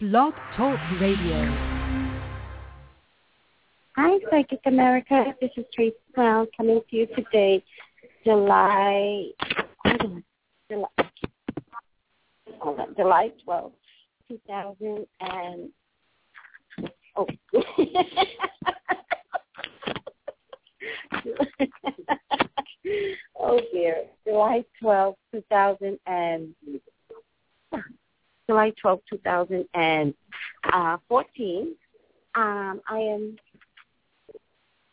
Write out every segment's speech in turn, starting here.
Blog Talk Radio. Hi, Psychic America. This is Tracey Brown coming to you today, July, July, hold on, July 12, 2000 and, oh, oh dear, July 12, 2000 and, July 12, 2014. Um, I am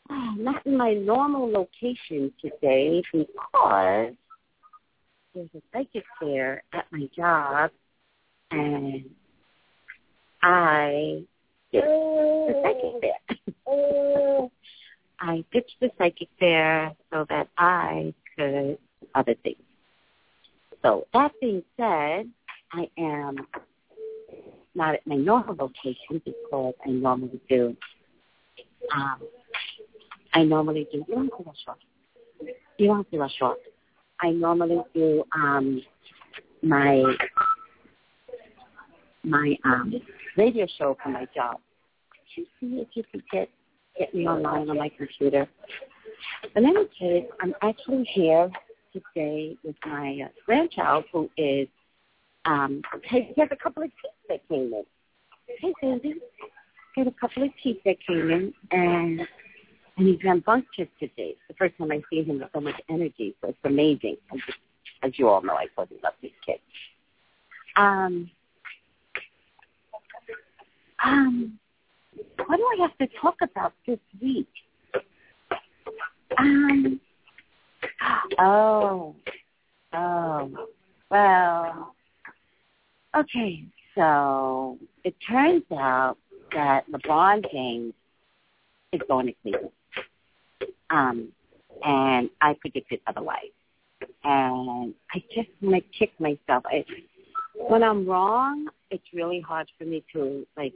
not in my normal location today because there's a psychic fair at my job, and I ditched the psychic fair. I ditched the psychic fair so that I could other things. So that being said, I am not at my normal location because I normally do. Um, I normally do. You don't have to rush off. You don't have to rush off. I normally do um, my my um, radio show for my job. Could you see if you could get get me online on my computer? In any case, I'm actually here today with my uh, grandchild who is um, he has a couple of teeth that came in. Hey, Sandy. He had a couple of teeth that came in, and and he's rambunctious today. It's the first time I see him with so much energy, so it's amazing. As, as you all know, I totally love this kid. Um, um, what do I have to talk about this week? Um, oh, oh, well, Okay, so it turns out that LeBron James is going to Cleveland. Um, and I predicted otherwise. And I just want to kick myself. I, when I'm wrong, it's really hard for me to like,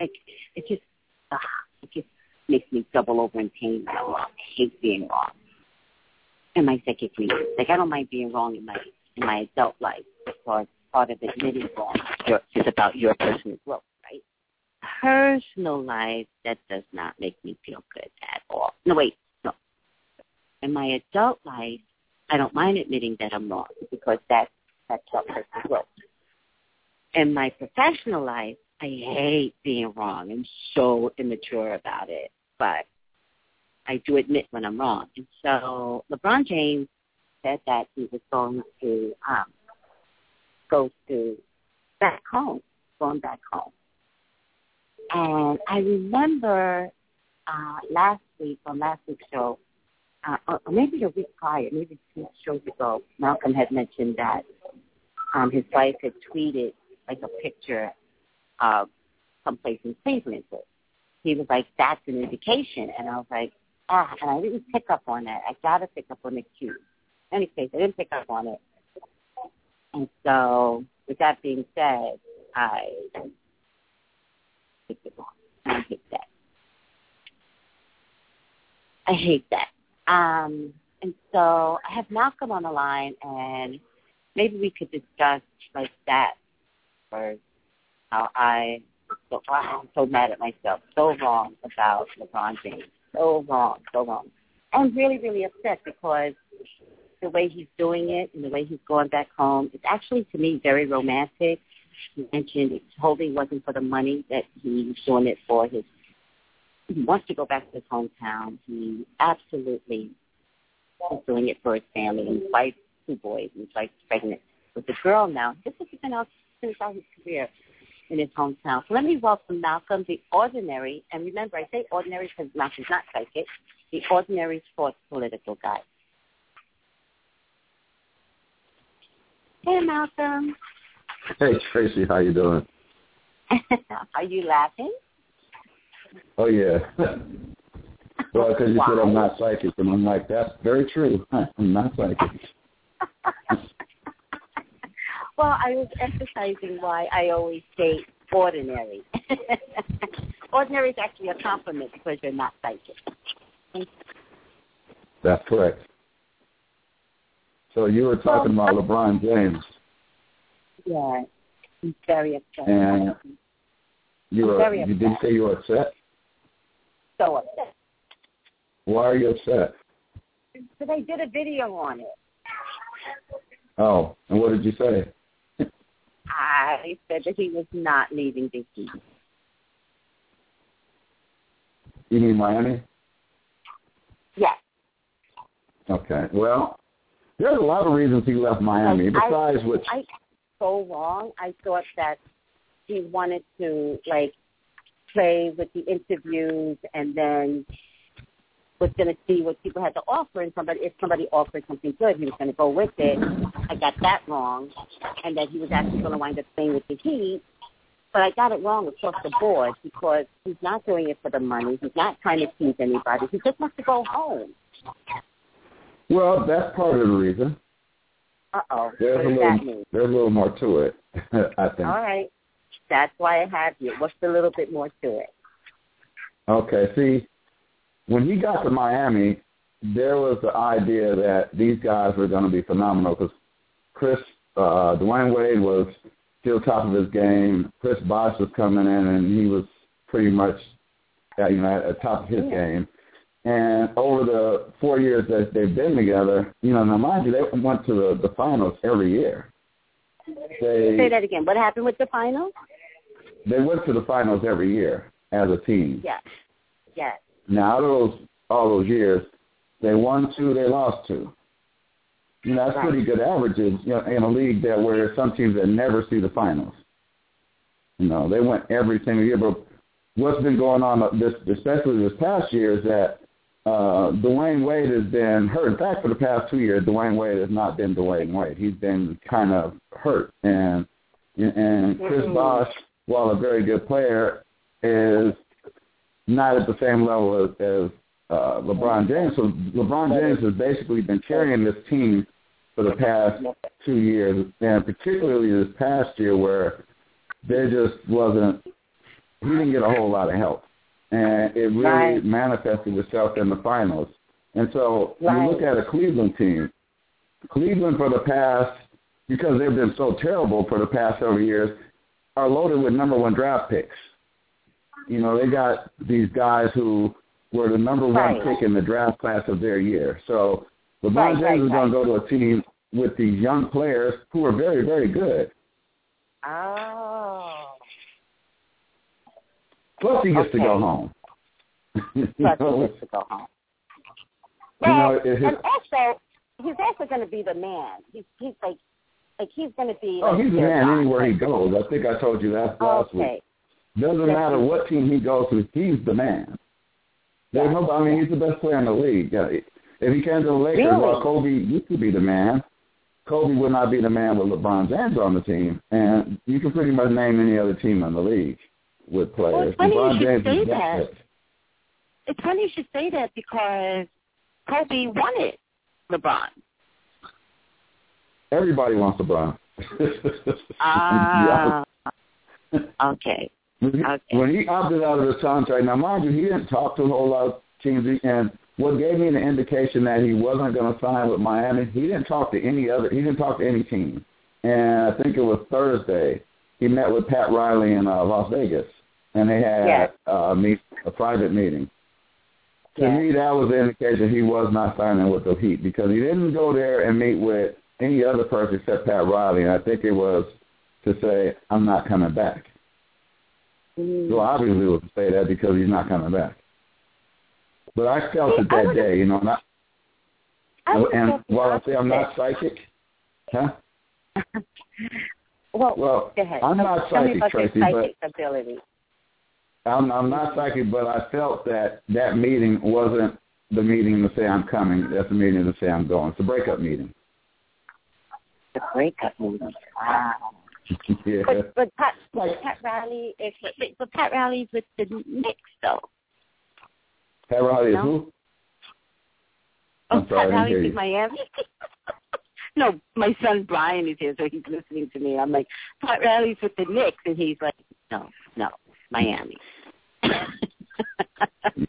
like it just, uh, it just makes me double over in pain. I hate being wrong in my psychic reading. Like I don't mind being wrong in my in my adult life because part of admitting wrong is about your personal growth, right? Personal life, that does not make me feel good at all. No, wait, no. In my adult life, I don't mind admitting that I'm wrong because that's that's about personal growth. In my professional life, I hate being wrong. I'm so immature about it, but I do admit when I'm wrong. And so LeBron James said that he was going to um, go to back home, going back home. And I remember uh, last week on last week's show, uh, or maybe a week prior, maybe two shows ago, Malcolm had mentioned that um, his wife had tweeted like a picture of someplace in Cleveland. So he was like, "That's an indication," and I was like, "Ah," and I didn't pick up on that. I got to pick up on the cue. In any case, I didn't pick up on it. And so, with that being said, I hate it. I hate that. I hate that. Um, and so I have Malcolm on the line, and maybe we could discuss like that first. How I, so, I'm so mad at myself, so wrong about LeBron James, so wrong, so wrong. I'm really, really upset because the way he's doing it and the way he's going back home. It's actually, to me, very romantic. He mentioned it totally wasn't for the money that he's doing it for. His he wants to go back to his hometown. He absolutely is doing it for his family and his wife, two boys, and his wife's pregnant with a girl now. This is something else since out his career in his hometown. So let me welcome Malcolm, the ordinary, and remember I say ordinary because Malcolm's not psychic, the ordinary sports political guy. Hey, Malcolm. Hey, Tracey. How you doing? Are you laughing? Oh yeah. well, because you said I'm not psychic, and I'm like, that's very true. I'm not psychic. well, I was emphasizing why I always say ordinary. ordinary is actually a compliment because you're not psychic. That's correct. So you were talking about LeBron James. Yeah. Very upset. And you were very you did say you were upset. So upset. Why are you upset? So they did a video on it. Oh, and what did you say? I said that he was not leaving DC. You mean Miami? Yes. Okay. Well, there's a lot of reasons he left Miami. Like, Besides I, which, I so wrong. I thought that he wanted to like play with the interviews and then was going to see what people had to offer and somebody if somebody offered something good he was going to go with it i got that wrong and that he was actually going to wind up staying with the heat but i got it wrong across the board because he's not doing it for the money he's not trying to tease anybody he just wants to go home well, that's part of the reason. uh oh There's a little, there's a little more to it. I think. all right that's why i have you what's a little bit more to it Okay. See, when he got to Miami, there was the idea that these guys were going to be phenomenal because Chris, uh, Dwyane Wade was still top of his game. Chris Bosh was coming in, and he was pretty much, uh, you know, at the top of his Yeah. game. And over the four years that they've been together, you know, now mind you, they went to the, the finals every year. They say that again what happened with the finals they went to the finals every year as a team. yes yes Now, out of those all those years, they won two, they lost two. You know, that's Right. pretty good averages you know, in a league that where there's some teams that never see the finals. You know, they went every single year. But what's been going on this, especially this past year, is that uh, Dwyane Wade has been hurt. In fact, for the past two years, Dwyane Wade has not been Dwyane Wade. He's been kind of hurt, and and Chris Mhm. Bosh, while a very good player, is not at the same level as, as uh, LeBron James. So LeBron James has basically been carrying this team for the past two years, and particularly this past year where there just wasn't. He didn't get a whole lot of help, and it really Right. manifested itself in the finals. And so Right. you look at a Cleveland team. Cleveland for the past, because they've been so terrible for the past several years, are loaded with number one draft picks. You know, they got these guys who were the number one Right. pick in the draft class of their year. So LeBron Right, James right, is going to go to a team with these young players who are very, very good. oh Plus, he gets to go Okay. home. Plus he gets to go home You know, Well, it- and also he's also going to be the man. He's he's like like he's going to be. Oh, like he's the man guy. anywhere he goes. I think I told you that last week. Okay. Doesn't Yes, matter what team he goes to, he's the man. There's no, I mean, he's the best player in the league. Yeah, If he came to the Lakers, Really? well, Kobe used to be the man. Kobe would not be the man with LeBron James on the team, and you can pretty much name any other team in the league with players. Well, it's funny you should James say that. it. It's funny you should say that because Kobe wanted LeBron. Everybody wants LeBron. Ah. okay. When he, Okay. when he opted out of his contract, now mind you, he didn't talk to a whole lot of teams, and what gave me an indication that he wasn't going to sign with Miami, he didn't talk to any other, he didn't talk to any team. And I think it was Thursday, he met with Pat Riley in uh, Las Vegas, and they had Yes. uh, meet, a private meeting. To Yes. me, that was the indication he was not signing with the Heat because he didn't go there and meet with any other person except Pat Riley, and I think it was to say, I'm not coming back. Mm. So obviously it was to say that because he's not coming back. But I felt See, it that day, you know, and, I, I and while I say I'm not psychic, huh? well, Well, go ahead. I'm not tell psychic, Tracey, but ability. I'm I'm not psychic, but I felt that that meeting wasn't the meeting to say I'm coming. That's the meeting to say I'm going. It's a breakup meeting. The breakup meeting. Wow. yeah. But but Pat Like- Pat Riley is but, but Pat Riley's with the Knicks though. Pat Riley is No? who? Oh, I'm sorry, Pat Riley's with. Miami. no, my son Brian is here, so he's listening to me. I'm like, Pat Riley's with the Knicks, and he's like, no, no, Miami.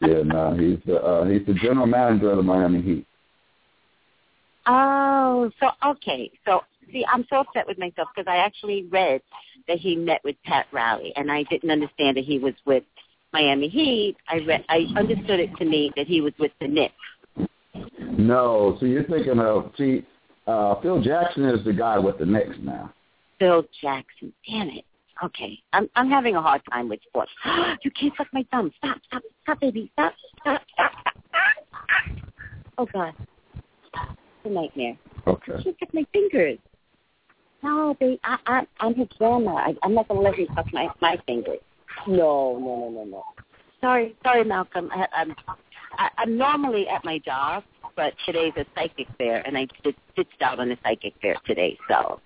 Yeah, no, he's the uh, he's the general manager of the Miami Heat. Oh, so okay. So see, I'm so upset with myself because I actually read that he met with Pat Riley, and I didn't understand that he was with Miami Heat. I read, I understood it to me that he was with the Knicks. No, so you're thinking of see, uh, Phil Jackson is the guy with the Knicks now. Phil Jackson. Damn it. Okay, I'm I'm having a hard time with sports. you can't suck my thumb. Stop, stop, stop, baby, stop, stop, stop. Oh God, stop. It's a nightmare. Okay. You suck my fingers. No, baby, I, I I'm his grandma. I, I'm not gonna let him suck my my fingers. No, no, no, no, no. Sorry, sorry, Malcolm. I, I'm I, I'm normally at my job, but today's a psychic fair, and I did, ditched out on the psychic fair today, so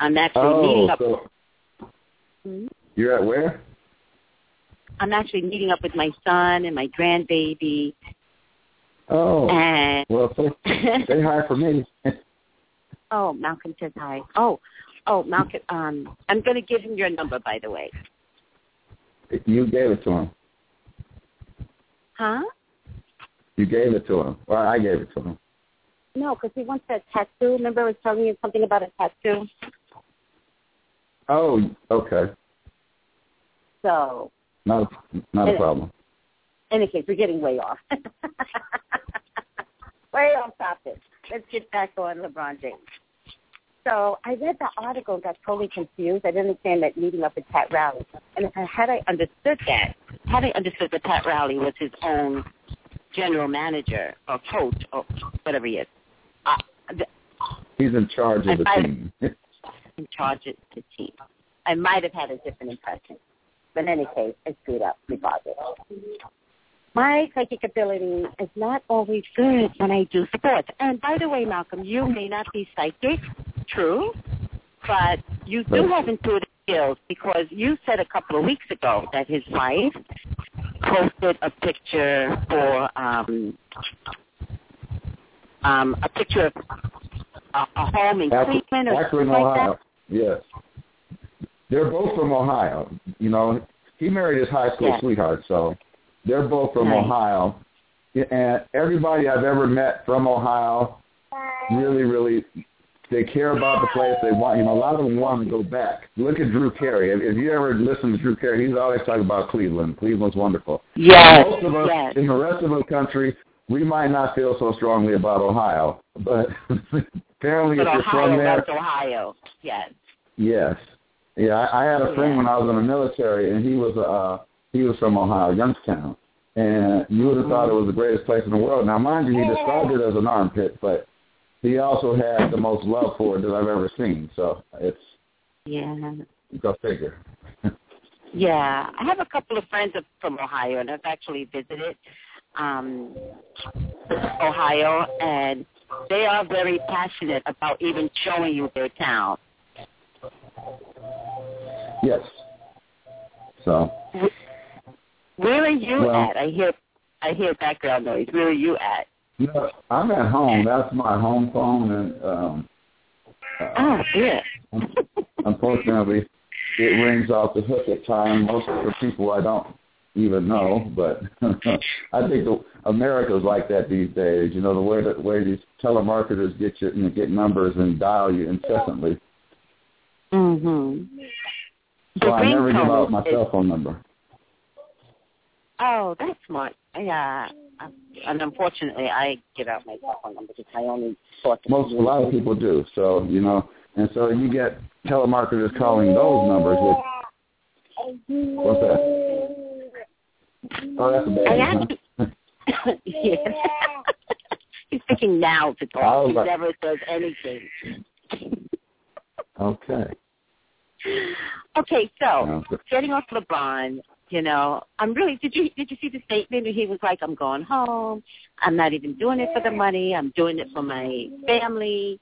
I'm actually Oh, meeting up. so Hmm? you're at where? I'm actually meeting up with my son and my grandbaby, Oh, and well, say, say hi for me. oh, Malcolm says hi. Oh, oh, Malcolm. Um, I'm going to give him your number, by the way. you gave it to him. Huh? You gave it to him. Or I gave it to him. No, because he wants a tattoo. Remember, I was telling you something about a tattoo. Oh, okay. So, Not a, not a And- problem. any case, we're getting way off. way off topic. Let's get back on LeBron James. So I read the article and got totally confused. I didn't understand that meeting up with Pat Riley. And if I, had I understood that, had I understood that Pat Riley was his own general manager or coach or whatever he is, uh, the, He's in charge of the I- team. in charge of the team, I might have had a different impression. But in any case, I screwed up regardless. My psychic ability is not always good when I do sports. And by the way, Malcolm, you may not be psychic, true, but you do have intuitive skills because you said a couple of weeks ago that his wife posted a picture for um, um, a picture of a, a home in Akron, Cleveland or Akron, something like that. Yes. They're both from Ohio. You know, he married his high school Yeah. sweetheart, so they're both from Nice. Ohio. And everybody I've ever met from Ohio really, really, they care about the place. They want, you know, a lot of them want to go back. Look at Drew Carey. If, if you ever listen to Drew Carey, he's always talking about Cleveland. Cleveland's wonderful. Yes, Most of us yes. in the rest of the country, we might not feel so strongly about Ohio, but apparently But if you're Ohio from there, loves Ohio. Yes. Yes. Yeah, I, I had a friend Yeah. when I was in the military, and he was uh he was from Ohio, Youngstown, and you would have thought it was the greatest place in the world. Now, mind you, he described it as an armpit, but he also had the most love for it that I've ever seen. So it's Yeah. go figure. Yeah. I have a couple of friends from Ohio, and I've actually visited um, Ohio, and they are very passionate about even showing you their town. yes. So Where are you Well- at? I hear I hear background noise. Where are you at? know, I'm at home. That's my home phone, and um, uh, Oh, yeah. unfortunately, it rings off the hook at times. Most of the people I don't even know, but I think the, America's like that these days. You know, the way that way these telemarketers get you, you know, get numbers and dial you incessantly. Mhm. So I never give out my is- cell phone number. Oh, that's smart. Yeah. And unfortunately, I give out my cell phone number because I only to Most a lot of people do. So you know, and so you get telemarketers calling those numbers. With, what's that? Oh, that's a baby. I huh? yeah. He's thinking now to talk. was He like- never says anything. Okay. Okay, so getting off LeBron, you know, I'm really. Did you did you see the statement? He was like, "I'm going home. I'm not even doing it for the money. I'm doing it for my family,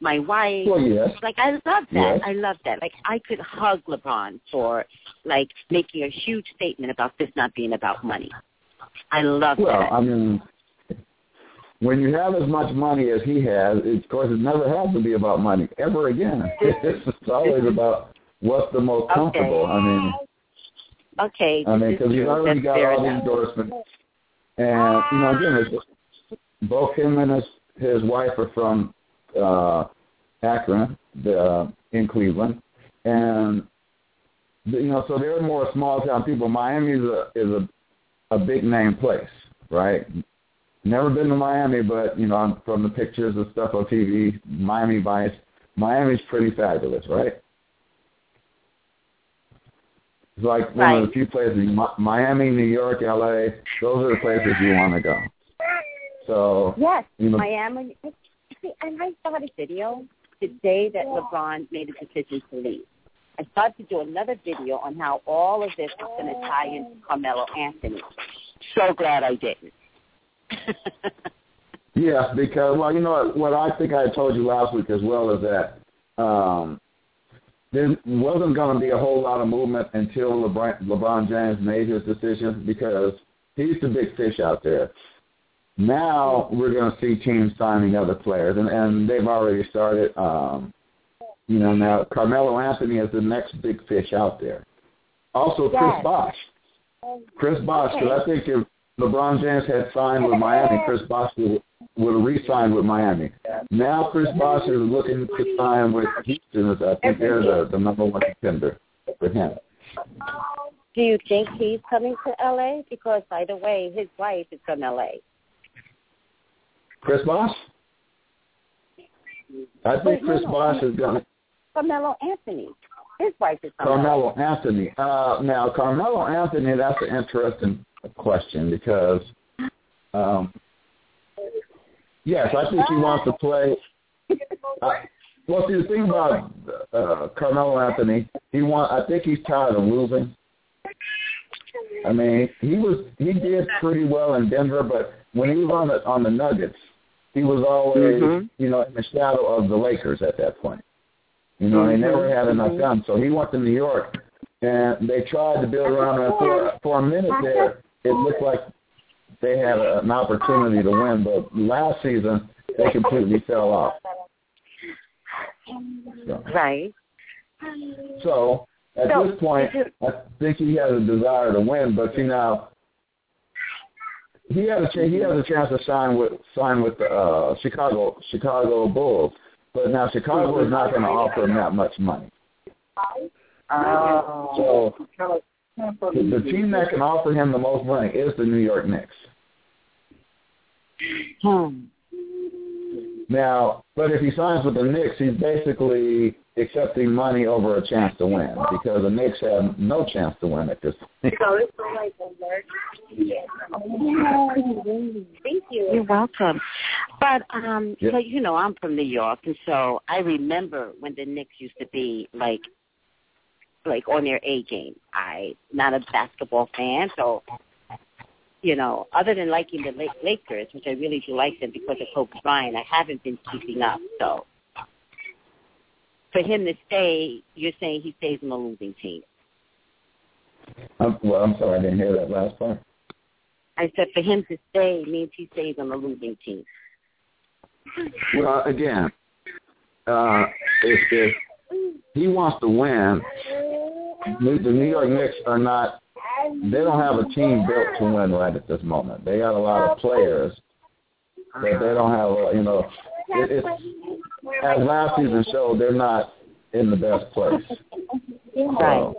my wife." Well, yes. Like I love that. Yes. I love that. Like I could hug LeBron for like making a huge statement about this not being about money. I love Well, that. Well, I mean, when you have as much money as he has, it, of course, it never has to be about money ever again. It's always about what's the most Okay. comfortable. I mean, okay. I mean, because he's already got all the enough. endorsements, and you know, again, it's, both him and his his wife are from uh, Akron, the, uh, in Cleveland, and you know, so they're more small town people. Miami is a is a a big name place, right? Never been to Miami, but you know, from the pictures and stuff on TV, Miami Vice, Miami's pretty fabulous, right? It's like one right. of the few places, Miami, New York, LA. Those are the places you want to go. So yes, you know, Miami. And I saw this video the day that LeBron made a decision to leave. I started to do another video on how all of this was going to tie into Carmelo Anthony. So glad I didn't. yeah, because well, you know what, what I think I told you last week as well is that um, there wasn't going to be a whole lot of movement until LeBron, LeBron James made his decision because he's the big fish out there. Now we're going to see teams signing other players, and, and they've already started. Um, you know, now Carmelo Anthony is the next big fish out there. Also, Chris yes. Bosh. Chris Bosh, because okay. I think if LeBron James had signed with Miami, Chris Bosh would, would have re-signed with Miami. Now Chris Bosh is looking to sign with Houston. I think they're the, the number one contender for him. Do you think he's coming to LA? Because, by the way, his wife is from LA. Chris Bosh? I think Chris Bosh is going to. Carmelo Anthony. His wife is from Carmelo LA. Anthony. Uh, now, Carmelo Anthony, that's an interesting question because, um, yes, I think he wants to play. Uh, well, see, the thing about uh, Carmelo Anthony, he want. I think he's tired of losing. I mean, he was he did pretty well in Denver, but when he was on the on the Nuggets, he was always Mhm. you know in the shadow of the Lakers at that point. You know, they never had enough guns, so he went to New York, and they tried to build around him. For for a minute there, it looked like they had a, an opportunity to win, but last season they completely fell off. So, Right. so at So, this point, I think he has a desire to win, but you know, he has a ch- he has a chance to sign with sign with the uh, Chicago Chicago Bulls, but now Chicago is not going to offer him that much money. Oh. So the, the team that can offer him the most money is the New York Knicks. Hmm. Now, but if he signs with the Knicks, he's basically accepting money over a chance to win because the Knicks have no chance to win at this point. Thank you. You're welcome. But um, Yeah. so you know, I'm from New York, and so I remember when the Knicks used to be like, like on their A game. I not a basketball fan, so you know, other than liking the Lakers, which I really do like them because of Kobe Bryant, I haven't been keeping up. So for him to stay, you're saying he stays on the losing team. I'm, well, I'm sorry, I didn't hear that last part. I said for him to stay means he stays on the losing team. Well, again, uh, if, if he wants to win, the New York Knicks are not. They don't have a team built to win right at this moment. They got a lot of players, but they don't have. A, you know, it, it's as last season showed, they're not in the best place. Right. So,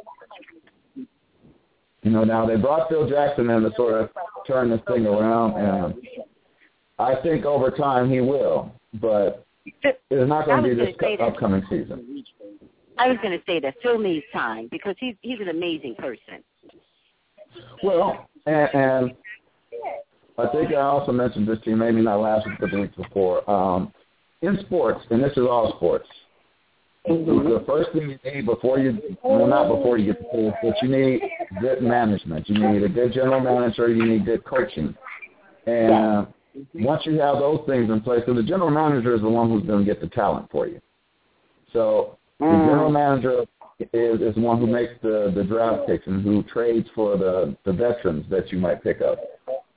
you know, now they brought Phil Jackson in to sort of turn this thing around, and I think over time he will, but it's not going to be this upcoming season. I was going to say that Phil needs time because he's he's an amazing person. Well, and, and I think I also mentioned this to you, maybe not last week, but the week before. Um, in sports, and this is all sports, the first thing you need before you, well, not before you get to pool, but you need good management. You need a good general manager. You need good coaching. And once you have those things in place, so the general manager is the one who's going to get the talent for you. So the general manager is is the one who makes the the draft picks and who trades for the the veterans that you might pick up.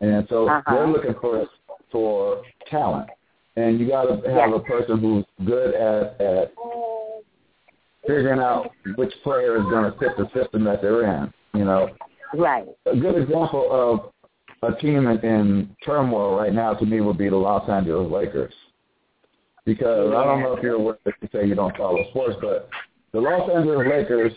And so Uh-huh. they're looking for for talent, and you got to have a person who's good at at figuring out which player is going to fit the system that they're in. You know, Right. a good example of a team in, in turmoil right now to me would be the Los Angeles Lakers. Because I don't know if you're aware if you say you don't follow sports, but the Los Angeles Lakers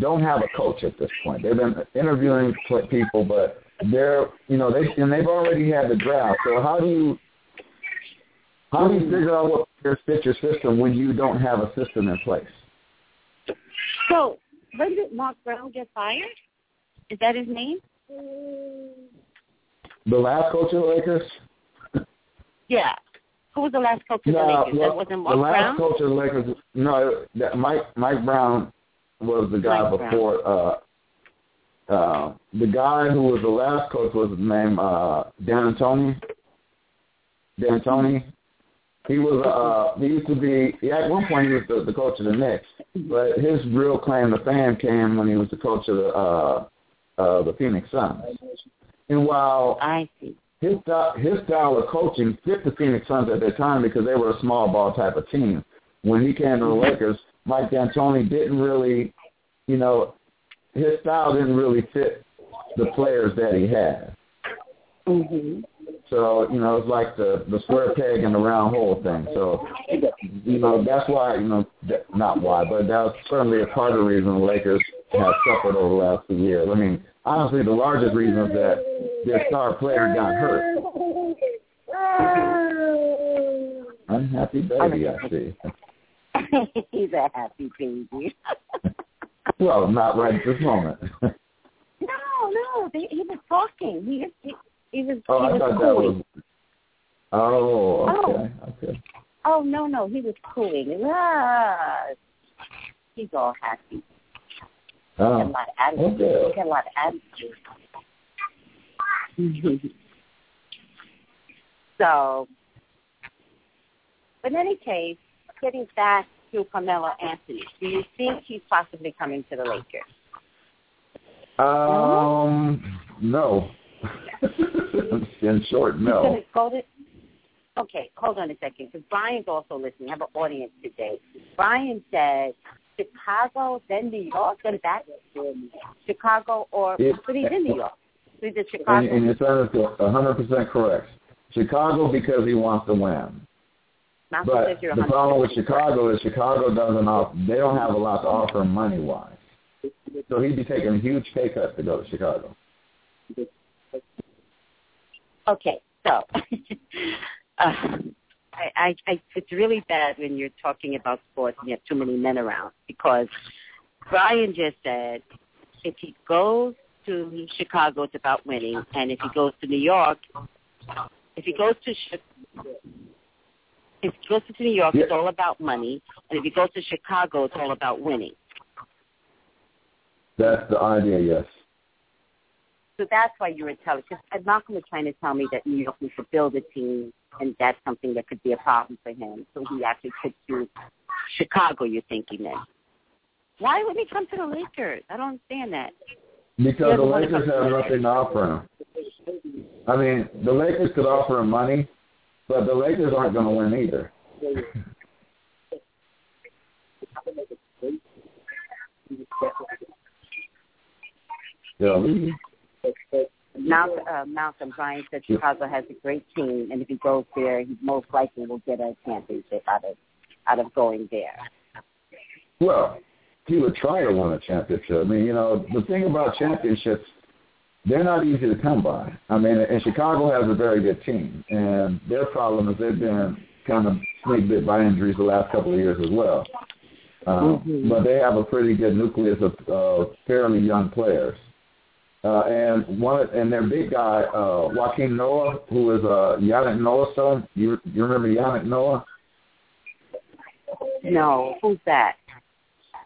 don't have a coach at this point. They've been interviewing people, but they're you know they and they've already had the draft. So how do you how do you figure out what players fit your system when you don't have a system in place? So when did Mark Brown get fired? Is that his name? The last coach of the Lakers? Yeah. Who was the last coach of no, the Lakers? Well, that wasn't Mark the last Brown? coach of the Lakers. No, that Mike Mike Brown was the guy Mike Brown. before. Uh, uh, the guy who was the last coach was named uh, D'Antoni. Dan Antoni. He was. Uh, he used to be. At one point, he was the, the coach of the Knicks, but his real claim to fame came when he was the coach of the uh, uh, the Phoenix Suns. And while I see. His style, his style of coaching fit the Phoenix Suns at that time because they were a small ball type of team. When he came to the Lakers, Mike D'Antoni didn't really, you know, his style didn't really fit the players that he had. Mhm. So you know, it's like the the square peg in the round hole thing. So you know, that's why you know, not why, but that's certainly a part of the reason the Lakers have suffered over the last few years. I mean, honestly, the largest reason is that their star player got hurt. Unhappy baby, I see. He's a happy baby. Well, not right at this moment. no, no, they, he was talking. He he, he was oh, he I was thought that cooing. was. Oh, okay, okay. Oh no, no, he was cooing. Ah, he's all happy. Had a lot of attitude. okay. He had a lot of attitude. so, but in any case, getting back to Carmelo Anthony, do you think he's possibly coming to the Lakers? Um, no. In short, no. to. Okay, hold on a second, because Brian's also listening. I have an audience today. Brian said Chicago, then New York, then back Chicago, or It- but he's in New York. So he did Chicago. and your son is hundred percent correct. Chicago because he wants to win. Malcolm But the problem with. Chicago is Chicago doesn't off, they don't have a lot to offer money wise. So he'd be taking a huge pay cut to go to Chicago. Okay, so uh, I, I, I, it's really bad when you're talking about sports and you have too many men around because Brian just said if he goes to Chicago, it's about winning, and if he goes to New York, if he goes to if he goes to New York, it's all about money, and if he goes to Chicago, it's all about winning. That's the idea, yes. So that's why you were telling, because Malcolm was trying to try to tell me that New York needs to build a team, and that's something that could be a problem for him. So he actually could choose Chicago, you're thinking then. Why wouldn't he come to the Lakers? I don't understand that. Because the Lakers have nothing to offer him. I mean, the Lakers could offer him money, but the Lakers aren't going to win either. Yeah. Malcolm, uh, Malcolm Brian said Chicago has a great team, and if he goes there, he most likely will get a championship out of out of going there. Well, he would try to win a championship. I mean, you know, the thing about championships, they're not easy to come by. I mean, and Chicago has a very good team, and their problem is they've been kind of snake bit by injuries the last couple of years as well. Um, Mhm. But they have a pretty good nucleus of uh, fairly young players. Uh, and one of, and their big guy, uh, Joakim Noah, who is uh, Yannick Noah's son. You you remember Yannick Noah? No, who's that?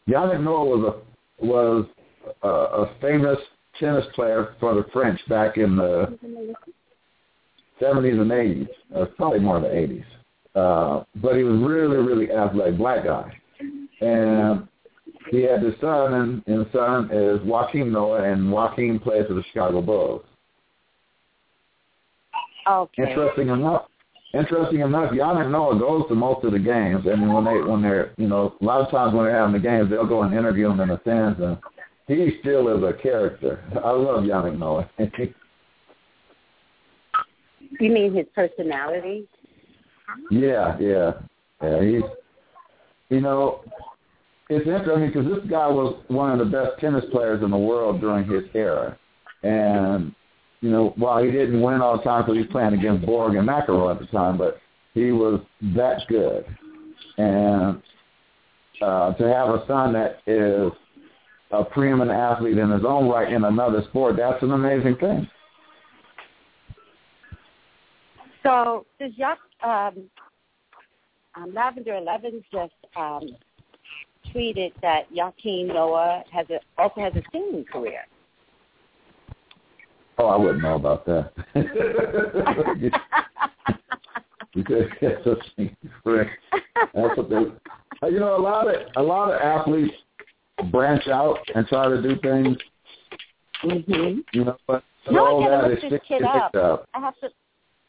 Yannick Noah was a was a, a famous tennis player for the French back in the 70s and 80s, or probably more in the 80s. Uh, but he was really, really athletic, black guy. And he had his son, and, and his son is Joakim Noah, and Joakim plays for the Chicago Bulls. Okay. Interesting enough, interesting enough, Yannick Noah goes to most of the games, and when they when they're you know a lot of times when they're having the games, they'll go and interview him in the stands, and he still is a character. I love Yannick Noah. You mean his personality? yeah, yeah, yeah. He's you know it's interesting because this guy was one of the best tennis players in the world during his era, and you know while he didn't win all the time because he was playing against Borg and McEnroe at the time, but he was that good, and uh, to have a son that is a preeminent athlete in his own right in another sport, that's an amazing thing. So does Yuck, um, um, Lavender Eleven just um, tweeted that Joakim Noah has a, also has a singing career. Oh, I wouldn't know about that. That's what they. You know, a lot of a lot of athletes branch out and try to do things. Mm-hmm. You know, but no, all I gotta that look is this kid up. up. I have to.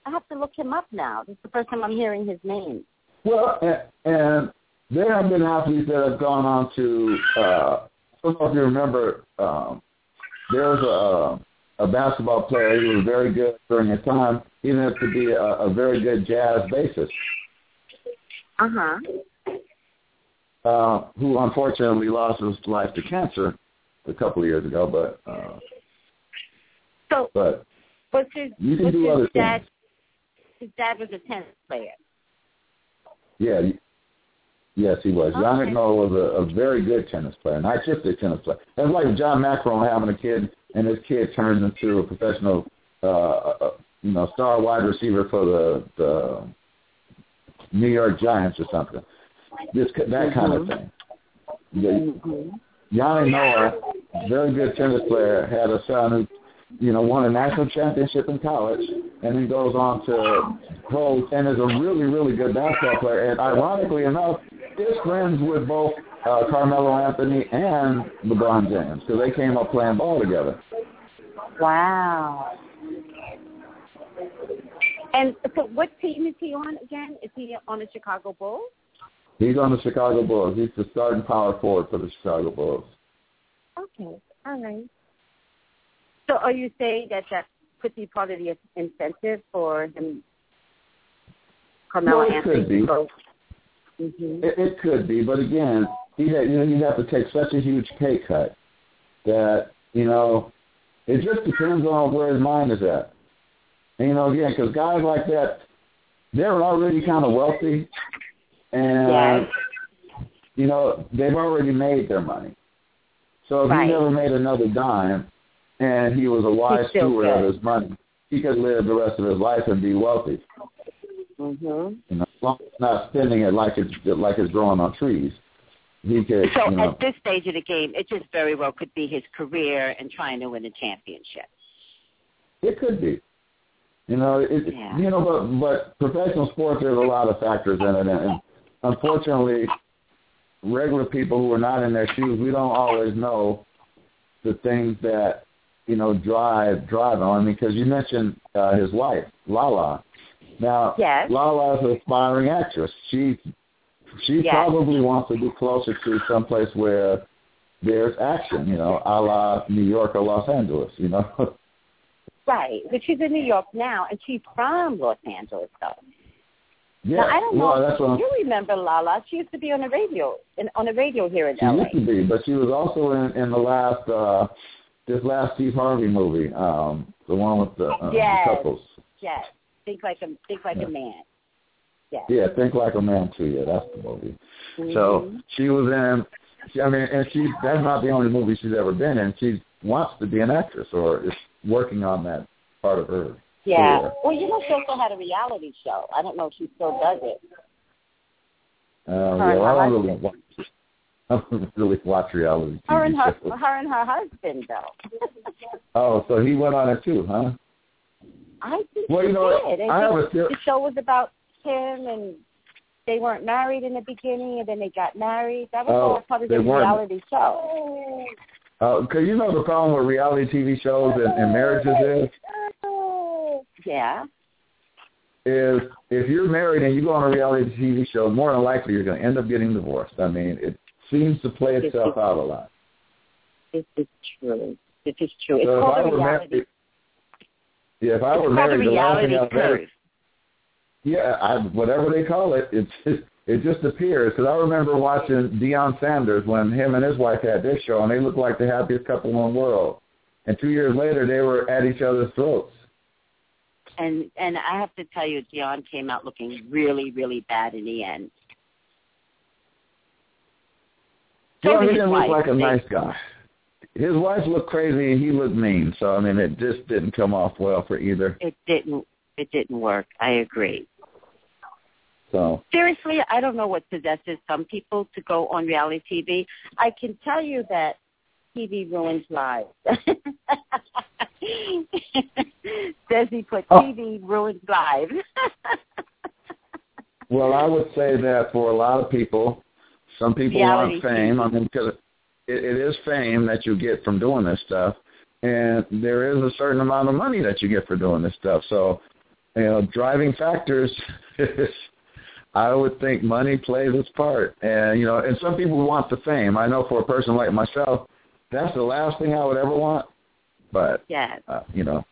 I have to look him up now. This is the first time I'm hearing his name. Well, and, and there have been athletes that have gone on to. Uh, I don't know if you remember. Um, there was a a basketball player. He was very good during his time. He ended up to be a, a very good jazz bassist. Uh huh. uh, who unfortunately lost his life to cancer a couple of years ago. But uh, So but was his you can do his other dad? things. His dad was a tennis player. Yeah, yes, he was. Okay. Yannick Noah was a, a very good tennis player, not just a tennis player. That's like John McEnroe having a kid, and his kid turns into a professional, uh, uh, you know, star wide receiver for the the New York Giants or something. This that kind of Mhm. thing. The, Mm-hmm. Yanni Noah, very good tennis player, had a son who, you know, won a national championship in college, and then goes on to pro and is a really, really good basketball player. And ironically enough, is friends with both uh, Carmelo Anthony and LeBron James because they came up playing ball together. Wow. And so, what team is he on again? Is he on the Chicago Bulls? He's on the Chicago Bulls. He's the starting power forward for the Chicago Bulls. Okay, all right. So, are you saying that that could be part of the incentive for him, Carmelo Well, Anthony? Could be. to go- Mhm. It, it could be, but again, he had, you know, you have to take such a huge pay cut that you know it just depends on where his mind is at. And, you know, again, because guys like that, they're already kind of wealthy, and Yes. you know they've already made their money. So if Right. he never made another dime, and he was a wise steward of his money, he could live the rest of his life and be wealthy. Mhm. You know, long as not spending it like it's like it's growing on trees. He could, So, you know, at this stage of the game, it just very well could be his career and trying to win a championship. It could be. You know, it, Yeah. you know, but but professional sports there's a lot of factors in it, and, unfortunately, regular people who are not in their shoes, we don't always know the things that you know drive drive on. Because you mentioned uh, his wife, Lala. Now, Yes. Lala's an aspiring actress. She she Yes. probably wants to be closer to someplace where there's action. You know, a la New York or Los Angeles. You know. Right, but she's in New York now, and she's from Los Angeles, though. Yeah, Now, I don't know well, that's what I'm, you remember Lala. She used to be on the radio, in, on the radio here in she LA. used to be, but she was also in in the last uh this last Steve Harvey movie, um, the one with the, uh, Yes. the couples. Yes, think like a think like Yeah. a man. Yes. Yeah, Think Like a Man too. Yeah, that's the movie. Mhm. So she was in. She, I mean, and she that's not the only movie she's ever been in. She wants to be an actress or is working on that part of her. yeah. career. Well, you know, she also had a reality show. I don't know if she still does it. Uh, Her yeah, well, I don't really watch. I don't really watch reality TV Her and her, shows. her and her husband, though. Oh, so he went on it too, huh? I think Well, you know, did. And I have a theory. the show was about him, and they weren't married in the beginning, and then they got married. That was Oh, all part of the reality show. Because Uh, you know the problem with reality TV shows and, and marriages is Yeah. is if you're married and you go on a reality TV show, more than likely you're going to end up getting divorced. I mean, it seems to play itself out a lot. This is true. This is true. It's So called I a reality. married, yeah, if I were married, the last thing I'd marry, yeah, I, whatever they call it, it's it just appears. Because I remember watching Deion Sanders when him and his wife had this show, and they looked like the happiest couple in the world. And two years later, they were at each other's throats. And and I have to tell you, Deion came out looking really, really bad in the end. Well, So he didn't look like a nice guy. His wife looked crazy, and he looked mean. So I mean, it just didn't come off well for either. It didn't. It didn't work. I agree. So seriously, I don't know what possesses some people to go on reality TV. I can tell you that TV ruins lives. Desi put Oh. TV ruins lives. Well, I would say that for a lot of people, some people Reality want fame. TV. I mean, because it, it is fame that you get from doing this stuff, and there is a certain amount of money that you get for doing this stuff. So, you know, driving factors. is, I would think money plays its part, and you know, and some people want the fame. I know for a person like myself, that's the last thing I would ever want. But yes. uh, you know,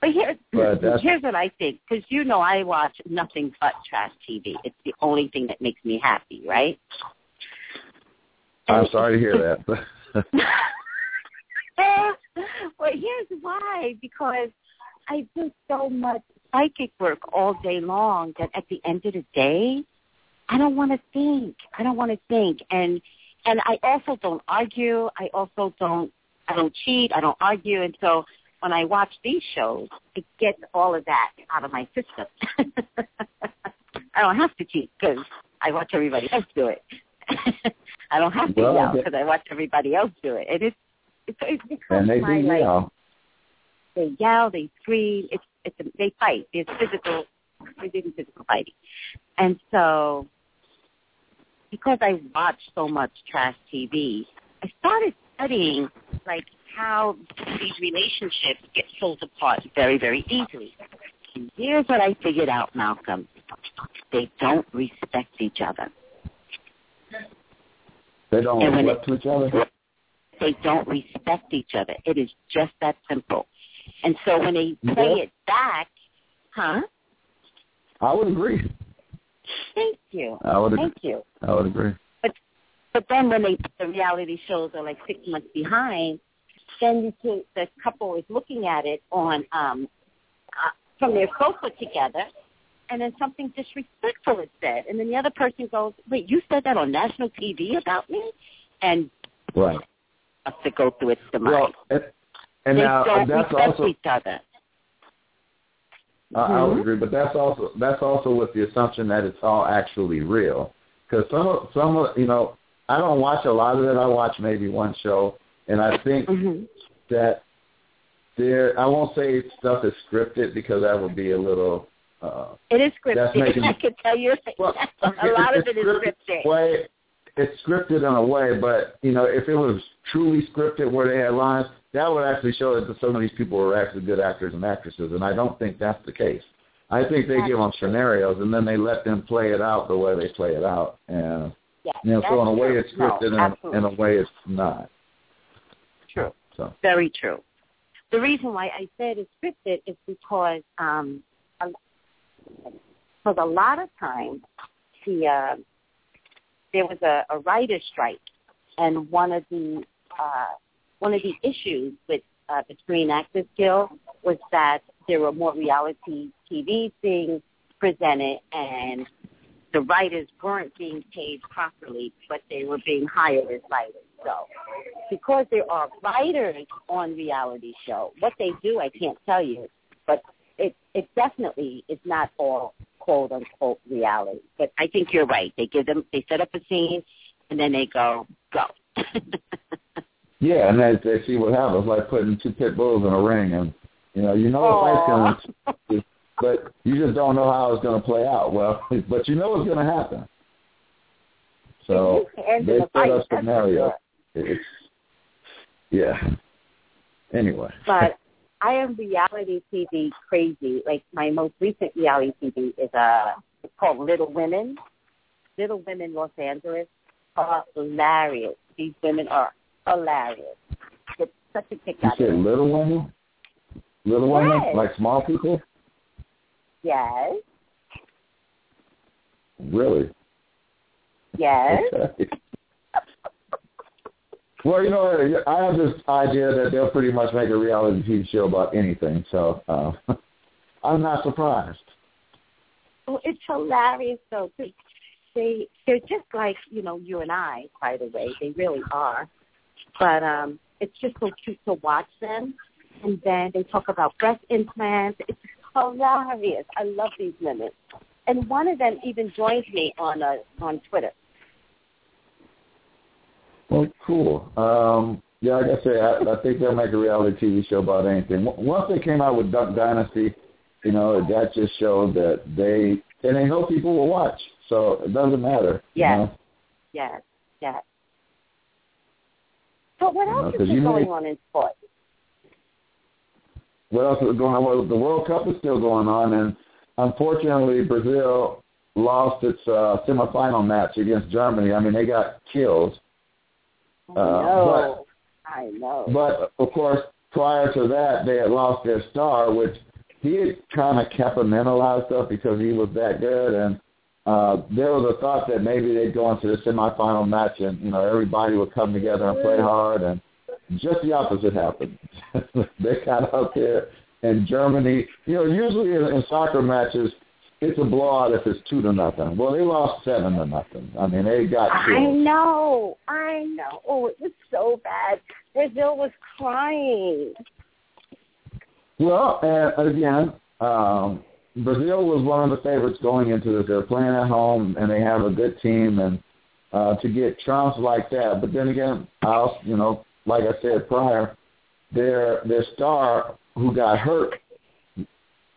But here, But here's what I think, because you know I watch nothing but trash TV. It's the only thing that makes me happy, right? I'm oh. sorry to hear that. Well, here's why. Because I do so much psychic work all day long that at the end of the day, I don't want to think. I don't want to think. And and I also don't argue. I also don't. I don't cheat. I don't argue. And so when I watch these shows, it gets all of that out of my system. I don't have to cheat because I watch everybody else do it. I don't have to Well, yell because I watch everybody else do it. It is it's, it's and they do like yell. they yell, they scream. It's it's a, they fight. It's physical. They do physical fighting, and so because I watch so much trash TV, I started studying like how these relationships get pulled apart very very easily. And here's what I figured out, Malcolm. They don't respect each other. They don't And look to each other. They don't respect each other. It is just that simple. And so when they play Yeah. it back, huh? I would agree. Thank you. I would agree. Thank you. I would agree. But but then when they the reality shows are like six months behind, then you can, the couple is looking at it on um uh, from their sofa together, and then something disrespectful is said, and then the other person goes, "Wait, you said that on national TV about me?" And Right. has to go through its demise. Well, and, and they now don't that's respect also each other. I, I would Mhm. agree, but that's also that's also with the assumption that it's all actually real. Because some of some of you know I don't watch a lot of it. I watch maybe one show, and I think hmm that there I won't say stuff is scripted because that would be a little. Uh, It is scripted. making- I can tell you, well, a lot of it's it is scripted. Way, it's scripted in a way, but you know, if it was truly scripted where they had lines, that would actually show that some of these people were actually good actors and actresses, and I don't think that's the case. I think they give them scenarios and then they let them play it out the way they play it out, and Yeah, you know, so in a way true. it's scripted, no, and in a way it's not. True. So Very true. The reason why I said it's scripted is because um, because a lot of times the uh, there was a, a writer's strike, and one of the uh, one of the issues with uh, the Screen Actors Guild was that there were more reality TV being presented, and the writers weren't being paid properly, but they were being hired as writers. So because there are writers on reality show, what they do I can't tell you, it it definitely is not all quote unquote reality. But I think you're right. They give them they set up a scene and then they go go. yeah, and they they see what happens, like putting two pit bulls in a ring, and you know, you know the fight's going, but you just don't know how it's going to play out. Well, but you know it's going to happen. So they the set fight, up that's for scenarios. sure. It's yeah. Anyway, But I am reality TV crazy. Like my most recent reality TV is uh it's called Little Women. Little Women Los Angeles are hilarious. These women are hilarious. It's such a kick you out of said little women, little women, like small people. Yes. Really? Yes. Okay. Well, you know, I have this idea that they'll pretty much make a reality TV show about anything, so uh, I'm not surprised. Well, it's hilarious though. They, they they're just like you know you and I, by the way. They really are. But um, it's just so cute to watch them. And then they talk about breast implants. It's hilarious. I love these women. And one of them even joined me on uh, on Twitter. Well, cool. Um, yeah, like I say, I, I think they'll make a reality TV show about anything. Once they came out with Duck Dynasty, you know, that just showed that they and they know people will watch, so it doesn't matter. Yes, you know? yes, yes. But what else you know, is you going may, on in sports? What else is going on? Well, the World Cup is still going on, and unfortunately, Brazil lost its uh, semifinal match against Germany. I mean, they got killed. I know. But, I know. But of course, prior to that, they had lost their star, which he had kind of compartmentalized up because he was that good, and uh, there was a thought that maybe they'd go into the semifinal match, and you know everybody would come together and play hard, and just the opposite happened. they got out there, and Germany. You know, usually in, in soccer matches, it's a blowout if it's two to nothing. Well, they lost seven to nothing. I mean, they got killed. I know, I know. Oh, it was so bad. Brazil was crying. Well, and again, um, Brazil was one of the favorites going into this. They're playing at home, and they have a good team, and uh, to get trounced like that. But then again, I'll, you know, like I said prior, their their star who got hurt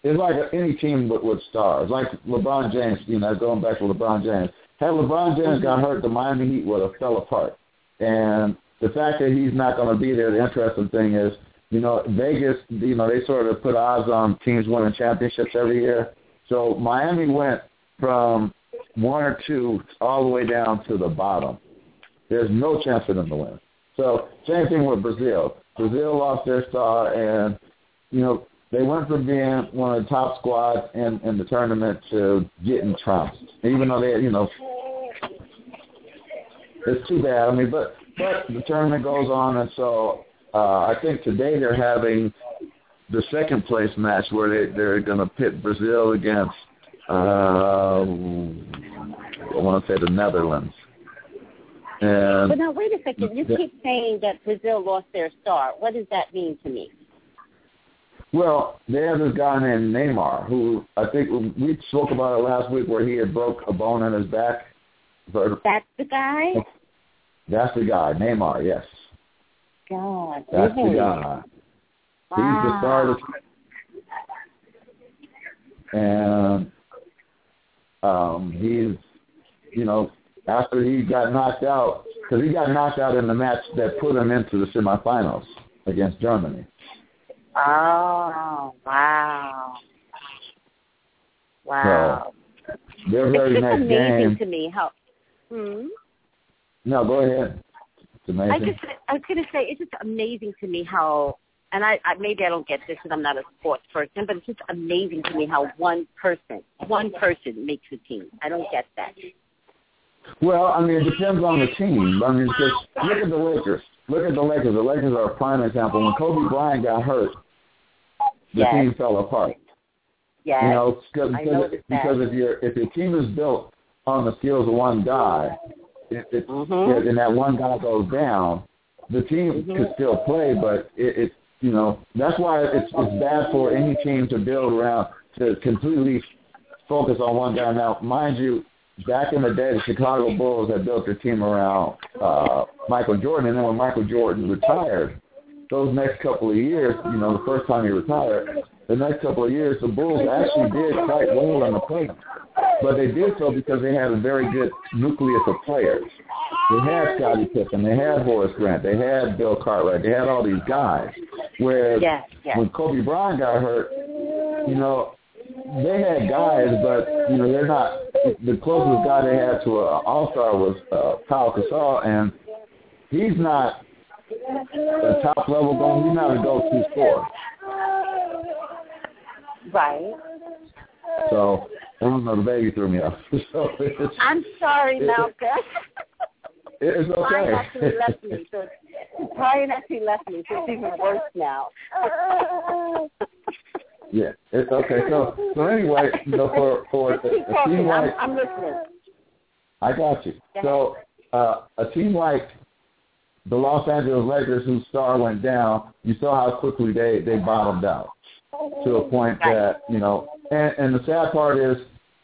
is like any team with, with stars, like LeBron James. You know, going back to LeBron James. Had LeBron James got hurt, the Miami Heat would have fell apart. And the fact that he's not going to be there, the interesting thing is, you know, Vegas, you know, they sort of put odds on teams winning championships every year. So Miami went from one or two all the way down to the bottom. There's no chance for them to win. So same thing with Brazil. Brazil lost their star, and you know they went from being one of the top squads in, in the tournament to getting trounced. Even though they, you know, it's too bad. I mean, but but the tournament goes on, and so uh, I think today they're having the second place match where they they're going to pit Brazil against uh, I want to say the Netherlands. And but now wait a second. You keep saying that Brazil lost their star. What does that mean to me? Well, they have this guy named Neymar, who I think we spoke about it last week, where he had broke a bone in his back. That's the guy. That's the guy, Neymar. Yes. God. That's really? the guy. Wow. He's the star of the and um, he's, you know, after he got knocked out, because he got knocked out in the match that put him into the semifinals against Germany. Oh, wow. Wow. So, their very it's just next amazing game. to me how. Hmm? No, go ahead. It's amazing. I just, I was going to say, it's just amazing to me how, and I, I maybe I don't get this because I'm not a sports person, but it's just amazing to me how one person, one person makes a team. I don't get that. Well, I mean, it depends on the team. I mean, just look at the Lakers. Look at the Lakers. The Lakers are a prime example. When Kobe Bryant got hurt, the Yes. team fell apart. Yes. You know, because, because, because if your if your team is built on the skills of one guy, if it, Mhm. and that one guy goes down, the team Mhm. could still play, but it, it's you know that's why it's it's bad for any team to build around to completely focus on one guy. Now, mind you, back in the day, the Chicago Bulls had built their team around uh, Michael Jordan, and then when Michael Jordan retired, those next couple of years, you know, the first time he retired, the next couple of years, the Bulls actually did quite well in the playoffs. But they did so because they had a very good nucleus of players. They had Scottie Pippen, they had Horace Grant, they had Bill Cartwright, they had all these guys. Whereas Yes, yes. when Kobe Bryant got hurt, you know, they had guys, but you know they're not. The closest guy they had to an All Star was uh, Kyle Gasol, and he's not a top level going. He's not a go to scorer. Right. So I don't know. The baby threw me off. so I'm sorry, it- Malcolm. it's Brian okay. actually left me, so Brian actually left me, so it's even worse now. yeah. It's okay. So so anyway, you know, for for Just a, a team I'm, like I'm listening. I got you. So uh, a team like the Los Angeles Lakers, whose star went down, you saw how quickly they they bottomed out to a point that you know. And, and the sad part is,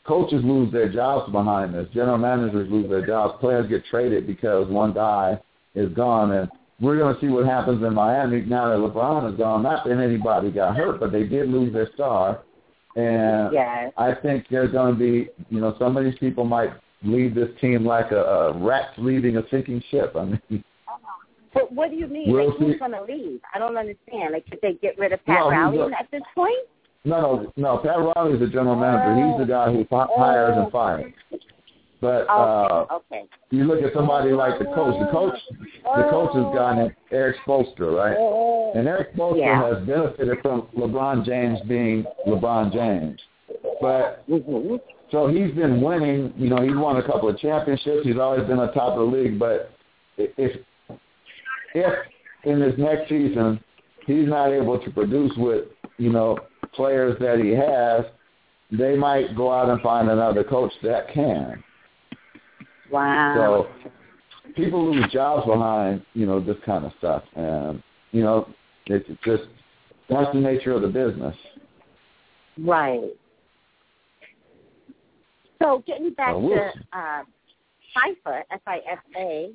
coaches lose their jobs behind this. General managers lose their jobs. Players get traded because one guy is gone, and we're going to see what happens in Miami now that LeBron is gone. Not that anybody got hurt, but they did lose their star, and Yes. I think there's going to be, you know, some of these people might leave this team like a, a rat leaving a sinking ship. I mean, But what do you mean? We'll like, who's see. going to leave? I don't understand. Like, could they get rid of Pat No, a- at this point? no, no, no. Pat Riley's the general manager. He's the guy who hires and fires. But uh, Okay, okay. you look at somebody like the coach. The coach, the coach is a guy named Erik Spoelstra, right? And Erik Spoelstra Yeah. has benefited from LeBron James being LeBron James. But hmm So he's been winning. You know, he's won a couple of championships. He's always been on top of the league. But if if in this next season he's not able to produce with you know players that he has, they might go out and find another coach that can. Wow. So people lose jobs behind you know this kind of stuff, and you know it's just that's the nature of the business. Right. So getting back Well, we'll to uh, FIFA, F-I-F-A,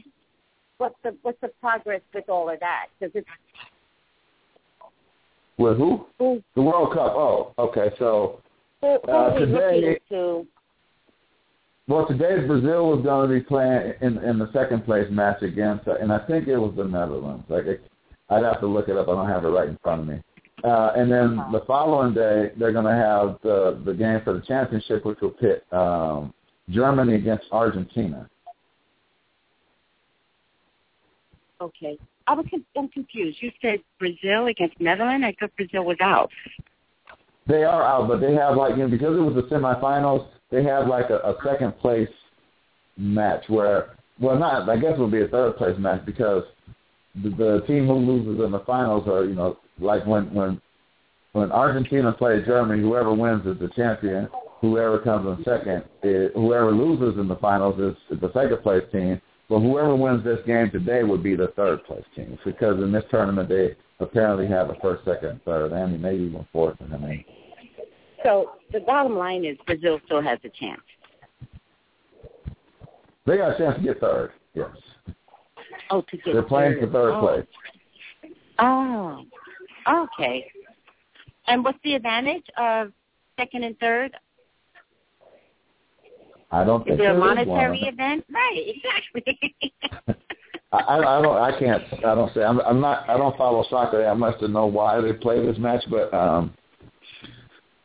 what's the what's the progress with all of that? Because it's With who? who The World Cup. Oh, okay. So who, who Uh, today- to? Well, today Brazil was going to be playing in in the second place match against, and I think it was the Netherlands. Like it, I'd have to look it up. I don't have it right in front of me. Uh, and then the following day, they're going to have the the game for the championship, which will pit um, Germany against Argentina. Okay. I was I'm confused. You said Brazil against Netherlands. I thought Brazil was out. They are out, but they have like you know, because it was the semifinals. They have like a, a second place match where, well, not I guess it would be a third place match because the, the team who loses in the finals are you know like when when when Argentina plays Germany, whoever wins is the champion. Whoever comes in second, is, whoever loses in the finals is the second place team. But whoever wins this game today would be the third place team because in this tournament they apparently have a first, second, and third, and maybe even fourth. I mean, So the bottom line is Brazil still has a chance. They got a chance to get third. Yes, Oh, to get they're playing for third oh. place. Oh, okay. And what's the advantage of second and third? I don't Is think there a monetary one. event? Right, exactly. I, I I don't. I can't. I don't say. I'm, I'm not. I don't follow soccer that much to know why they play this match, but um,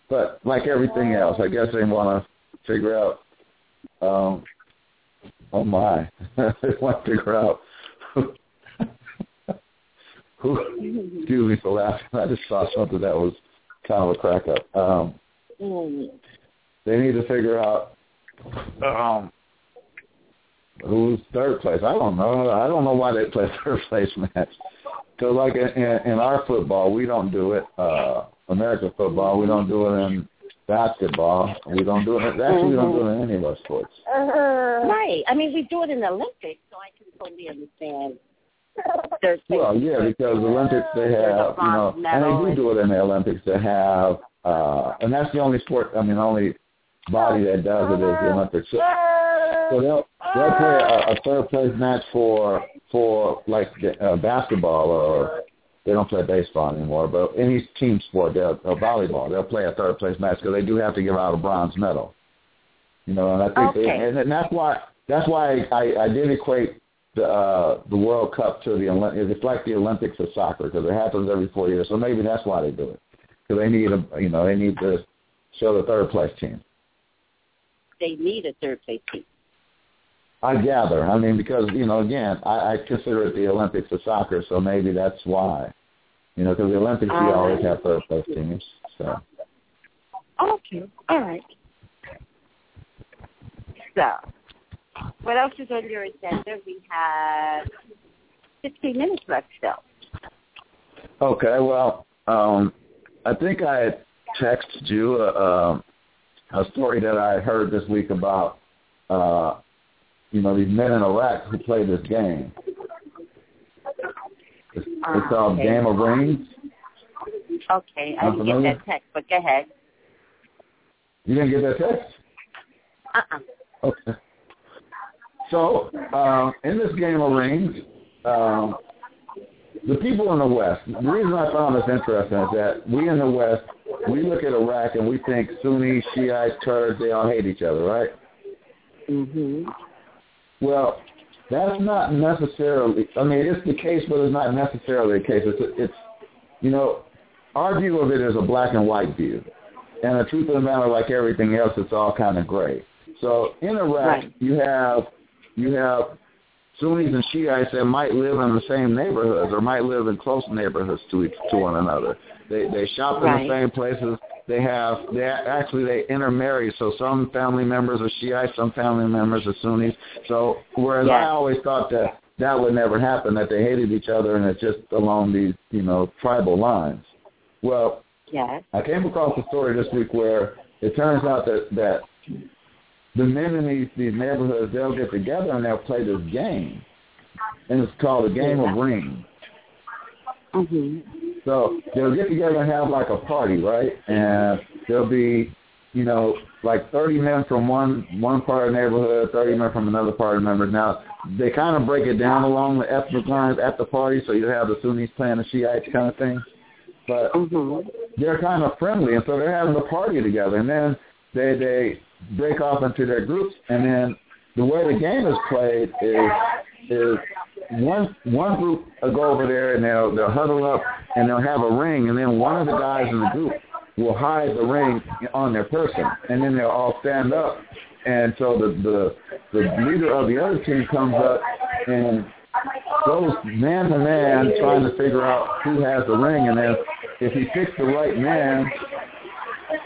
but like everything else, I guess they want to figure out. Um, oh my, they want to figure out who. who excuse me for laughing. I just saw something that was kind of a crack up. Um, Mm. they need to figure out um, who's third place. I don't know. I don't know why they play third place match. Because like in, in, in our football, we don't do it. Uh, American football, we don't do it in basketball. We don't do it. Actually, we don't do it in any of our sports. Uh, Right. I mean, we do it in the Olympics, so I can totally understand. Third place. Well, yeah, because the Olympics they have, you know, and they do do it in the Olympics. They have, uh, and that's the only sport. I mean, only body that does it is the Olympics. So, so they'll they'll play a, a third place match for for like uh, basketball or they don't play baseball anymore, but any team sport, they'll or volleyball, they'll play a third place match because they do have to give out a bronze medal. You know, and I think, Okay. and, and that's why that's why I, I did equate the uh, the World Cup to the Olympics. It's like the Olympics of soccer because it happens every four years. So maybe that's why they do it because they need a you know they need to show the third place team. They need a third place team. I gather. I mean, because you know, again, I, I consider it the Olympics of soccer, so maybe that's why. You know, because the Olympics we Ah. always have third place teams. So Okay. All right. So, what else is on your agenda? We have 15 minutes left still. Okay, well, um, I think I texted you a, a, story that I heard this week about, uh, you know, these men in Iraq who play this game. It's, it's called okay. Game of Rings. Okay, I didn't get that text, but go ahead. You didn't get that text? Uh-uh. Okay. So, um, in this game of rings, um, the people in the West, the reason I found this interesting is that we in the West, we look at Iraq and we think Sunni, Shiites, Kurds, they all hate each other, right? Mhm. Well, that's not necessarily, I mean, it's the case, but it's not necessarily the case. It's, it's you know, our view of it is a black and white view. And the truth of the matter, like everything else, it's all kind of gray. So in Iraq, Right. you have you have Sunnis and Shiites that might live in the same neighborhoods or might live in close neighborhoods to each to one another. They they shop in the same places. They have they actually they intermarry. So some family members are Shiites, some family members are Sunnis. So whereas I always thought that that would never happen, that they hated each other and it's just along these you know tribal lines. Well, Yes. I came across a story this week where it turns out that that the men in these these neighborhoods they'll get together and they'll play this game, and it's called a game of rings. Mhm. So they'll get together and have like a party, right? And there'll be, you know, like 30 men from one one part of the neighborhood, 30 men from another part of the neighborhood. Now they kind of break it down along the ethnic lines at the party, so you have the Sunnis playing the Shiites kind of thing. But Mhm. they're kind of friendly, and so they're having a party together. And then they they break off into their groups, and then the way the game is played is is one one group will go over there and they'll they'll huddle up and they'll have a ring, and then one of the guys in the group will hide the ring on their person, and then they'll all stand up. And so the the the leader of the other team comes up and goes man to man trying to figure out who has the ring, and then if he picks the right man,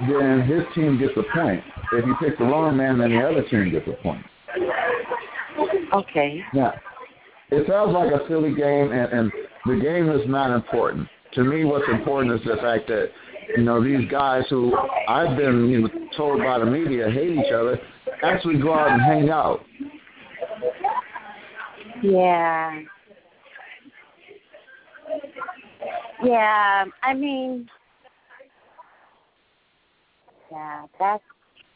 then his team gets a point. If he picks the wrong man, then the other team gets a point. Okay. Now, it sounds like a silly game, and, and the game is not important. To me, what's important is the fact that you know these guys who I've been you know, told by the media hate each other actually go out and hang out. Yeah. Yeah, I mean, yeah, that's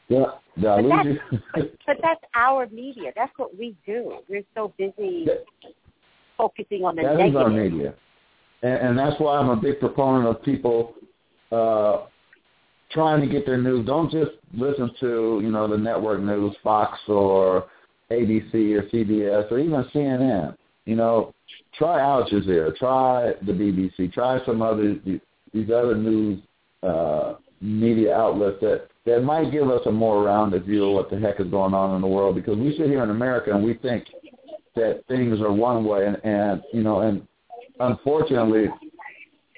Yeah, But you? but, that's our media. That's what we do. We're so busy That- focusing on the That is negative. our media, and, and that's why I'm a big proponent of people uh, trying to get their news. Don't just listen to you know the network news, Fox or ABC or CBS or even CNN. You know, try Al Jazeera, try the BBC, try some other these these other news uh, media outlets that that might give us a more rounded view of what the heck is going on in the world. Because we sit here in America and we think that things are one way, and, and you know, and unfortunately,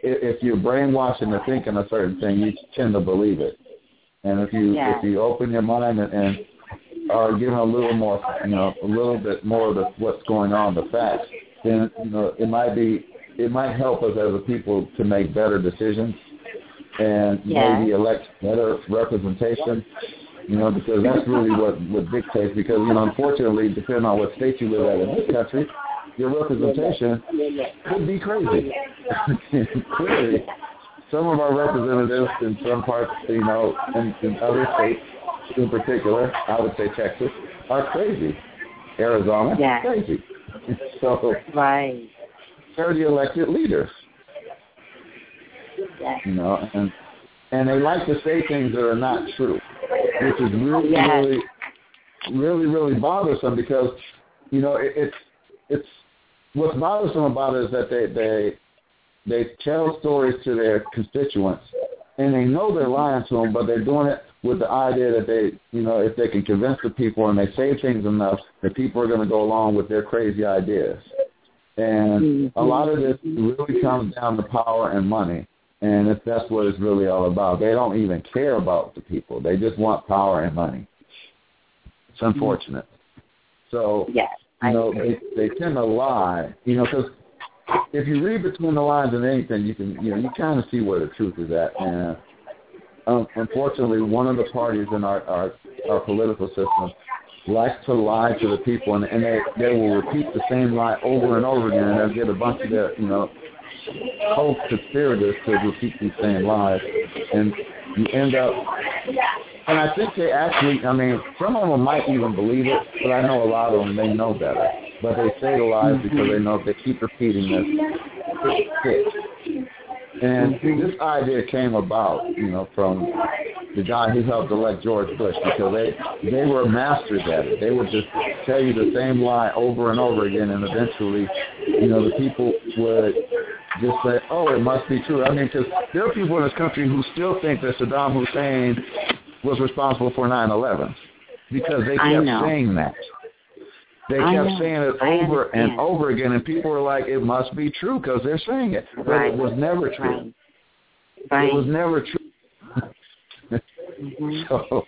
if, if you're brainwashed into thinking a certain thing, you tend to believe it. And if you Yeah. if you open your mind and, and are given a little more, you know, a little bit more of the, what's going on, the facts, then you know it might be it might help us as a people to make better decisions and Yeah. maybe elect better representation. You know, because that's really what what dictates. Because you know, unfortunately, depending on what state you live at in this country, your representation could be crazy. Clearly, some of our representatives in some parts, you know, in, in other states, in particular, I would say Texas, are crazy. Arizona, Yeah. crazy. So Right. they're the elected leaders. You know, and and they like to say things that are not true, which is really, Yes. really, really, really bothersome because, you know, it, it's it's what's bothersome about it is that they they they tell stories to their constituents, and they know they're lying to them, but they're doing it with the idea that they, you know, if they can convince the people and they say things enough, that people are going to go along with their crazy ideas. And a lot of this mm-hmm. really comes down to power and money. And if that's what it's really all about. They don't even care about the people. They just want power and money. It's unfortunate. So yes, you know they they tend to lie. You know because if you read between the lines of anything, you can you know you kind of see where the truth is at. And um, unfortunately, one of the parties in our our, our political system likes to lie to the people, and, and they they will repeat the same lie over and over again, and they'll get a bunch of their you know co-conspirators to repeat these same lies, and you end up. And I think they actually, I mean, some of them might even believe it, but I know a lot of them, they know better. But they say the lies because mm-hmm. they know if they keep repeating this, it and mm-hmm. this idea came about, you know, from the guy who helped elect George Bush because they they were masters at it. They would just tell you the same lie over and over again, and eventually, you know, the people would just say, "Oh, it must be true." I mean, because there are people in this country who still think that Saddam Hussein was responsible for 9/11 because they kept saying that. They kept saying it over and over again, and people were like, "It must be true because they're saying it," but right. it was never true. Right. It was never true. mm-hmm. So,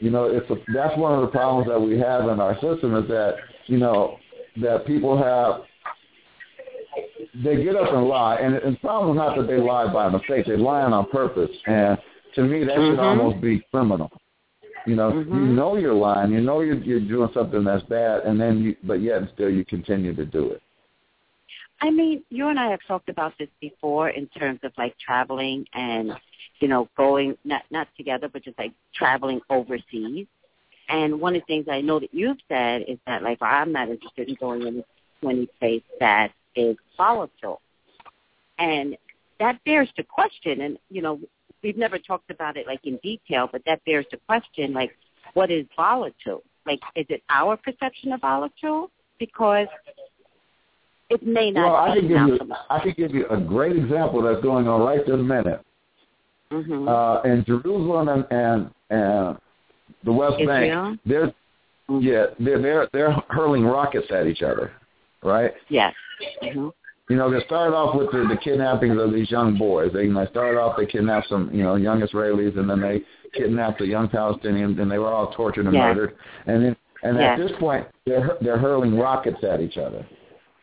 you know, it's a, that's one of the problems that we have in our system is that you know that people have they get up and lie, and the problem is not that they lie by mistake; they're lying on purpose, and to me, that mm-hmm. should almost be criminal. You know, mm-hmm. you know you're lying. You know you're you're doing something that's bad, and then you, but yet still you continue to do it. I mean, you and I have talked about this before in terms of like traveling and, you know, going not not together, but just like traveling overseas. And one of the things I know that you've said is that like I'm not interested in going in any place that is volatile, and that bears to question. And you know, we've never talked about it like in detail, but that bears the question like, what is volatile? Like, is it our perception of volatile? Because it may not. Well, I can give you. I can give you a great example that's going on right this minute. Mhm. Uh, in Jerusalem and and, and the West Israel? Bank, they're yeah, they're they're they're hurling rockets at each other, right? Yes. Mhm. You know, they started off with the, the kidnappings of these young boys. They, you know, started off they kidnapped some, you know, young Israelis, and then they kidnapped the young Palestinians, and they were all tortured and Yes. murdered. And then, and Yes. at this point, they're they're hurling rockets at each other.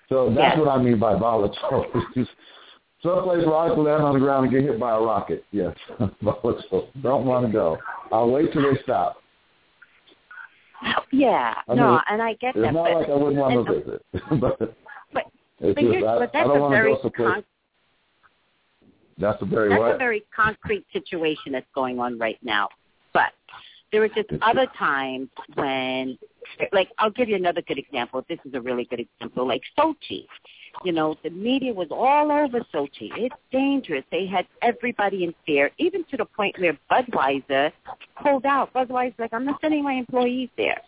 So that's Yes. what I mean by volatile. It's someplace where I can land on the ground and get hit by a rocket. Yes, volatile. Don't want to go. I'll wait till they stop. Yeah. I no, and I get It's that. not but, like I wouldn't want to visit, But- it's but, just I, but I that's don't a very con- that's a very that's what? a very concrete situation that's going on right now. But there were just other times when, like, I'll give you another good example. This is a really good example, like Sochi. You know, the media was all over Sochi. It's dangerous. They had everybody in fear, even to the point where Budweiser pulled out. Budweiser's like, I'm not sending my employees there.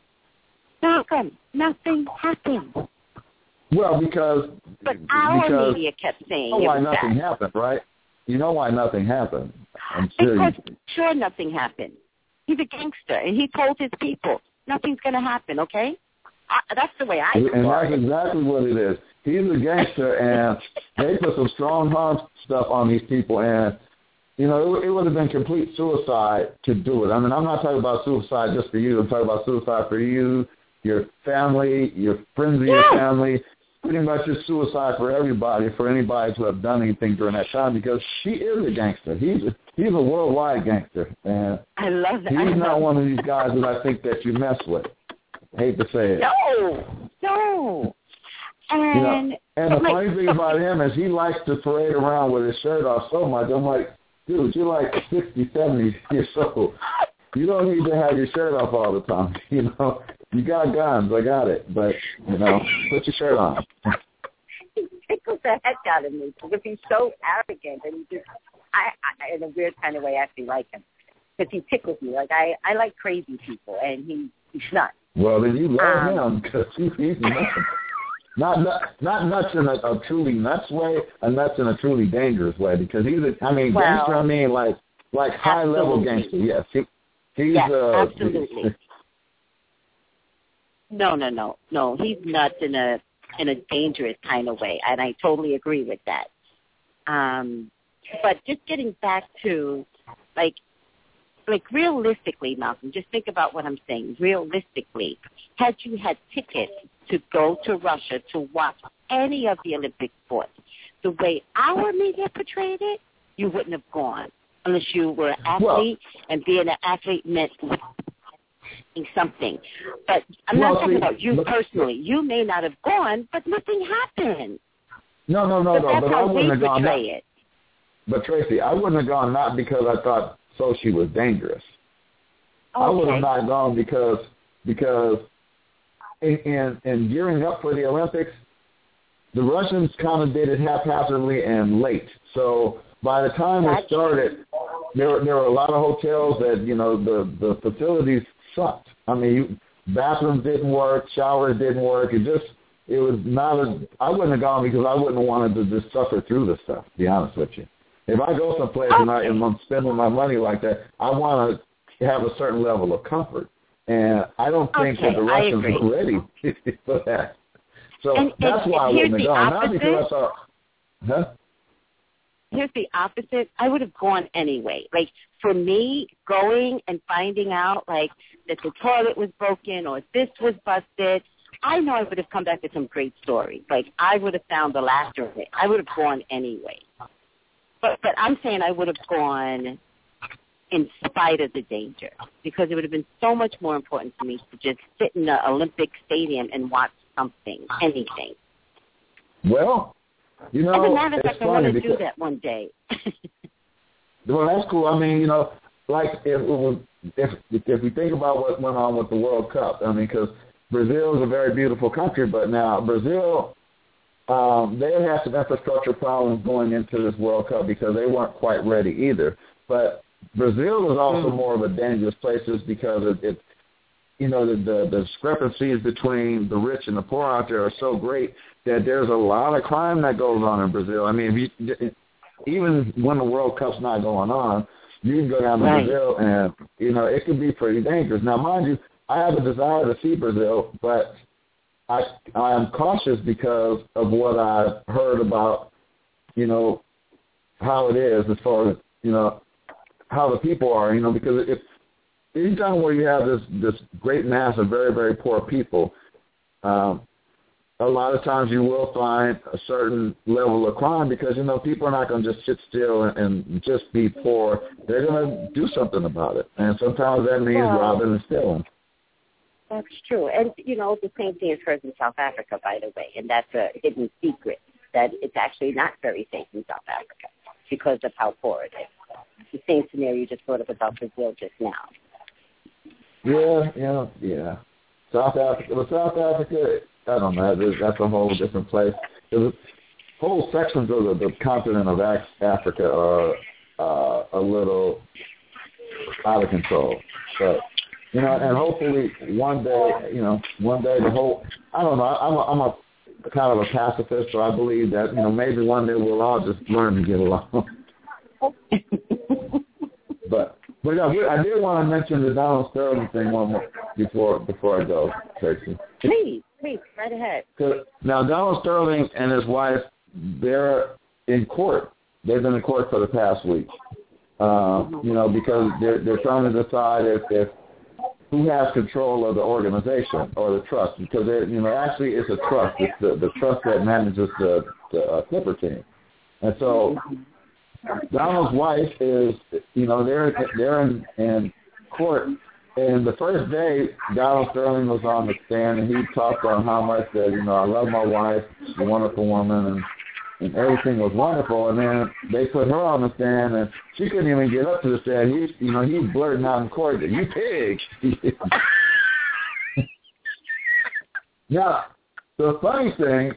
Come? Nothing happened. Well, because But our because media kept saying you know why nothing happened, right? You know why nothing happened. I'm serious. Because sure nothing happened. He's a gangster, and he told his people nothing's going to happen. Okay, I, that's the way I. And that's it. exactly what it is. He's a gangster, and they put some strong harm stuff on these people, and you know it, it would have been complete suicide to do it. I mean, I'm not talking about suicide just for you. I'm talking about suicide for you, your family, your friends of your family. Pretty much it's suicide for everybody, for anybody to have done anything during that time, because she is a gangster. He's a, he's a worldwide gangster, and I love that. He's not one of these guys that I think that you mess with. I hate to say it. No, no. You know, And and the like, funny thing about him is he likes to parade around with his shirt off so much. I'm like, dude, you're like 60, 70 years old. You don't need to have your shirt off all the time. You know, you got guns. I got it. But, you know, put your shirt on. he tickles the heck out of me because he's so arrogant and he just, I, I in a weird kind of way, I actually like him because he tickles me. Like I, I like crazy people, and he, he's nuts. Well, then you love Um, him because he, he's nuts. Not, not not nuts in a, a truly nuts way, and nuts in a truly dangerous way. Because he's a, I mean, Well, gangster. I mean, like like high level gangster. Yes, he, he's Yes, uh, absolutely. No, no, no, no. He's nuts in a in a dangerous kind of way, and I totally agree with that. Um, but just getting back to like like realistically, Malcolm, just think about what I'm saying. Realistically, had you had tickets to go to Russia to watch any of the Olympic sports, the way our media portrayed it, you wouldn't have gone unless you were an athlete, well, and being an athlete meant something. But I'm well, not talking see, about you personally. You may not have gone, but nothing happened. No, no, no, but no. That's but how I wouldn't we have gone. Not, it. but Tracey, I wouldn't have gone not because I thought Sochi was dangerous. Okay. I would have not gone because because in, in in gearing up for the Olympics, the Russians kind of did it haphazardly and late. So by the time it started, there there were a lot of hotels that you know the the facilities sucked. I mean, you, bathrooms didn't work, showers didn't work. It just it was not as I wouldn't have gone because I wouldn't have wanted to just suffer through this stuff. To be honest with you, if I go someplace and, I, and I'm spending my money like that, I want to have a certain level of comfort, and I don't think Okay, that the Russians are ready for that. So And- that's and why I wouldn't have gone. Not because I thought, huh? Here's the opposite. I would have gone anyway. Like for me, going and finding out like that the toilet was broken or this was busted, I know I would have come back with some great stories. Like I would have found the laughter in it. I would have gone anyway. But but I'm saying I would have gone in spite of the danger because it would have been so much more important to me to just sit in the Olympic stadium and watch something, anything. Well, you know, As a matter of it's fact, I want to do that one day. Well, that's cool. I mean, you know, like if it was, if if we think about what went on with the World Cup, I mean, because Brazil is a very beautiful country, but now Brazil, um, they had some infrastructure problems going into this World Cup because they weren't quite ready either. But Brazil is also Mm. more of a dangerous place just because it, it you know, the, the the discrepancies between the rich and the poor out there are so great that there's a lot of crime that goes on in Brazil. I mean, if you even when the World Cup's not going on, you can go down to Right. Brazil and you know it can be pretty dangerous. Now, mind you, I have a desire to see Brazil, but I I am cautious because of what I've heard about, you know, how it is as far as you know how the people are. You know, because if anytime where you have this this great mass of very very poor people, um, a lot of times you will find a certain level of crime because you know people are not going to just sit still and, and just be poor. They're going to do something about it, and sometimes that means Well- robbing and stealing. That's true. And, you know, the same thing occurs in South Africa, by the way, and that's a hidden secret, that it's actually not very safe in South Africa because of how poor it is. The same scenario you just thought of about Brazil just now. Yeah, yeah, yeah. South Africa, but South Africa, I don't know. That's- a whole different place. There's whole sections of the, the continent of Africa are uh, a little out of control. But you know, and hopefully one day, you know, one day the whole. I don't know. I'm a, I'm a kind of a pacifist, so I believe that you know maybe one day we'll all just learn to get along. but yeah, I did want to mention the Donald Sterling thing one more before before I go, Tracey. Please, please, right ahead. 'Cause now Donald Sterling and his wife, they're in court. They've been in court for the past week. Uh, you know, because they're they're trying to decide if, if who has control of the organization or the trust. Because they you know, actually it's a trust. It's the the trust that manages the the uh, Clipper team. And so Donald's wife is, you know, they're they're in, in court, and the first day Donald Sterling was on the stand, and he talked on how much that you know I love my wife, she's a wonderful woman, and and everything was wonderful. And then they put her on the stand, and she couldn't even get up to the stand. He, you know, he's blurting out in court that you pig. now, the funny thing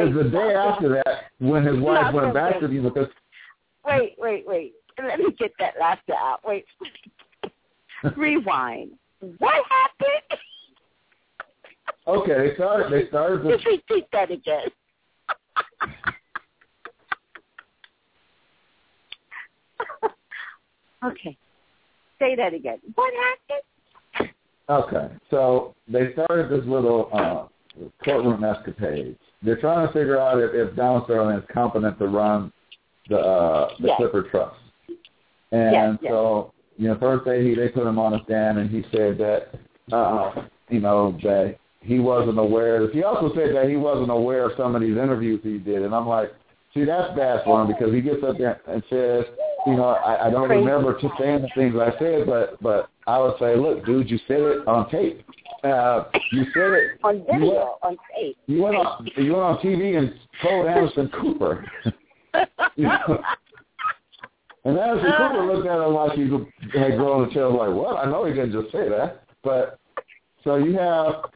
is the day after that, when his wife went back to the because Wait, wait, wait. Let me get that laughter out. Wait. Rewind. What happened? Okay, they started. They started. The, Just repeat that again. okay. Say that again. What happened? okay, so they started this little uh, courtroom escapade. They're trying to figure out if, if Donald Sterling is competent to run the uh, the Yes. Clipper Trust. And Yes, yes. so you know, first day he they put him on a stand, and he said that, uh, you know, that he wasn't aware. He also said that he wasn't aware of some of these interviews he did, and I'm like, see, that's bad for him because he gets up there and says, you know, I, I don't Crazy. remember to saying the things I said, but but I would say, look, dude, you said it on tape. Uh, you said it On You video, went, on tape. you went on you went on TV and told Anderson Cooper. You know? And Anderson Cooper looked at him like he had grown a tail. Like, what? I know he didn't just say that, but so you have.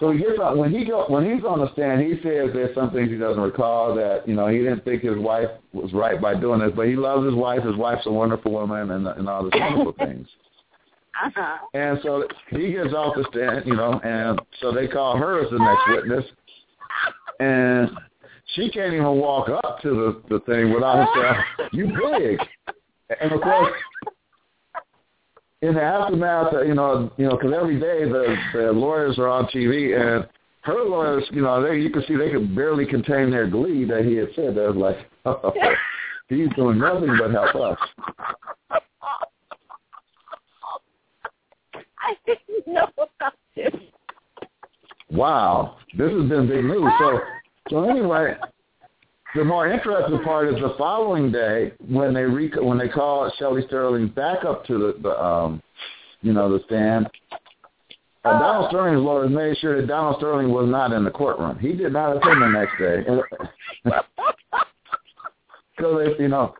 So he gets on when he go when he's on the stand. He says there's some things he doesn't recall that you know he didn't think his wife was right by doing this, but he loves his wife. His wife's a wonderful woman, and and all these wonderful things. Uh-huh. And so he gets off the stand, you know, and so they call her as the next witness, and she can't even walk up to the the thing without herself. You big, and of course, in the aftermath, uh, you know, you know, because every day the the lawyers are on TV, and her lawyers, you know, they you can see they could barely contain their glee that he had said that. Like, oh, he's doing nothing but help us. I didn't know about this. Wow, this has been big news. So, so anyway, the more interesting part is the following day when they re- when they call Shelley Sterling back up to the, the um, you know, the stand. Donald Sterling's lawyers made sure that Donald Sterling was not in the courtroom. He did not attend the next day. So they, you know,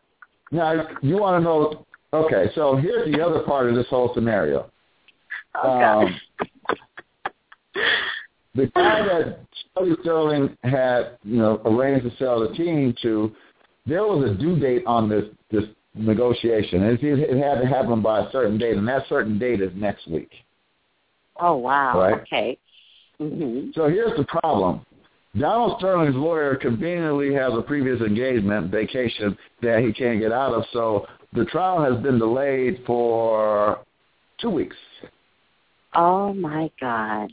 now you want to know. Okay, so here's the other part of this whole scenario. Oh. Um, the guy that Shelley Sterling had, you know, arranged to sell the team to, there was a due date on this this negotiation. It, it had to happen by a certain date, and that certain date is next week. oh, wow. Right. Okay. hmm So here's the problem. Donald Sterling's lawyer conveniently has a previous engagement, vacation, that he can't get out of, so the trial has been delayed for two weeks. Oh, my God.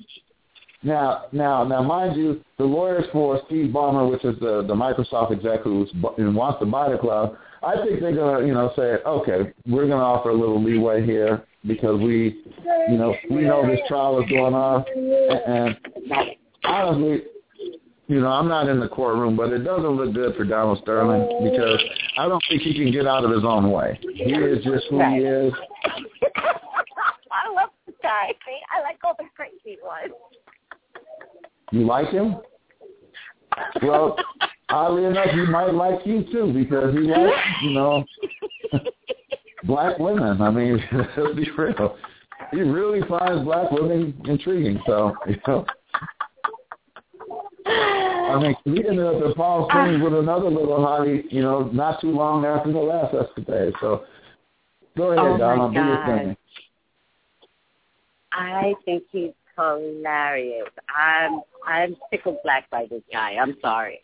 Now, now, now, mind you, the lawyers for Steve Ballmer, which is the the Microsoft exec who wants to buy the club, I think they're gonna, you know, say, okay, we're gonna offer a little leeway here because we, you know, we know this trial is going on, and, and honestly, you know, I'm not in the courtroom, but it doesn't look good for Donald Sterling because I don't think he can get out of his own way. He is just who he is. I love the guy. I like all the crazy ones. You like him? Well, oddly enough, he might like you too because he likes, you know, black women. I mean, let's be real. He really finds black women intriguing. So, you know. I mean, we ended up in Palm Springs with another little hottie, you know, not too long after the last escapade. So, go ahead, Oh, Donald. Do your thing. I think he's hilarious. I'm I'm tickled black by this guy. I'm sorry.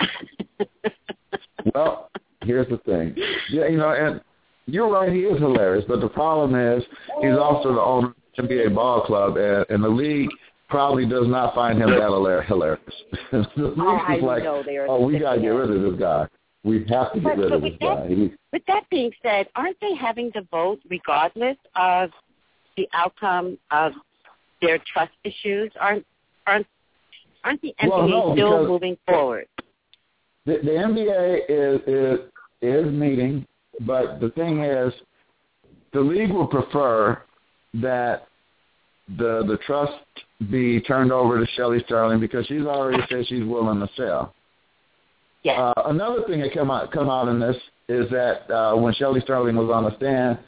Well, here's the thing. Yeah, you know, and you're right. He is hilarious, but the problem is he's also the owner of the NBA ball club, and, and the league probably does not find him that hilarious. the league Oh, is like, know they are oh, we got to get rid of this guy. We have to get But- rid but of this that- guy. With that being said, aren't they having to vote regardless of the outcome of their trust issues? Aren't aren't aren't the NBA Well, no, still moving forward? the, the NBA is, is is meeting, but the thing is, the league would prefer that the the trust be turned over to Shelley Sterling because she's already said she's willing to sell. Yes. Uh, another thing that come out come out in this is that uh, when Shelley Sterling was on the stand,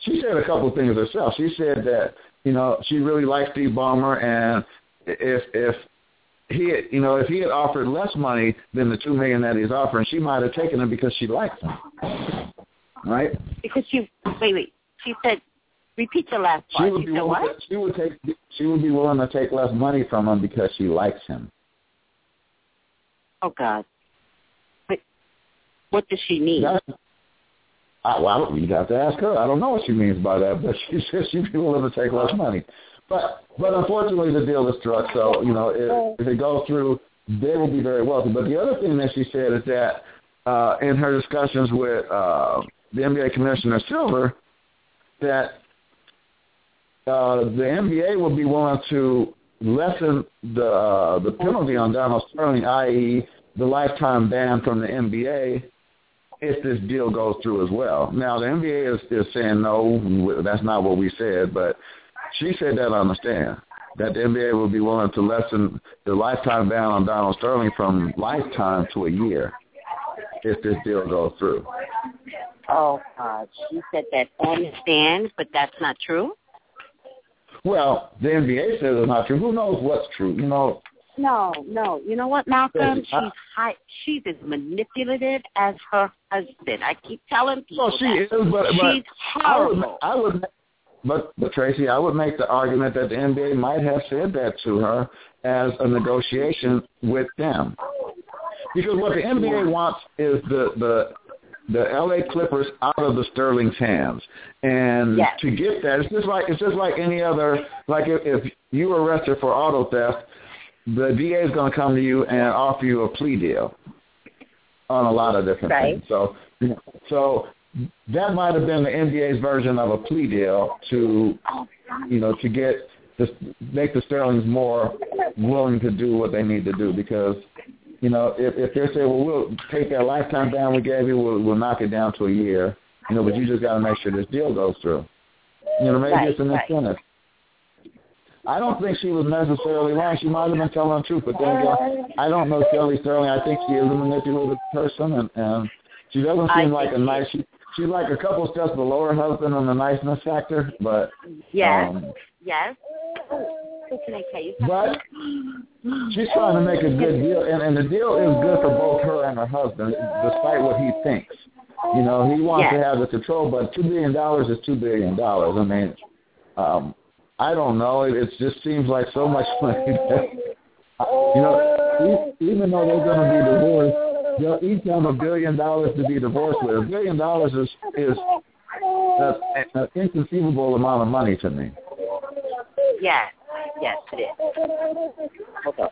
she said a couple of things herself. She said that you know she really liked Steve Ballmer, and if if he had, you know if he had offered less money than the two million that he's offering, she might have taken it because she likes him, right? because she wait wait. She said, repeat the last She part. would She said willing. what? She would take. She would be willing to take less money from him because she likes him. Oh God. But what does she need? That's, I, well, you'd have to ask her. I don't know what she means by that, but she says she'd be willing to take less money. But but unfortunately, the deal is struck. So you know, if, if it goes through, they will be very wealthy. But the other thing that she said is that uh, in her discussions with uh, the NBA Commissioner Silver, that uh, the NBA would be willing to lessen the uh, the penalty on Donald Sterling, i.e., the lifetime ban from the NBA, if this deal goes through as well. Now the NBA is, is saying no, that's not what we said, but she said that I understand that the NBA would be willing to lessen the lifetime ban on Donald Sterling from lifetime to a year if this deal goes through. Oh, God. She said that on the stand, but that's not true? Well, the NBA says it's not true. Who knows what's true? You know. No, no. You know what, Malcolm? She's high, she's as manipulative as her husband. I keep telling people. Well, she that. is, but, but she's horrible. I would, I would, but but Tracey, I would make the argument that the NBA might have said that to her as a negotiation with them, because what the NBA wants is the the the LA Clippers out of the Sterling's hands. And yes. to get that, it's just like it's just like any other. Like if, if you were arrested for auto theft, the DA is going to come to you and offer you a plea deal on a lot of different right. things. So, so that might have been the NBA's version of a plea deal to, you know, to get the make the Sterlings more willing to do what they need to do because you know, if if they say, well, we'll take that lifetime ban we gave you, we'll we'll knock it down to a year, you know, but you just got to make sure this deal goes through. You know, maybe right, it's an right. I don't think she was necessarily wrong. She might have been telling the truth, but then again, I don't know Kelly Sterling. I think she is a manipulative person, and, and she doesn't I seem like a nice. She, she's like a couple steps below her husband on the niceness factor, but Yes. um, Yes. So can I tell you something? but she's trying to make a good deal, and, and the deal is good for both her and her husband, despite what he thinks. You know, he wants Yes. to have the control, but two billion dollars is two billion dollars. I mean, um, I don't know. It, it just seems like so much money. you know, even though they're going to be divorced, they'll each have a billion dollars to be divorced with. A billion dollars is is an inconceivable amount of money to me. Yes. Yes, it is. Hold on.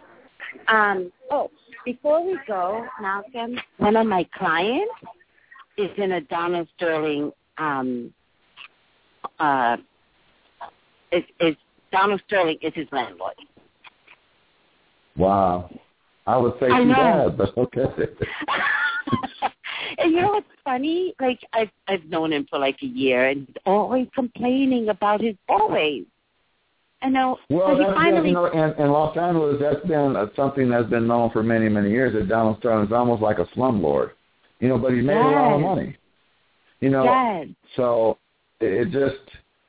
Um, oh, before we go, Malcolm, one of my clients is in a Donald Sterling um uh is is Donald Sterling is his landlord. Wow. I would say I too know. bad, but okay. and you know what's funny? Like I've I've known him for like a year and he's always complaining about his always. I know. Well, so he that's been, you know, in, in Los Angeles, that's been uh, something that's been known for many, many years. That Donald Sterling is almost like a slumlord, you know, but he made a lot of money, you know. Yes. So it, it just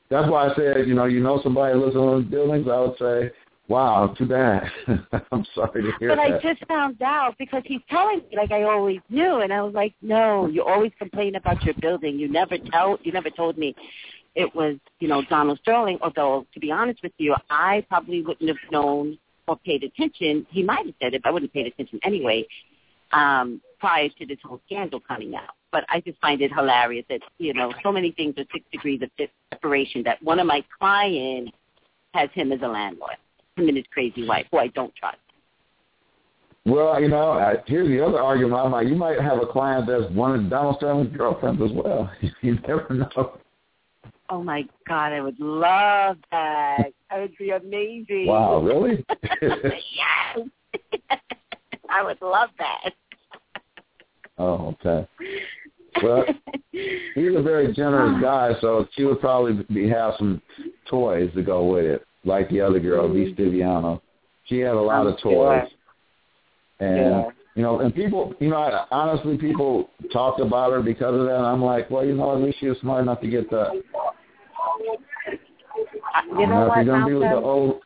that's why I said, you know, you know somebody who lives in those buildings. I would say, wow, too bad. I'm sorry to hear that. But I just found out because he's telling me like I always knew, and I was like, no, you always complain about your building. You never tell, you never told me it was, you know, Donald Sterling. Although to be honest with you, I probably wouldn't have known or paid attention. He might have said it, but I wouldn't have paid attention anyway. Um, prior to this whole scandal coming out, but I just find it hilarious that you know so many things are six degrees of separation. That one of my clients has him as a landlord, him and his crazy wife, who I don't trust. Well, you know, uh, here's the other argument. I'm like, you might have a client that's one of Donald Sterling's girlfriends as well. you never know. Oh my God, I would love that. That would be amazing. Wow, really? yes. I would love that. Oh, okay. Well, he's a very generous guy, so she would probably be have some toys to go with it, like the other girl, V. Mm-hmm. Stiviano. She had a lot of toys, and Yeah. you know, and people, you know, I- honestly, people talked about her because of that. And I'm like, well, you know, at least she was smart enough to get that. You know if what, you're gonna be with the old,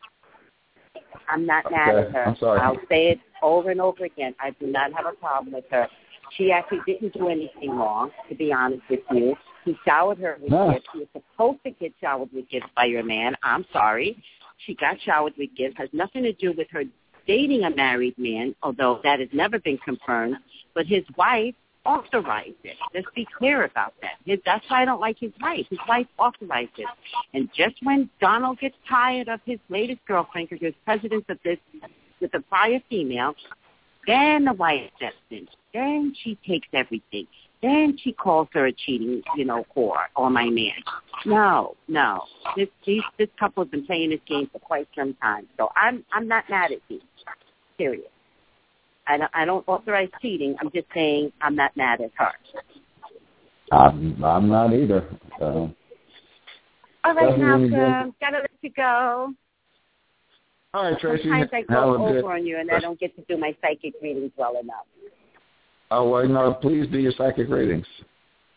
I'm not mad Okay, at her. I'm sorry. I'll say it over and over again. I do not have a problem with her. She actually didn't do anything wrong, to be honest with you. He showered her with No. gifts. She was supposed to get showered with gifts by your man. I'm sorry. She got showered with gifts. Has nothing to do with her dating a married man, although that has never been confirmed. But his wife authorized it. Let's be clear about that. His, that's why I don't like his wife. His wife authorized it. And just when Donald gets tired of his latest girlfriend, because there's precedence of this with a prior female, Then the wife steps in. Then she takes everything. Then she calls her a cheating, you know, whore or my man. No, no. This these, this couple has been playing this game for quite some time. So I'm I'm not mad at you. Period. I don't I don't authorize cheating. I'm just saying I'm not mad at her. I'm I'm not either. So. All right, Malcolm. Gotta let you go. All right, Tracey. Sometimes I go over on you and I don't get to do my psychic readings well enough. Oh well, no. Please do your psychic readings.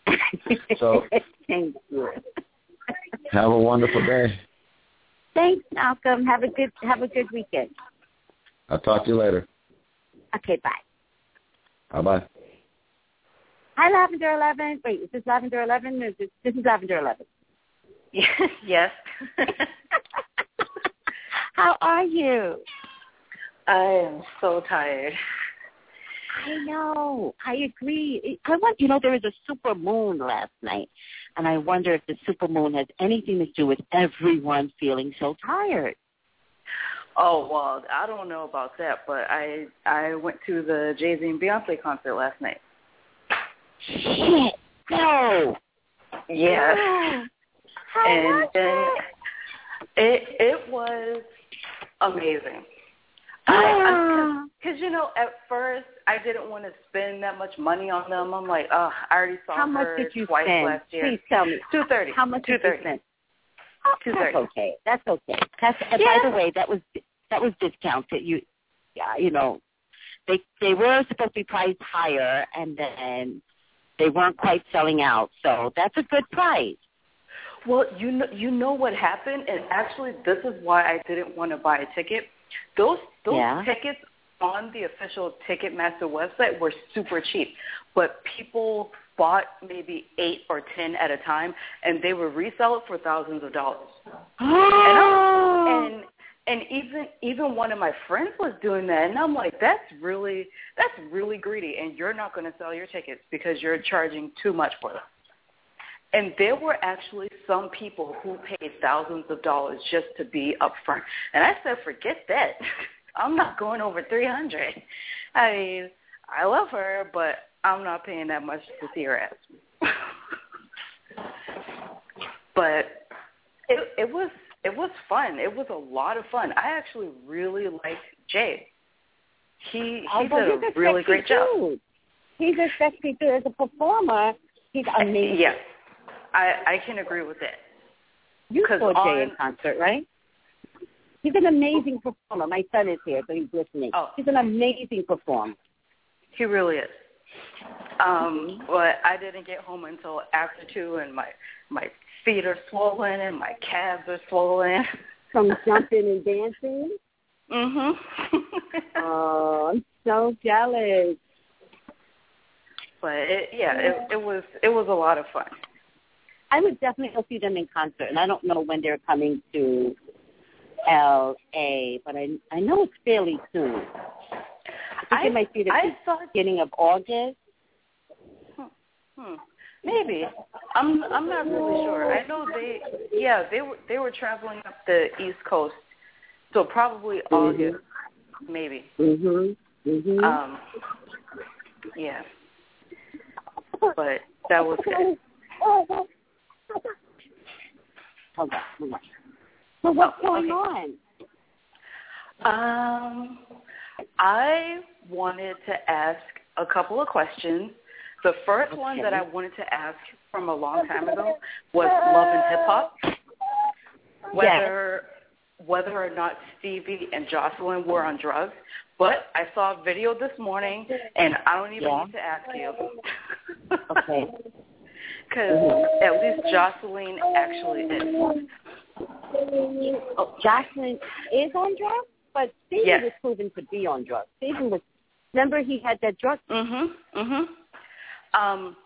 So thank you. Have a wonderful day. Thanks, Malcolm. Have a good have a good weekend. I'll talk to you later. Okay, bye. Bye bye. Hi, Lavender Eleven. Wait, is this Lavender Eleven? Is this, this is Lavender Eleven. Yes. yes. How are you? I am so tired. I know. I agree. I want you know there was a super moon last night, and I wonder if the super moon has anything to do with everyone feeling so tired. Oh well, I don't know about that, but I I went to the Jay Z and Beyonce concert last night. Shit, no. Yes. How and then it? It it was amazing. Ah. Because you know, at first I didn't want to spend that much money on them. I'm like, oh, I already saw How much did you twice spend? last year. Please tell me. Two thirty. How much did you spend? Two thirty. that's okay. That's okay. That's and Yeah. by the way, that was that was discounted. You, yeah, you know, they they were supposed to be priced higher, and then they weren't quite selling out. So that's a good price. Well, you know, you know what happened, and actually, this is why I didn't want to buy a ticket. Those those Yeah. tickets on the official Ticketmaster website were super cheap, but people bought maybe eight or ten at a time, and they would resell it for thousands of dollars. Oh. And and even even one of my friends was doing that, and I'm like, that's really that's really greedy, and you're not going to sell your tickets because you're charging too much for them. And there were actually some people who paid thousands of dollars just to be up front. And I said, forget that. I'm not going over 300. I mean, I love her, but I'm not paying that much to see her ass. but it it was it was fun. It was a lot of fun. I actually really liked Jay. He he Oh, did well, a he's a really great job. dude. He's a sexy dude as a performer. He's amazing. Yeah, I I can agree with that. You saw Jay in concert, right? He's an amazing performer. My son is here, so he's listening. Oh. He's an amazing performer. He really is. Um, but I didn't get home until after two, and my my feet are swollen and my calves are swollen. From jumping and dancing. mhm. Oh, I'm so jealous. but it, yeah, it, it was it was a lot of fun. I would definitely go see them in concert, and I don't know when they're coming to L.A., but I I know it's fairly soon. I think I might be the I thought beginning of August. hmm, maybe I'm I'm not really sure. I know they yeah they were they were traveling up the East Coast, so probably August maybe. Mhm. Mhm. Um, yeah, but that was it. Hold on, hold on. So what's going okay. on? Um, I wanted to ask a couple of questions. The first one that I wanted to ask from a long time ago was love and hip hop. Whether whether or not Stevie and Joseline were on drugs. But I saw a video this morning, and I don't even Yeah. need to ask you. Okay. Because at least Joseline actually is. Oh, Joseline is on drugs, but Stephen Yes. was proven to be on drugs. Stephen was. Remember, he had that drug. Mhm. Mhm. Um,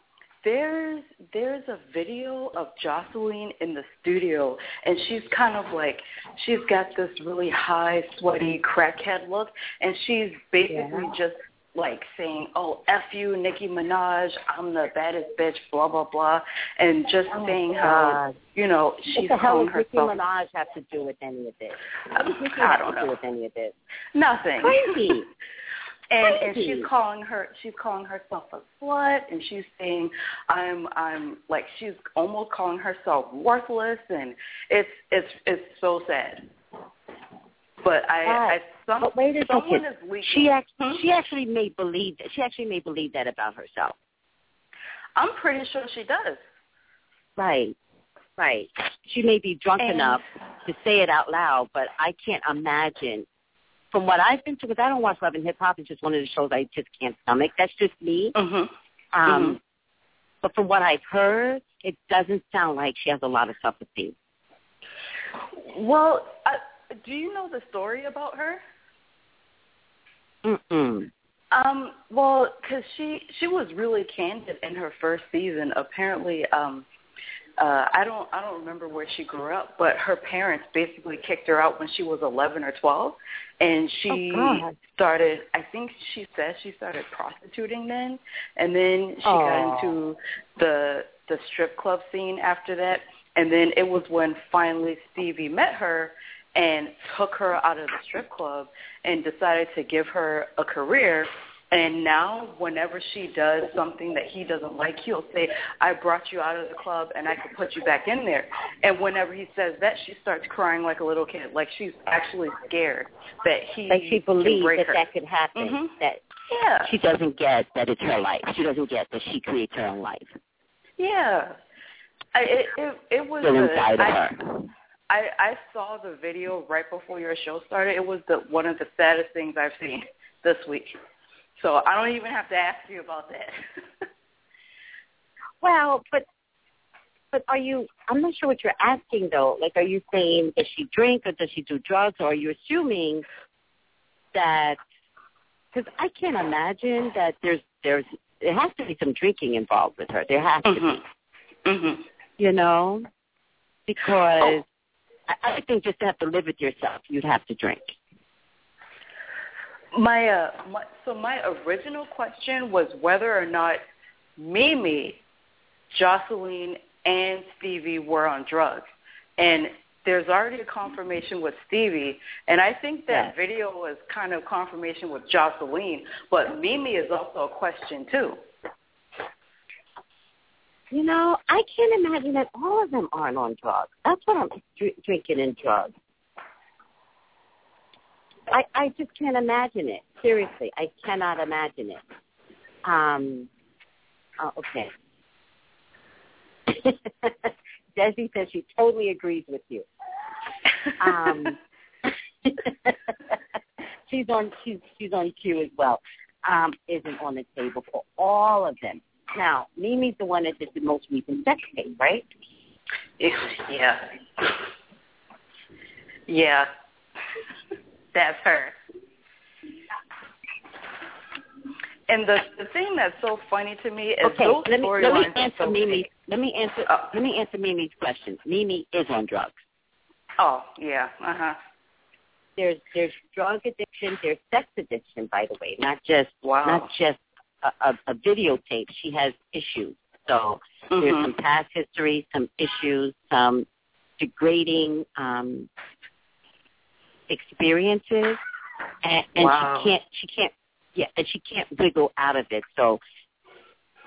there's there's a video of Joseline in the studio, and she's kind of like she's got this really high, sweaty crackhead look, and she's basically Yeah. just like saying, "Oh, f you, Nicki Minaj, I'm the baddest bitch," blah blah blah, and just Oh, saying how you know she's What the hell does Nicki. Minaj have to do with any of this? What does Nicki I don't to do know. with any of this? Nothing. Crazy. and and she's calling her she's calling herself a slut and she's saying i'm i'm like she's almost calling herself worthless and it's it's it's so sad but i Right. Some But wait a someone second. is leaking She actually, Hmm? she actually may believe that. She actually may believe that about herself. i'm pretty sure she does Right. Right. She may be drunk And- enough to say it out loud, but I can't imagine. From what I've been to, because I don't watch Love and Hip Hop, it's just one of the shows I just can't stomach. That's just me. mhm Um, Mhm. But from what I've heard, it doesn't sound like she has a lot of self-esteem. well I, do you know the story about her Mm-mm. Um, well, because she she was really candid in her first season. Apparently, um, uh, I don't I don't remember where she grew up, but her parents basically kicked her out when she was eleven or twelve, and she Oh, started. I think she said she started prostituting then, and then she Oh. got into the the strip club scene after that, and then it was when finally Stevie met her and took her out of the strip club and decided to give her a career. And now, whenever she does something that he doesn't like, he'll say, "I brought you out of the club, and I could put you back in there." And whenever he says that, she starts crying like a little kid, like she's actually scared that he Like she believes that her. that could happen. Mhm. That Yeah, she doesn't get that it's her life. She doesn't get that she creates her own life. yeah. I, it it it was. Still inside of her. I I saw the video right before your show started. It was the one of the saddest things I've seen this week. So I don't even have to ask you about that. Well, but but are you? I'm not sure what you're asking though. Like, are you saying does she drink or does she do drugs, or are you assuming that? Because I can't imagine that there's there's there has to be some drinking involved with her. There has to mhm. be, Mhm. you know, because Oh. I, I think just to have to live with yourself, you'd have to drink. My uh my, so my original question was whether or not Mimi, Joseline, and Stevie were on drugs. And there's already a confirmation with Stevie, and I think that Yes. video was kind of confirmation with Joseline, but Mimi is also a question too. You know, I can't imagine that all of them aren't on drugs. That's what I'm dr- drinking and drugs. I I just can't imagine it. Seriously, I cannot imagine it. Um. Oh, okay. Desi says she totally agrees with you. Um, she's on she's she's on cue as well. Um, isn't on the table for all of them. Now, Mimi's the one that did the most recent sex tape, right? Yeah. Yeah. That's her. And the the thing that's so funny to me is Okay, those let me let me answer so Mimi. fake. Let me answer Oh. let me answer Mimi's question. Mimi is on drugs. Oh, yeah. Uh huh. There's there's drug addiction, there's sex addiction, by the way, not just Wow. not just a, a, a videotape. She has issues. So there's Mhm. some past history, some issues, some degrading um, experiences, and, and Wow. she can't she can't yeah, and she can't wiggle out of it. So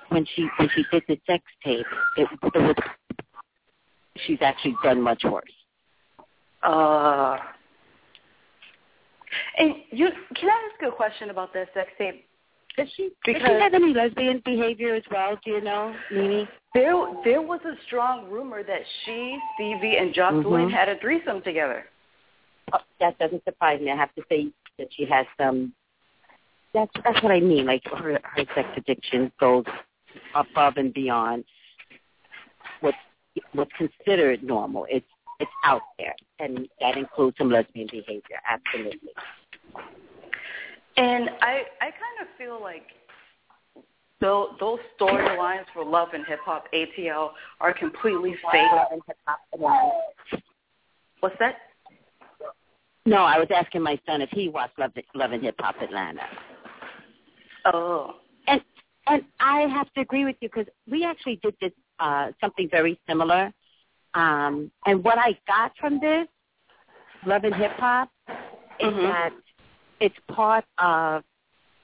when she when she did the sex tape, it, it was she's actually done much worse. Uh. And you can I ask a question about that sex tape? Does she does Because- she have any lesbian behavior as well? Do you know, Mimi? There there was a strong rumor that she, Stevie, and Joseline Mhm. had a threesome together. Oh, that doesn't surprise me. I have to say that she has some. That's that's what I mean. Like her her sex addiction goes above and beyond what's what's considered normal. It's it's out there, and that includes some lesbian behavior. Absolutely. And I I kind of feel like those those storylines for Love and Hip Hop ATL are completely fake. What's that? No, I was asking my son if he watched Love, Love and Hip Hop Atlanta. Oh. And and I have to agree with you because we actually did this uh, something very similar. Um, and what I got from this Love and Hip Hop is Mhm. that it's part of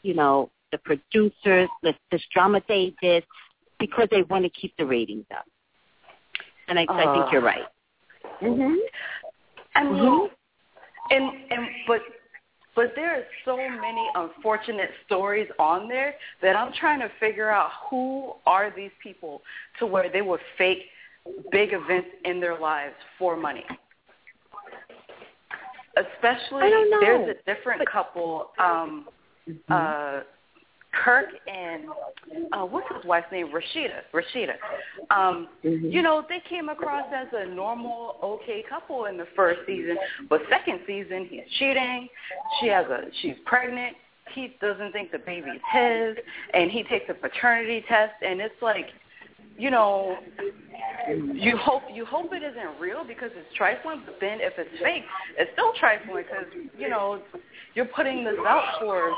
you know, the producers, let's just dramatizate this because they want to keep the ratings up. And I, uh, I think you're right. Mhm. I mean, mm-hmm. and and but but there are so many unfortunate stories on there that I'm trying to figure out who are these people to where they would fake big events in their lives for money. Especially there's a different but, couple um mm-hmm. uh Kirk and uh, what's his wife's name? Rasheeda. Rasheeda. Um, mm-hmm. You know, they came across as a normal, okay couple in the first season, but second season he's cheating. She has a she's pregnant. He doesn't think the baby's his, and he takes a paternity test, and it's like, you know, you hope you hope it isn't real because it's trifling, but then if it's fake, it's still trifling because you know you're putting this out for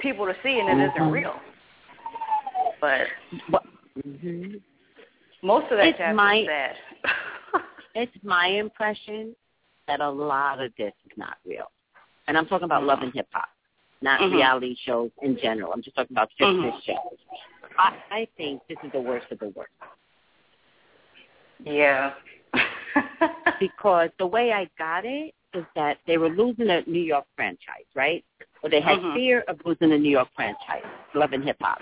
people to see and it isn't mm-hmm. real. But, but mm-hmm. most of that it's my, is sad. it's my impression that a lot of this is not real. And I'm talking about mm-hmm. love and hip hop, not mm-hmm. reality shows in general. I'm just talking about fictional mm-hmm. shows. I, I think this is the worst of the worst. Yeah. because the way I got it is that they were losing a New York franchise, right? Or they had mm-hmm. fear of losing the New York franchise, Love and Hip Hop.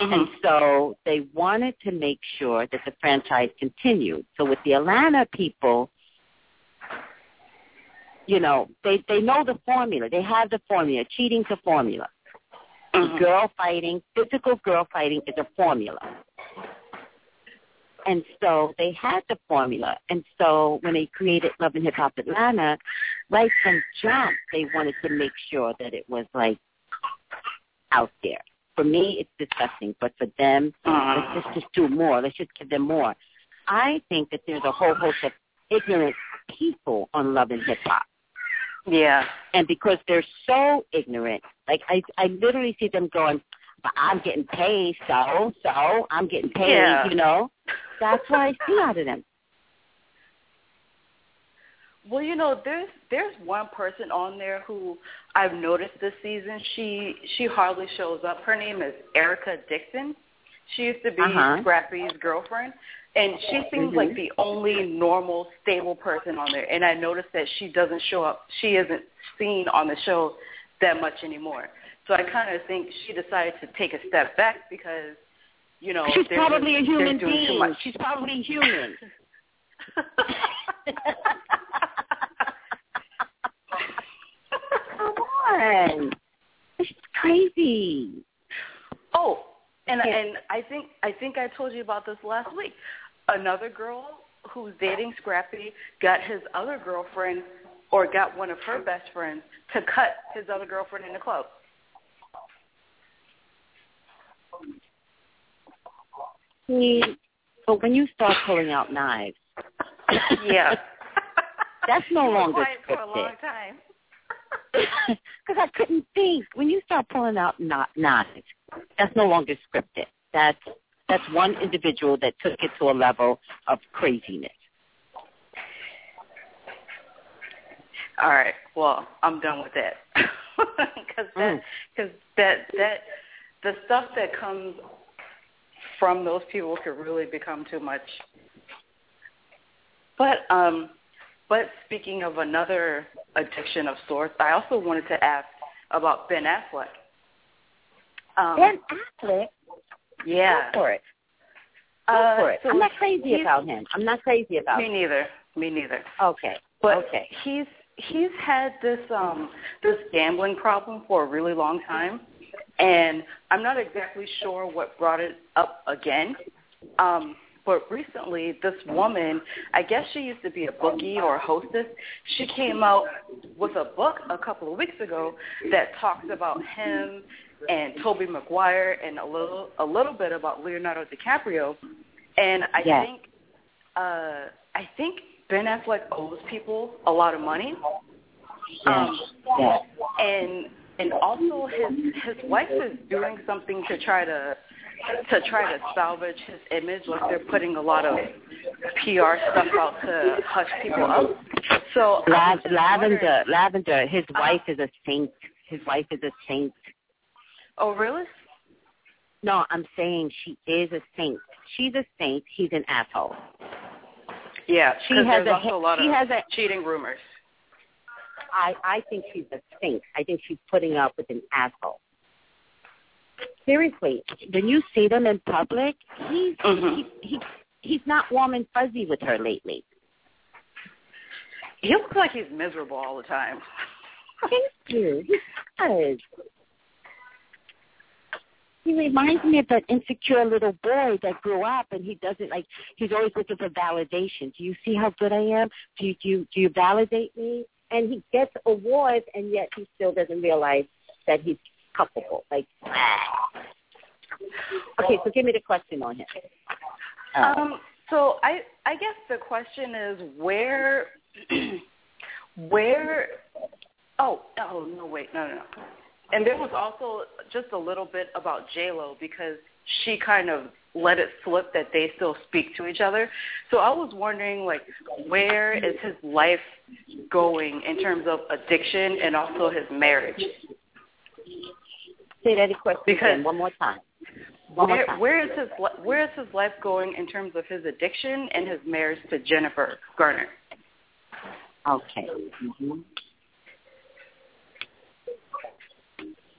Mm-hmm. And so they wanted to make sure that the franchise continued. So with the Atlanta people, you know, they they know the formula. They have the formula. Cheating's a formula. Mm-hmm. Girl fighting, physical girl fighting is a formula. And so they had the formula. And so when they created Love and Hip Hop Atlanta, right from jump, they wanted to make sure that it was like out there. For me, it's disgusting, but for them, let's just, just do more. Let's just give them more. I think that there's a whole host of ignorant people on Love and Hip Hop. Yeah. And because they're so ignorant, like I, I literally see them going, but I'm getting paid, so, so I'm getting paid, yeah. you know. That's what I see out of them. Well, you know, there's there's one person on there who I've noticed this season. She she hardly shows up. Her name is Erica Dixon. She used to be uh-huh. Scrappy's girlfriend, and she seems mm-hmm. like the only normal, stable person on there. And I noticed that she doesn't show up. She isn't seen on the show that much anymore. So I kind of think she decided to take a step back because you know, she's probably a human being. She's probably human. Come on, it's crazy. Oh, and yeah. and I think I think I told you about this last week. Another girl who's dating Scrappy got his other girlfriend, or got one of her best friends to cut his other girlfriend in the club. See, but when you start pulling out knives, yeah, that's no longer scripted. For a long time. Because I couldn't think. When you start pulling out not knives, that's no longer scripted. That's that's one individual that took it to a level of craziness. All right. Well, I'm done with that. Because that, because mm. that, that, the stuff that comes from those people could really become too much. But um, but speaking of another addiction of sorts, I also wanted to ask about Ben Affleck. Um, ben Affleck. Yeah. Go for it. Go uh, for it. So I'm not crazy about him. I'm not crazy about me him. Me neither. Me neither. Okay. But okay. he's he's had this um this gambling problem for a really long time and I'm not exactly sure what brought it up again. Um, but recently, this woman, I guess she used to be a bookie or a hostess, she came out with a book a couple of weeks ago that talks about him and Tobey Maguire and a little a little bit about Leonardo DiCaprio. And I yes. think uh I think Ben Affleck owes people a lot of money. Yes. Um, yes. And and also his his wife is doing something to try to to try to salvage his image like they're putting a lot of PR stuff out to hush people up. So Lav- Lavender Lavender his uh-huh. wife is a saint. His wife is a saint. Oh, really? No, I'm saying she is a saint. She's a saint. He's an asshole. Yeah, She has there's a- also a lot she of has a- cheating rumors. I I think she's a saint. I think she's putting up with an asshole. Seriously, when you see them in public, he's Mhm. he, he he's not warm and fuzzy with her lately. He looks like he's miserable all the time. Thank you. He does. He reminds me of that insecure little boy that grew up and he doesn't like he's always looking for validation. Do you see how good I am? Do you do you, do you validate me? And he gets awards and yet he still doesn't realize that he's culpable. Like Okay, so give me the question on him. Uh, Um, so I I guess the question is where where oh oh no wait no no no and there was also just a little bit about J Lo because she kind of let it slip that they still speak to each other. So I was wondering like where is his life going in terms of addiction and also his marriage? Say that question because- again one more time. One more time. where is his where is his life going in terms of his addiction and his marriage to Jennifer Garner? Okay. hmm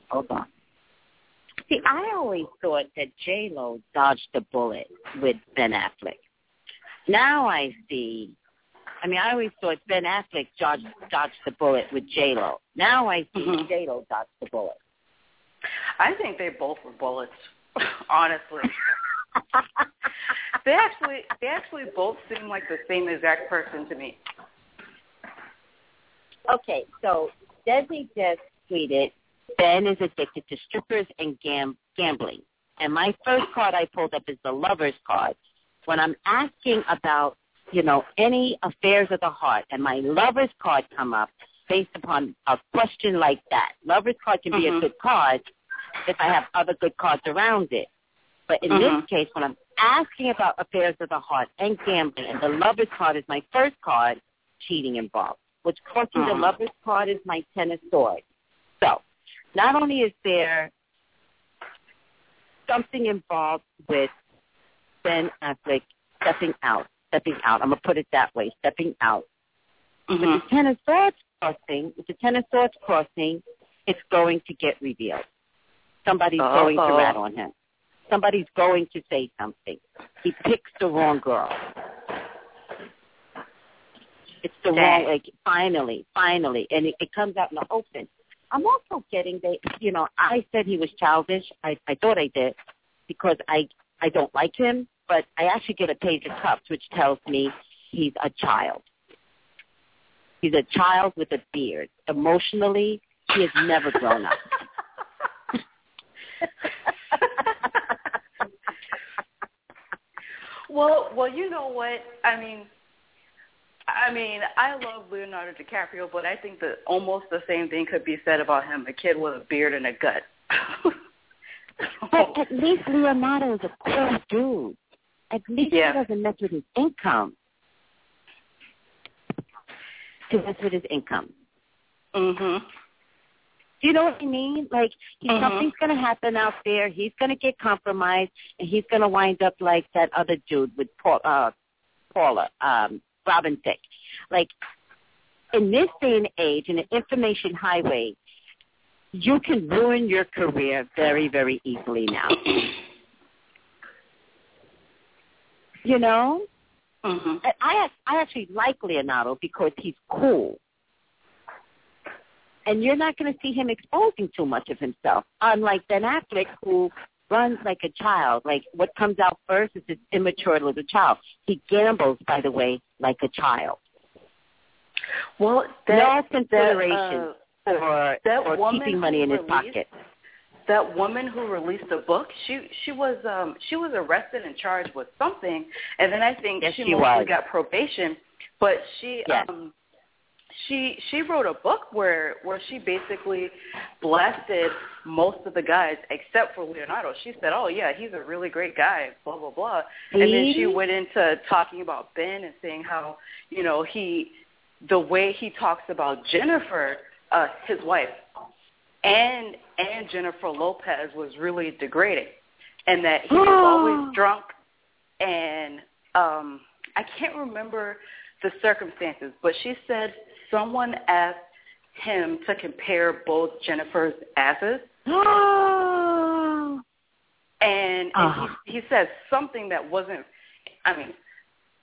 Hold on. See, I always thought that J Lo dodged the bullet with Ben Affleck. Now I see. I mean, I always thought Ben Affleck dodged, dodged the bullet with J Lo. Now I see Mhm. J Lo dodged the bullet. I think they both were bullets. Honestly, they actually they actually both seem like the same exact person to me. Okay, so Desi just tweeted, Ben is addicted to strippers and gam- gambling. And my first card I pulled up is the lover's card. When I'm asking about, you know, any affairs of the heart, and my lover's card come up based upon a question like that. Lover's card can be Mhm. a good card if I have other good cards around it. But in Mhm. this case, when I'm asking about affairs of the heart and gambling, and the lover's card is my first card, cheating involved. Which crossing the Mhm. lover's card is my ten of swords. So, not only is there something involved with Ben Affleck stepping out, stepping out. I'm gonna put it that way, stepping out. With Mhm. the ten of swords crossing, with the ten of swords crossing, it's going to get revealed. Somebody's uh-huh. going to rat on him. Somebody's going to say something. He picks the wrong girl. It's the Dang. wrong, like, finally, finally. And it, it comes out in the open. I'm also getting that, you know, I said he was childish. I, I thought I did because I, I don't like him, but I actually get a page of cups which tells me he's a child. He's a child with a beard. Emotionally, he has never grown up. well, well, you know what? I mean, I mean, I love Leonardo DiCaprio, but I think that almost the same thing could be said about him, a kid with a beard and a gut. But at least Leonardo is a cool dude. At least Yeah. he doesn't mess with his income. To mess his income. mhm. Do you know what I mean? Like Mhm. something's going to happen out there. He's going to get compromised, and he's going to wind up like that other dude with Paul, uh, Paula um, Robin Thicke. Like in this day and age, in an information highway, you can ruin your career very, very easily now. you know, Mhm. I I I actually like Leonardo because he's cool. And you're not going to see him exposing too much of himself, unlike Ben Affleck, who runs like a child. Like what comes out first is his immature little child. He gambles, by the way, like a child. Well, that, no consideration that, uh, for that for woman keeping money who in his released- pocket. That woman who released the book, she she was um she was arrested and charged with something, and then I think Yes, she, she mostly was. got probation. But she Yes. um she she wrote a book where where she basically blasted most of the guys except for Leonardo. She said, "Oh yeah, he's a really great guy." Blah blah blah. And then she went into talking about Ben and saying how you know he the way he talks about Jennifer, uh, his wife, and and Jennifer Lopez was really degrading, and that he was always drunk, and um, I can't remember the circumstances, but she said someone asked him to compare both Jennifer's asses. and and Uh-huh. he, he said something that wasn't. I mean,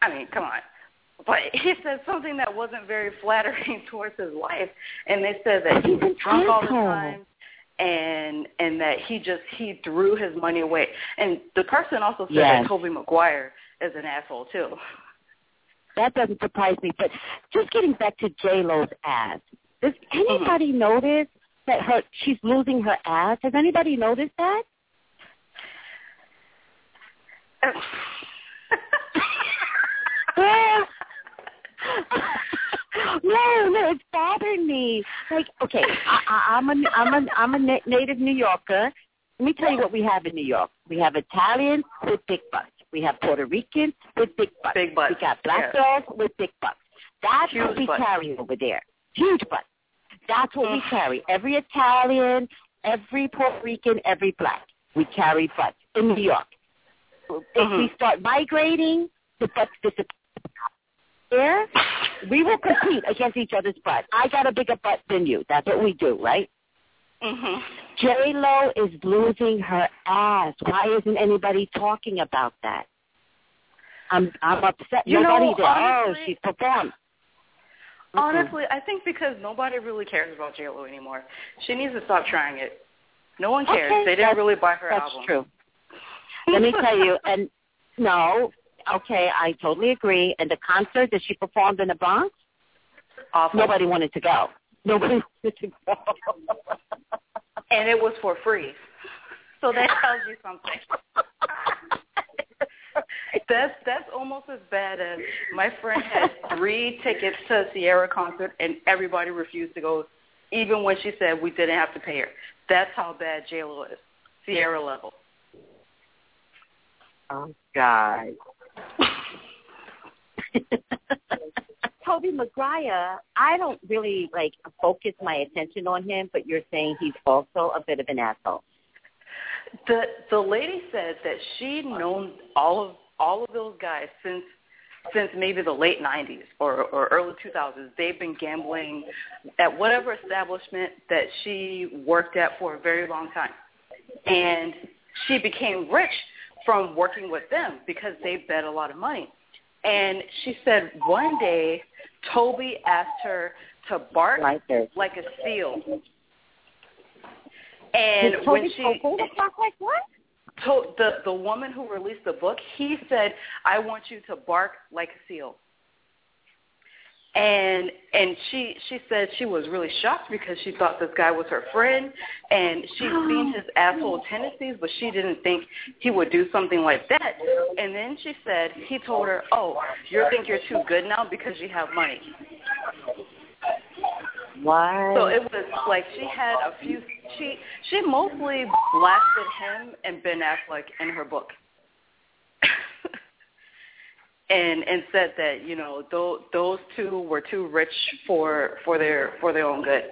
I mean, come on. But he said something that wasn't very flattering towards his wife, and they said that he was drunk all the time, and and that he just he threw his money away. And the person also said Yes. that Tobey Maguire is an asshole too. That doesn't surprise me. But just getting back to J Lo's ass, does anybody mm-hmm. notice that her she's losing her ass? Has anybody noticed that? no, no, it's bothering me. Like, okay, I, I, I'm a, I'm a, I'm a na- native New Yorker. Let me tell you what we have in New York. We have Italians with big butts. We have Puerto Ricans with big butts. Big butts, We got black yeah. girls with big butts. That's what we butts. carry over there. Huge butts. That's what we carry. Every Italian, every Puerto Rican, every black. We carry butts in New York. If Mhm. we start migrating, the butts disappear. There, we will compete against each other's butt. I got a bigger butt than you. That's what we do, right? mhm. J Lo is losing her ass. Why isn't anybody talking about that? I'm I'm upset. You know, Nobody did. Oh, honestly- she's performed. Mm-mm. Honestly, I think because nobody really cares about J Lo anymore. She needs to stop trying it. No one cares. Okay, they didn't really buy her That's album. true. Let me tell you, and no, okay, I totally agree. And the concert that she performed in the Bronx, Awful. nobody wanted to go. Nobody wanted to go. And it was for free. So that tells you something. That's that's almost as bad as my friend had three tickets to a Ciara concert and everybody refused to go, even when she said we didn't have to pay her. That's how bad J Lo is, Ciara level. Oh God. Tobey Maguire, I don't really like focus my attention on him, but you're saying he's also a bit of an asshole. The the lady said that she'd known all of all of those guys since since maybe the late '90s or or early 2000s. They've been gambling at whatever establishment that she worked at for a very long time, and she became rich from working with them because they bet a lot of money. And she said one day Toby asked her to bark there. like a seal. And Did when she Toby like what? to the the woman who released the book, he said, "I want you to bark like a seal." And and she she said she was really shocked because she thought this guy was her friend, and she'd seen his asshole tendencies, but she didn't think he would do something like that. And then she said he told her, "Oh, you think you're too good now because you have money." Why? So it was like she had a few. She she mostly blasted him and Ben Affleck in her book, and and said that you know those those two were too rich for for their for their own good.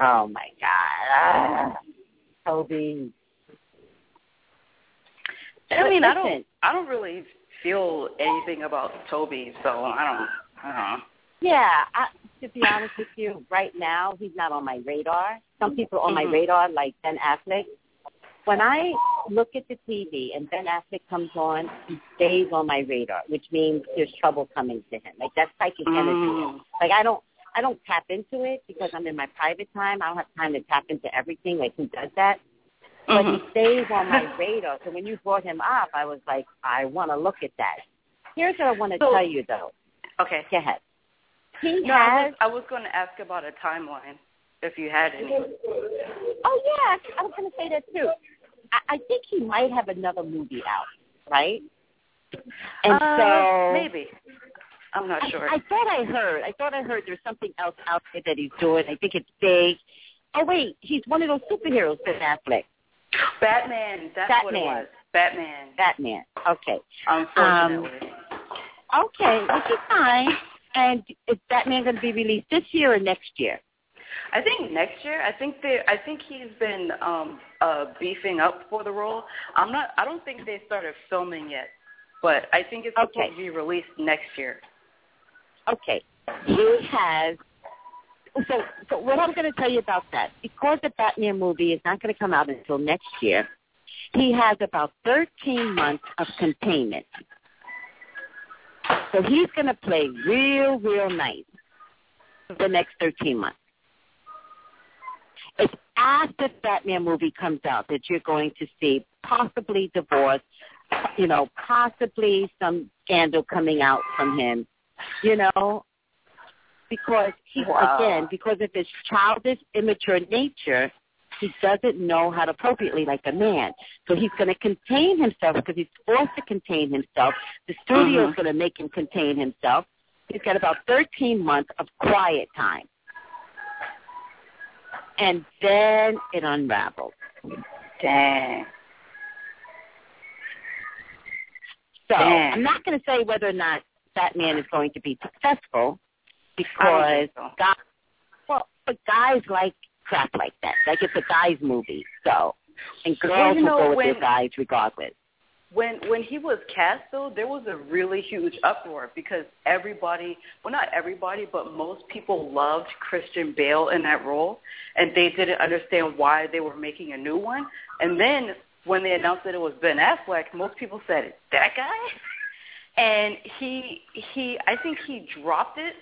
oh my God. Ah. Toby. I mean, I don't I don't really feel anything about Toby, so I don't I don't know. Yeah, I, to be honest with you, right now he's not on my radar. Some people on my Mhm. radar, like Ben Affleck. When I look at the TV and Ben Affleck comes on, he stays on my radar, which means there's trouble coming to him. Like that's psychic energy. Mm. Like I don't, I don't tap into it because I'm in my private time. I don't have time to tap into everything. Like who does that? But Mhm. he stays on my radar. So when you brought him up, I was like, I want to look at that. Here's what I want to So- tell you though. Okay. Go ahead. He No, I was, I was going to ask about a timeline if you had any. Oh yeah, I was going to say that too. I, I think he might have another movie out, right? And uh, so maybe. I'm not I, sure. I thought I heard. I thought I heard there's something else out there that he's doing. I think it's big. Oh wait, he's one of those superheroes, Ben Affleck, Batman, that's what it Batman. was. Batman. Batman. Okay, Unfortunately. okay, which is fine. And is Batman going to be released this year or next year? I think next year. I think they. I think he's been um uh beefing up for the role. I'm not. I don't think they started filming yet, but I think it's supposed to be released next year. Okay. He has. So, so what I'm going to tell you about that, because the Batman movie is not going to come out until next year, he has about 13 months of containment. So he's going to play real, real nice for the next 13 months. It's after the Batman movie comes out that you're going to see possibly divorce, you know, possibly some scandal coming out from him, you know, because he Wow. again because of his childish, immature nature, he doesn't know how to appropriately like a man. So he's going to contain himself because he's forced to contain himself. The studio is Mhm. going to make him contain himself. He's got about 13 months of quiet time. And then it unravels. Dang. So Damn. I'm not going to say whether or not that Batman is going to be successful because so. guys, well, but guys like crap like that. Like it's a guys movie, so and girls Well, you will go with when- their guys regardless. When when he was cast though, there was a really huge uproar because everybody, well not everybody, but most people loved Christian Bale in that role, and they didn't understand why they were making a new one. And then when they announced that it was Ben Affleck, most people said that guy, and he he I think he dropped it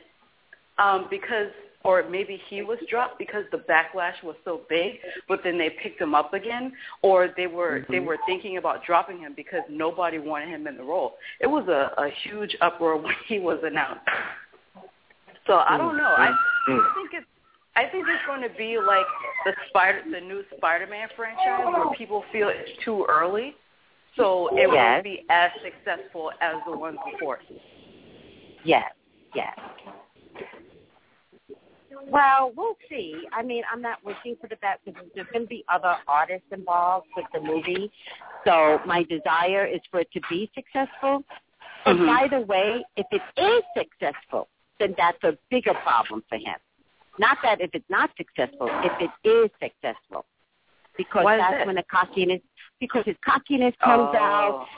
um, because or maybe he was dropped because the backlash was so big, but then they picked him up again, or they were they mm-hmm. were thinking about dropping him because nobody wanted him in the role. It was a, a huge uproar when he was announced. So I don't know. I, mm-hmm. I think it's I think it's going to be like the spider the new Spider-Man franchise where people feel it's too early, so it Yes. won't be as successful as the ones before. Yes, yes. Well, we'll see. I mean, I'm not wishing for the best because there's going to be other artists involved with the movie. So my desire is for it to be successful. Mhm. by the way, if it is successful, then that's a bigger problem for him. Not that if it's not successful, if it is successful. Because Why that's when the cockiness, because his cockiness comes out. Oh.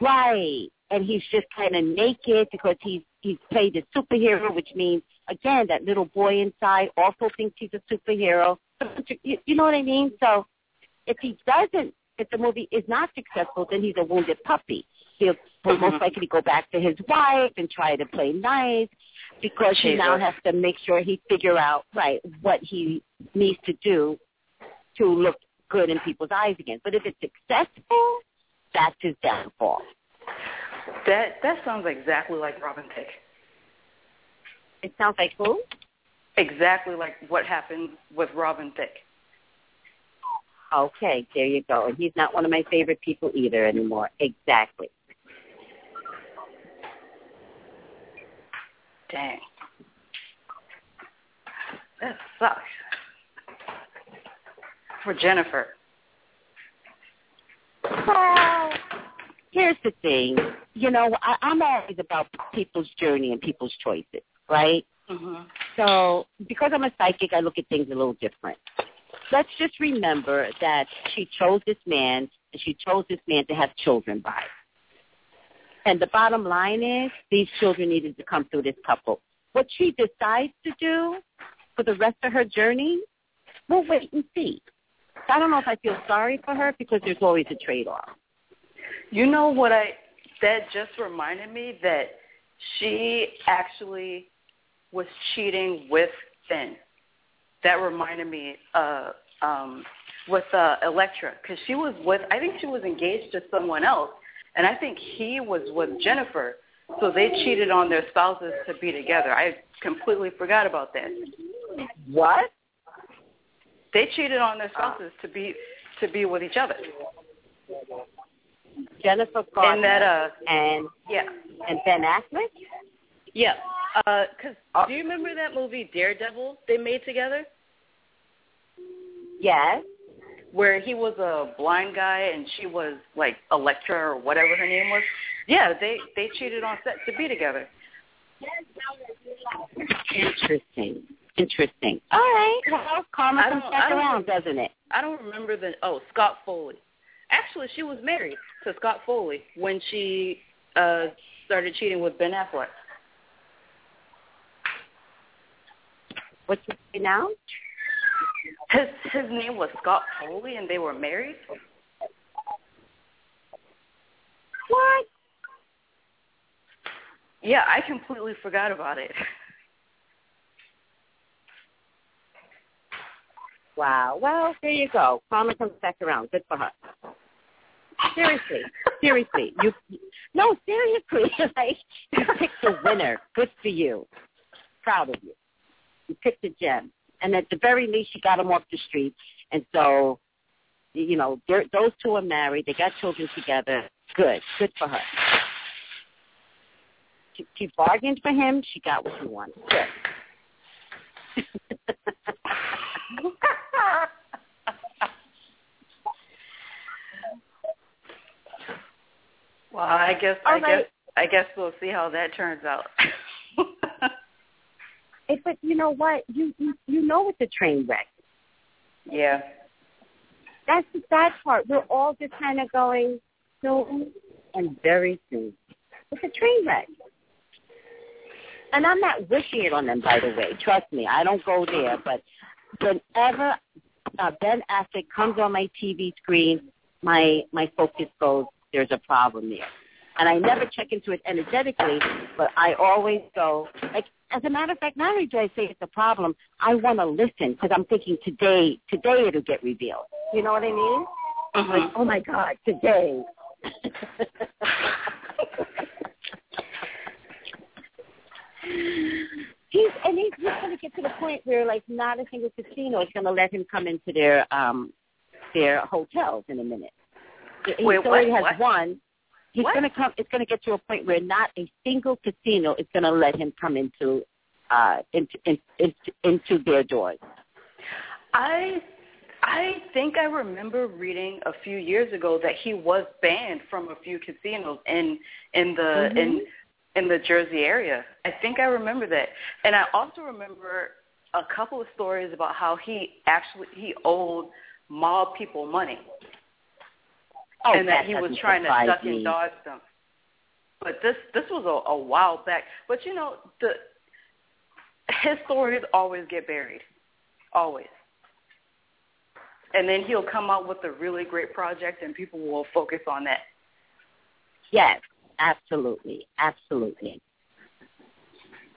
Right. And he's just kind of naked because he's he's played a superhero, which means again that little boy inside also thinks he's a superhero. You, you know what I mean? So if he doesn't, if the movie is not successful, then he's a wounded puppy. He'll will most likely go back to his wife and try to play nice because he now has to make sure he figure out right what he needs to do to look good in people's eyes again. But if it's successful, that's his downfall. That that sounds exactly like Robin Thicke. It sounds like who? Exactly like what happened with Robin Thicke. Okay, there you go. And he's not one of my favorite people either anymore. Exactly. Dang. That sucks. For Jennifer. Well, here's the thing. You know, I, I'm always about people's journey and people's choices, right? Mhm. So because I'm a psychic, I look at things a little different. Let's just remember that she chose this man, and she chose this man to have children by. And the bottom line is, these children needed to come through this couple. What she decides to do for the rest of her journey, we'll wait and see. I don't know if I feel sorry for her because there's always a trade-off. You know what I that just reminded me that she actually was cheating with Finn. That reminded me of um with uh Elektra cuz she was with I think she was engaged to someone else and I think he was with Jennifer. So they cheated on their spouses to be together. I completely forgot about that. What? They cheated on their spouses to be to be with each other. Jennifer Garner And that uh and yeah. and Ben Affleck? Yeah. Uh 'cause Uh, do you remember that movie Daredevil they made together? Yes. Where he was a blind guy and she was like Elektra or whatever her name was. Yeah, they they cheated on set to be together. Interesting. Interesting. All right. Well, karma comes back around, doesn't it? I don't remember the oh Scott Foley. Actually, she was married to Scott Foley when she uh started cheating with Ben Affleck. What's his name now? His his name was Scott Foley, and they were married. What? Yeah, I completely forgot about it. Wow. Well, there you go. Karma comes back around. Good for her. Seriously, seriously, you. No, seriously, like you picked a winner. Good for you. Proud of you. You picked a gem, and at the very least, you got them off the street. And so, you know, those two are married. They got children together. Good. Good for her. She, she bargained for him. She got what she wanted. Good. well, I guess All I right. guess I guess we'll see how that turns out. But you know what? You you, you know it's a train wreck. Yeah. That's the sad part. We're all just kind of going soon and very soon. It's a train wreck. And I'm not wishing it on them, by the way. Trust me, I don't go there. But whenever uh, Ben Affleck comes on my TV screen, my my focus goes, there's a problem there. And I never check into it energetically, but I always go, like, as a matter of fact, not only do I say it's a problem, I want to listen because I'm thinking today, today it'll get revealed. You know what I mean? Mm-hmm. Like, oh my God, today. he's and he's, just going to get to the point where like not a single casino is going to let him come into their um their hotels in a minute. He Wait, already what? has what? one. He's going to come. It's going to get to a point where not a single casino is going to let him come into uh into into, into their doors. I I think I remember reading a few years ago that he was banned from a few casinos in in the mm-hmm. in in the Jersey area. I think I remember that. And I also remember a couple of stories about how he actually he owed mob people money. Oh, and that, that he was trying to duck me. and dodge them. But this this was a, a while back. But you know, the his stories always get buried. Always. And then he'll come out with a really great project and people will focus on that. Yes, absolutely, absolutely.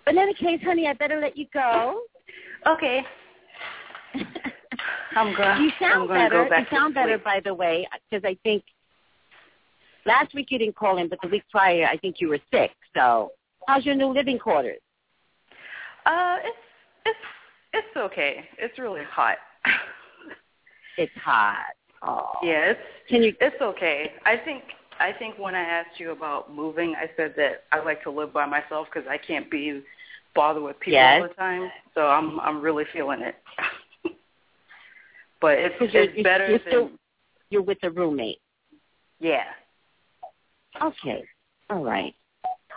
But in any case, honey, I better let you go. Okay. I'm going. You sound I'm better. go back you sound better, sleep. by the way, because I think last week you didn't call in, but the week prior I think you were sick. So, how's your new living quarters? Uh, it's it's it's okay. It's really hot. It's hot. Oh. yeah, it's Can you? it's okay. I think I think when I asked you about moving, I said that I like to live by myself because I can't be bothered with people Yes. all the time. So I'm I'm really feeling it. but it's it's you're, better you're than still you're with a roommate. yeah. Okay. All right.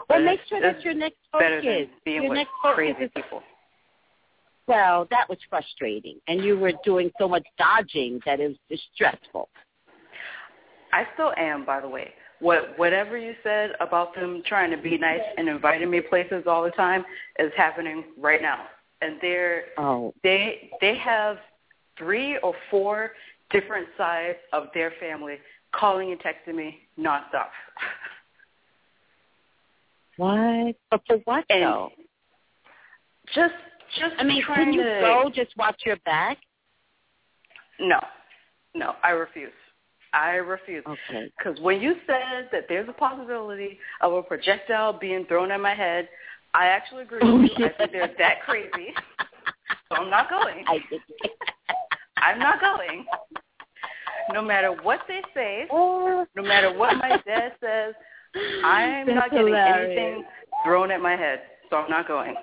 But Well, make sure that your next better focus. being Your with next focus crazy is people. well. That was frustrating, and you were doing so much dodging that it was distressful. I still am, by the way. What whatever you said about them trying to be nice and inviting me places all the time is happening right now. And they're Oh, they they have three or four different sides of their family calling and texting me nonstop. what? But for what And though? just just I mean, trying can you to, go just watch your back? No, no, I refuse. I refuse. Okay. Because when you said that there's a possibility of a projectile being thrown at my head, I actually agree with oh, you. I think they're that crazy. So I'm not going. I did. I'm not going. No matter what they say, Oh, no matter what my dad says, I'm That's not getting hilarious. anything thrown at my head. So I'm not going.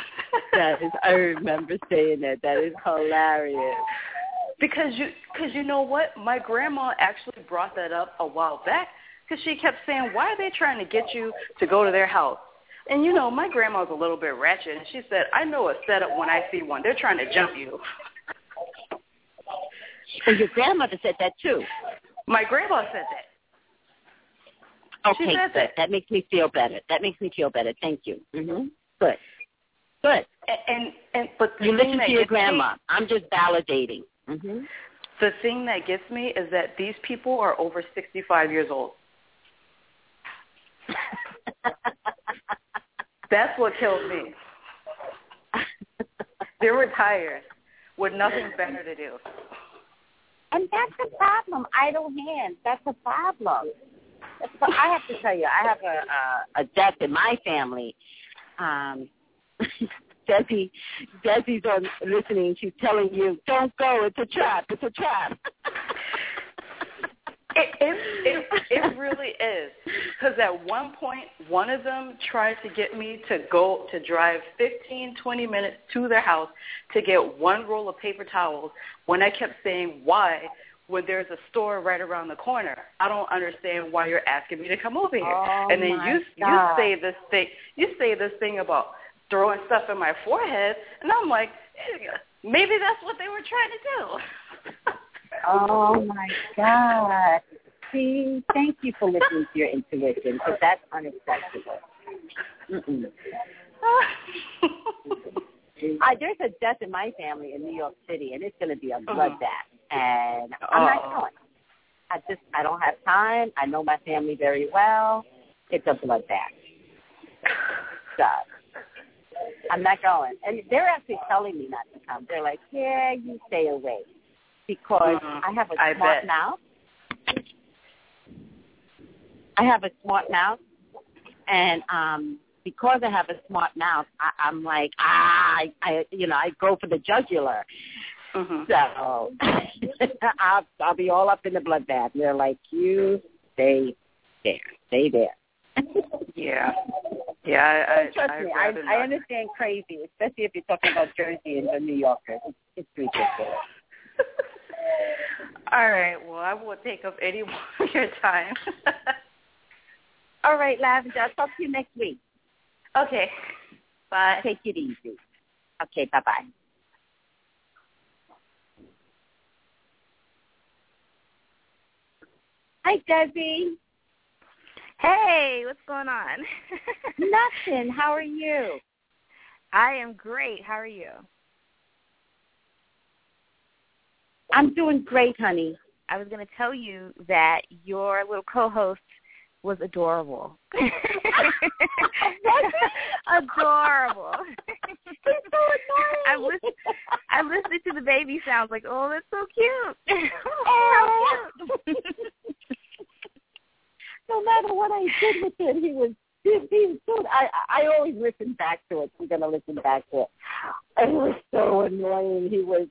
that is. I remember saying that. That is hilarious. Because you, because you know what, my grandma actually brought that up a while back because she kept saying, "Why are they trying to get you to go to their house? And you know, my grandma's a little bit ratchet, and she said, "I know a setup when I see one. They're trying to jump you." So your grandmother said that too. My grandma said that. Okay, She said good. that. That makes me feel better. That makes me feel better. Thank you. Mhm. Good. Good. And and, but You listen to your gets me- grandma. I'm just validating. Mhm. the thing that gets me is that these people are over 65 years old. That's what kills me. They're retired with nothing better to do. And that's the problem. Idle hands. That's a problem. What- I have to tell you, I have a a, a death in my family. Um, Desi, Desi's on listening. She's telling you, "Don't go. It's a trap. It's a trap." It it it, it really is because at one point one of them tried to get me to go to drive 15 20 minutes to their house to get one roll of paper towels when I kept saying why when there's a store right around the corner. I don't understand why you're asking me to come over here. Oh, and then you God. you say this thing you say this thing about throwing stuff in my forehead and I'm like "Eh, maybe that's what they were trying to do. Oh my God. See, thank you for listening to your intuition because that's unacceptable. I, there's a death in my family in New York City, and it's going to be a uh-huh. bloodbath. And I'm not going. I just, I don't have time. I know my family very well. It's a bloodbath. So I'm not going. And they're actually telling me not to come. They're like, yeah, you stay away because Mhm. I have a I smart bet. mouth. I have a smart mouth, and um, because I have a smart mouth, I, I'm like, ah, I, I, you know, I go for the jugular. Mhm. So I'll, I'll be all up in the bloodbath. They're like, you stay there, stay there. Yeah. Yeah, I, I, Trust I me, I, rather I understand crazy, especially if you're talking about Jersey and the New Yorkers. It's, it's ridiculous. All right. Well, I won't take up any more of your time. All right, Lavender, I'll talk to you next week. okay. Bye. Take it easy. Okay, bye-bye. Hi, Debbie. Hey, what's going on? Nothing. How are you? I am great. How are you? I'm doing great, honey. I was going to tell you that your little co-host was adorable. adorable. He's so annoying. I listened. I listened to the baby sounds like, oh, that's so cute. oh, cute. no matter what I did with it, he was he, he I I always listen back to it. I'm gonna listen back to it. It was so annoying. He was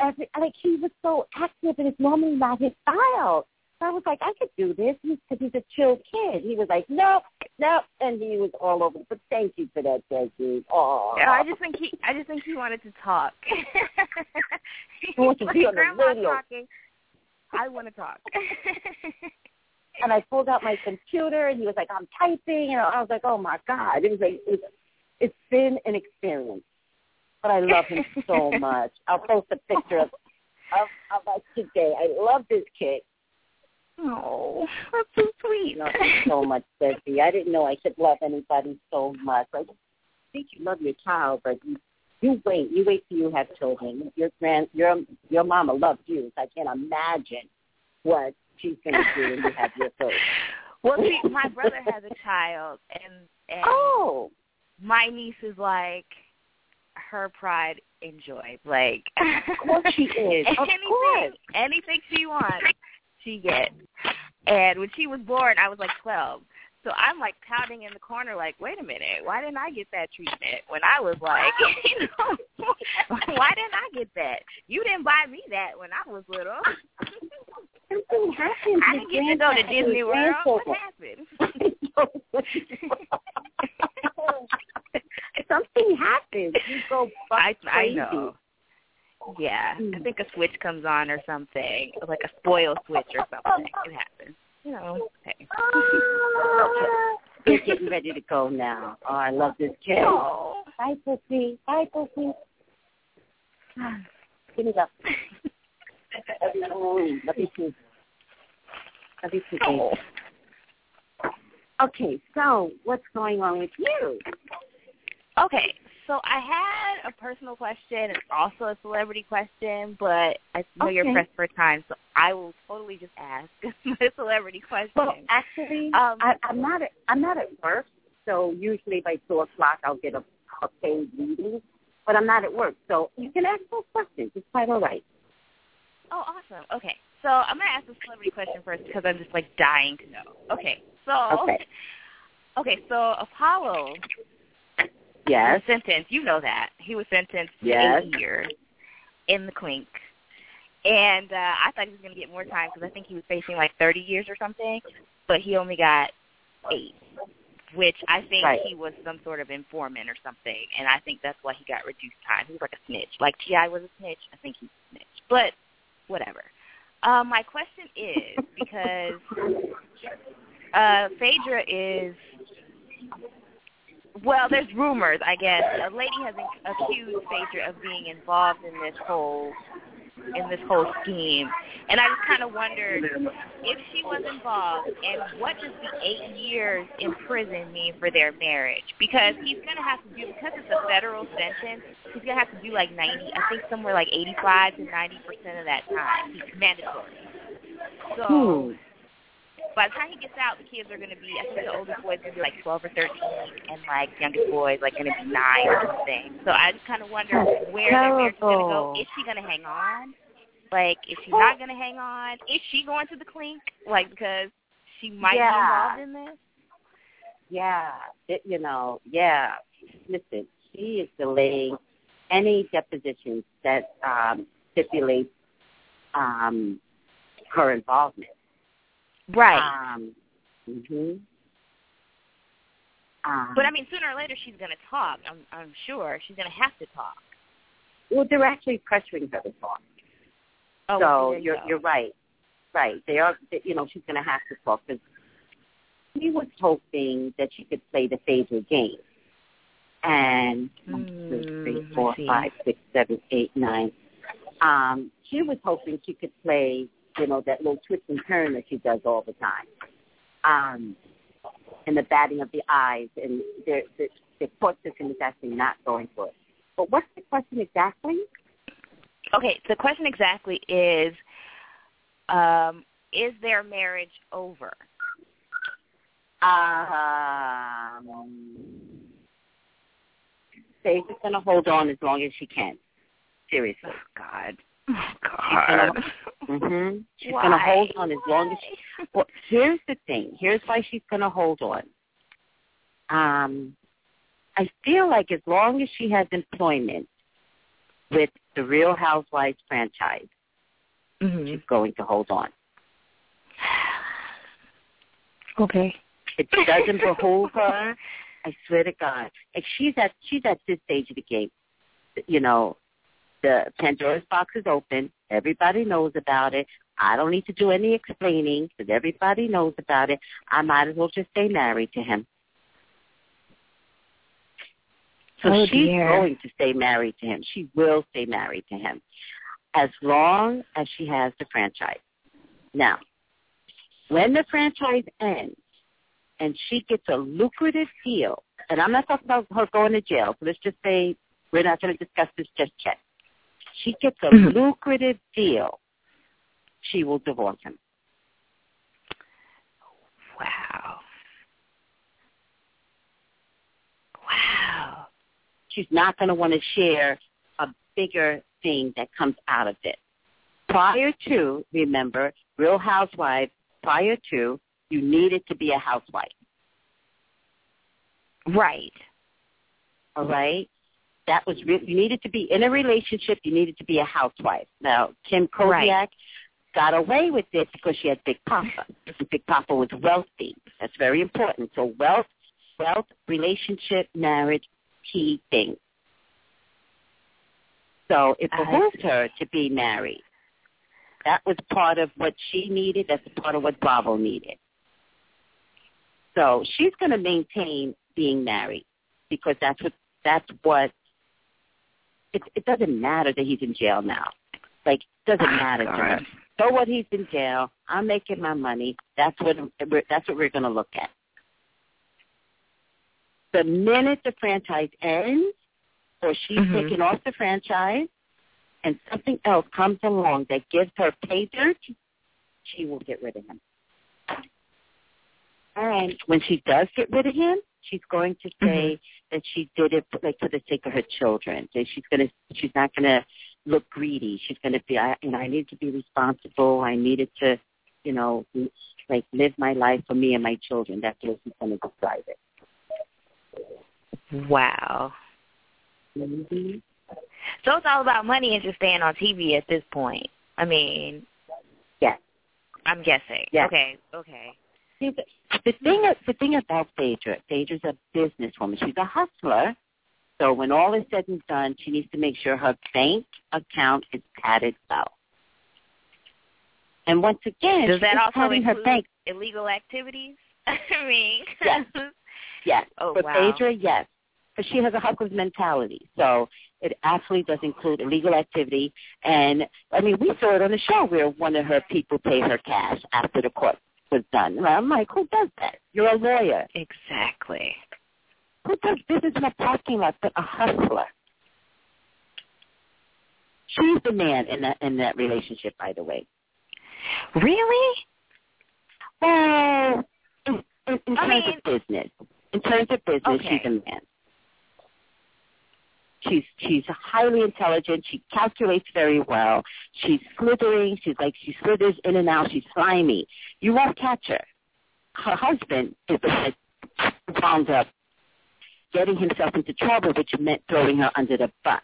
every like he was so active and it's normally not his style. So I was like, I could do this because he's a chill kid. He was like, nope, nope, and he was all over. But thank you for that, Desi. Oh, Yeah, I just think he. I just think he wanted to talk. He wants to be on the radio. talking. I want to talk. and I pulled out my computer and he was like, I'm typing and I was like, Oh my God. It was like it's it's been an experience. But I love him so much. I'll post a picture of of, of us today. I love this kid. oh, that's so sweet. You know so much, Bessie. I didn't know I could love anybody so much. I think you love your child, but you you wait. You wait till you have children. Your grand your your mama loves you. So I can't imagine what she's gonna do when you have your first. Well, see, my brother has a child, and and Oh. my niece is like her pride and joy. Like, Of course she is. Of anything, course. anything she wants, she gets. And when she was born, I was like twelve. So I'm like pouting in the corner, like, wait a minute, why didn't I get that treatment when I was like, you know, why didn't I get that? You didn't buy me that when I was little. Something happened. I didn't get to go to Disney World. What happened? Something happens. You go I I crazy. know. Yeah, I Mm. think a switch comes on or something, like a spoil switch or something. It happens. You know. Hey. They're getting ready to go now. Oh, I love this kid. Oh. Bye, pussy. Bye, pussy. Give me that. Love you too. Love you too, baby. Okay, so what's going on with you? Okay, so I had a personal question and also a celebrity question, but I know you're pressed for time, so I will totally just ask my celebrity question. Well, actually, Um, I, I'm not. At, I'm not at work, so usually by two o'clock I'll get a, a paid meeting. But I'm not at work, so you can ask those questions. It's quite all right. oh, awesome. Okay, so I'm gonna ask the celebrity question first because I'm just like dying to know. Okay, so Okay. okay, so Apollo Yes. was sentenced. You know that he was sentenced Yes. to eight years in the clink, and uh, I thought he was going to get more time because I think he was facing like 30 years or something, but he only got eight, which I think Right. he was some sort of informant or something, and I think that's why he got reduced time. He was like a snitch, like T.I. was a snitch. I think he's a snitch, but whatever. Um, my question is because uh, Phaedra is well, there's rumors, I guess. A lady has accused Phaedra of being involved in this whole in this whole scheme, and I just kind of wondered if she was involved, and what does the eight years in prison mean for their marriage? Because he's going to have to do because it's a federal sentence. He's going to have to do like ninety, I think somewhere like eighty-five to ninety percent of that time. He's mandatory. So Hmm. By the time he gets out, the kids are going to be, I think the oldest boy's going to be like 12 or 13, and like youngest boy's like going to be 9 or something. So I just kind of wonder That's where their marriage is going to go. Is she going to hang on? Like, is she not going to hang on? Is she going to the clink? Like, because she might Yeah. be involved in this? Yeah. It, you know. Yeah. Listen, she is delaying any depositions that um, stipulate um, her involvement. Right. Um, mhm. Um, but I mean, sooner or later she's going to talk. I'm, I'm sure she's going to have to talk. well, they're actually pressuring her to talk. Oh, so you you're go. you're right, right. They are, they, you know, she's going to have to talk because he was hoping that she could play the Phaedra game, and one, two, three, Hmm, four, five, six, seven, eight, nine. Um, she was hoping she could play, you know, that little twist and turn that she does all the time, um, and the batting of the eyes, and the the, the court system is actually not going for it. But what's the question exactly? Okay, the question exactly is, um, is their marriage over? Um, Faith is going to hold on as long as she can. Seriously. Oh God. Oh god. hmm She's going to hold on as long as she. Well, here's the thing. Here's why she's going to hold on. Um, I feel like as long as she has employment with the Real Housewives franchise, hmm she's going to hold on. Okay. It doesn't behoove her. I swear to God. And she's at she's at this stage of the game. You know, the Pandora's box is open. Everybody knows about it. I don't need to do any explaining because everybody knows about it. I might as well just stay married to him. So Oh, she's dear. going to stay married to him. She will stay married to him as long as she has the franchise. Now, when the franchise ends and she gets a lucrative deal, and I'm not talking about her going to jail, so let's just say we're not going to discuss this just yet. She gets a Mhm. lucrative deal, she will divorce him. Wow. Wow. She's not going to want to share a bigger thing that comes out of it. Prior to, remember, Real Housewives, prior to, you needed to be a housewife. Right. all right? That was re- you needed to be in a relationship. You needed to be a housewife. Now Kim Zolciak Right. got away with it because she had Big Papa. Big Papa was wealthy. That's very important. So wealth, wealth, relationship, marriage, key thing. So it behooved her to be married. That was part of what she needed. That's part of what Bravo needed. So she's going to maintain being married because that's what that's what it, it doesn't matter that he's in jail now. Like doesn't matter to her. So what? He's in jail. I'm making my money. That's what we're, that's what we're going to look at. The minute the franchise ends, or she's Mhm. taken off the franchise, and something else comes along that gives her pay dirt, she will get rid of him. And when she does get rid of him, she's going to say that she did it like for the sake of her children. That she's gonna she's not gonna look greedy. She's gonna be I you know, I need to be responsible. I needed to, you know, like live my life for me and my children. That's what she's gonna describe it. Wow. Mm-hmm. So it's all about money and just staying on TV at this point. I mean, Yes. I'm guessing. Yes. Okay. Okay. See, the, the thing the thing about Phaedra, Phaedra's a businesswoman. She's a hustler. So when all is said and done, she needs to make sure her bank account is padded well. And once again, Does that also padding her include bank. illegal activities? I mean, Yes. Yes. Oh, For wow. Phaedra, yes. But she has a hustler's mentality. So it absolutely does include illegal activity. And, I mean, we saw it on the show where one of her people paid her cash after the court was done. I'm like, who does that? You're a lawyer. exactly. Who does business in a parking lot but a hustler? She's the man in that in that relationship, by the way. Really? Well, in, in, in terms mean- of business, in terms of business, Okay. she's a man. She's she's highly intelligent. She calculates very well. She's slithering. She's like she slithers in and out. She's slimy. You won't catch her. Her husband is the one that wound up getting himself into trouble, which meant throwing her under the bus.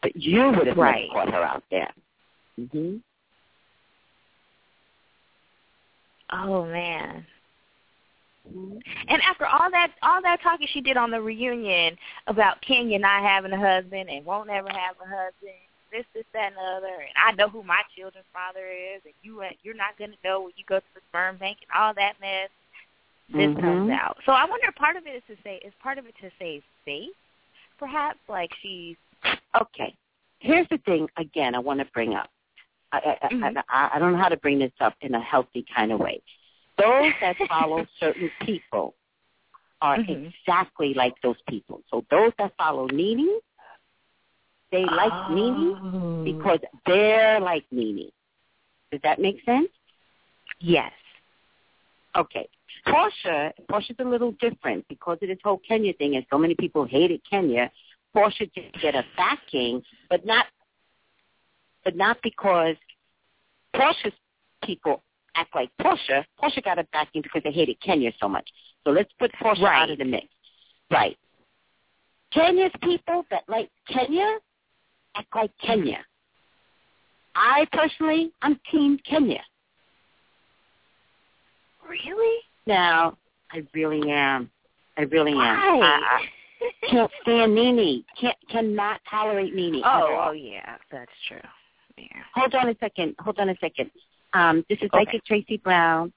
But you would have Right. never caught her out there. hmm Oh man. And after all that all that talking she did on the reunion about Kenya not having a husband and won't ever have a husband, this, this, that, and the other, and I know who my children's father is, and you you're not gonna know when you go to the sperm bank and all that mess. This Mhm. comes out. So I wonder, part of it is to say, is part of it to save face, perhaps, like she's Okay. Here's the thing. Again, I want to bring up. I, I, Mhm. I, I don't know how to bring this up in a healthy kind of way. Those that follow certain people are Mhm. exactly like those people. So those that follow Nene, they like Oh. Nene because they're like Nene. Does that make sense? yes. Okay. Porsha, Porsha's a little different because of this whole Kenya thing, and so many people hated Kenya. Porsha did get a backing, but not, but not because Porsha's people act like Porsha. Porsha got a backing because they hated Kenya so much. So let's put Porsha Right. out of the mix. Right. Kenya's people that like Kenya act like Kenya. I personally, I'm Team Kenya. Really? Now, I really am. I really am. Why? I, I can't stand Nene. Can't cannot tolerate Nene. oh, oh yeah, that's true. Yeah. Hold on a second. Hold on a second. Um, this is Okay. Psychic Tracey Brown.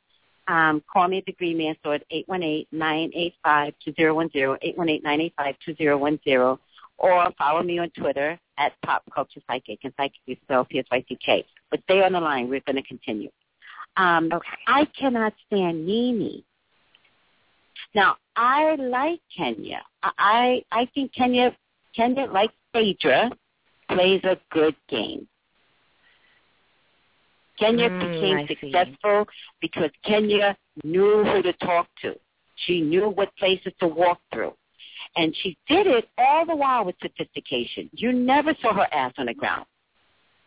Um, call me at the Green Man Store at eight one eight nine eight five two zero one zero eight one eight nine eight five two zero one zero, or follow me on Twitter at Pop Culture Psychic and Psychic is spelled P S Y C K. But stay on the line. We're going to continue. Um, Okay. I cannot stand Nene. Now, I like Kenya. I I I think Kenya Kenya like Phaedra plays a good game. Kenya Mm, became I see. successful because Kenya knew who to talk to. She knew what places to walk through. And she did it all the while with sophistication. You never saw her ass on the ground.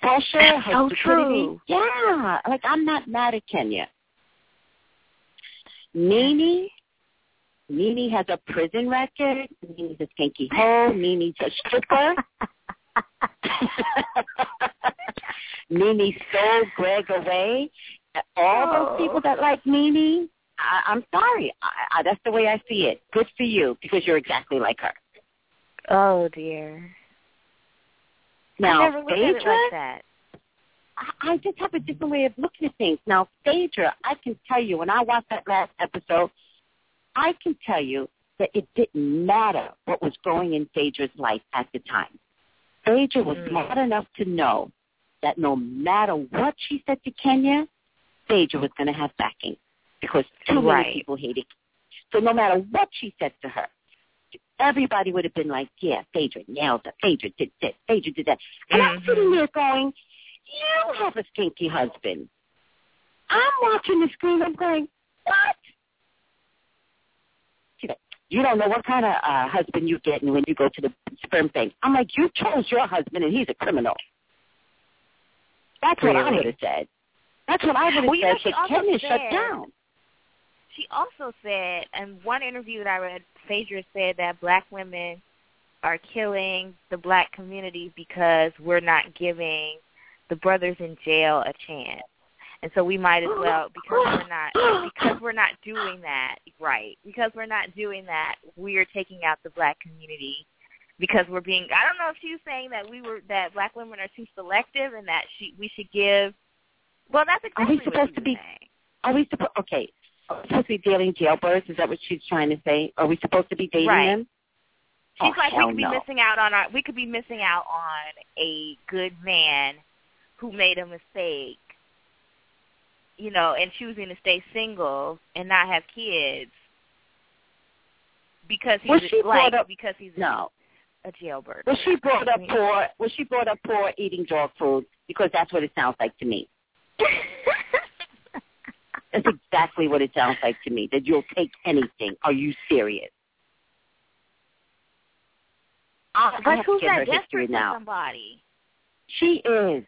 Porsha, That's her so true. Yeah. Like I'm not mad at Kenya. Nene, Nene has a prison record. Nene's a skanky hoe. Nene's a stripper. Nene stole Gregg away. All those Oh. people that like Mimi, I, I'm sorry. I, I, that's the way I see it. Good for you because you're exactly like her. Oh dear. Now, I never looked at it Phaedra, like that. I I just have a different way of looking at things. Now, Phaedra, I can tell you, when I watched that last episode, I can tell you that it didn't matter what was going in Phaedra's life at the time. Phaedra was Mm. smart enough to know that no matter what she said to Kenya, Phaedra was going to have backing because too Right. many people hated. So no matter what she said to her, everybody would have been like, "Yeah, Phaedra nailed it. Phaedra did this. Phaedra did that." And I'm Mhm. sitting there going, "You have a stinky husband." I'm watching the screen. I'm going, "What?" She's like, "You don't know what kind of uh, husband you're getting when you go to the sperm bank." I'm like, "You chose your husband, and he's a criminal." That's what I would have said. That's what I would have Well, you know, said. But also Kenya shut down. She also said, in one interview that I read, Phaedra said that black women are killing the black community because we're not giving the brothers in jail a chance. And so we might as well because we're not because we're not doing that right. Because we're not doing that, we're taking out the black community because we're being I don't know if she was saying that we were that black women are too selective and that she we should give well that's a question Are we exactly supposed to be- saying. Are we supposed? Okay, are we supposed to be dating jailbirds? Is that what she's trying to say? Are we supposed to be dating Right. them? She's oh, like, we could be no. missing out on our, we could be missing out on a good man who made a mistake, you know, and choosing to stay single and not have kids because he's Well, she like brought up- because he's a- No. A jailbird. Was she brought up poor? Was she brought up poor eating dog food? Because that's what it sounds like to me. That's exactly what it sounds like to me. That you'll take anything. Are you serious? I, I but to who's get her that history desperate for now. somebody? She is.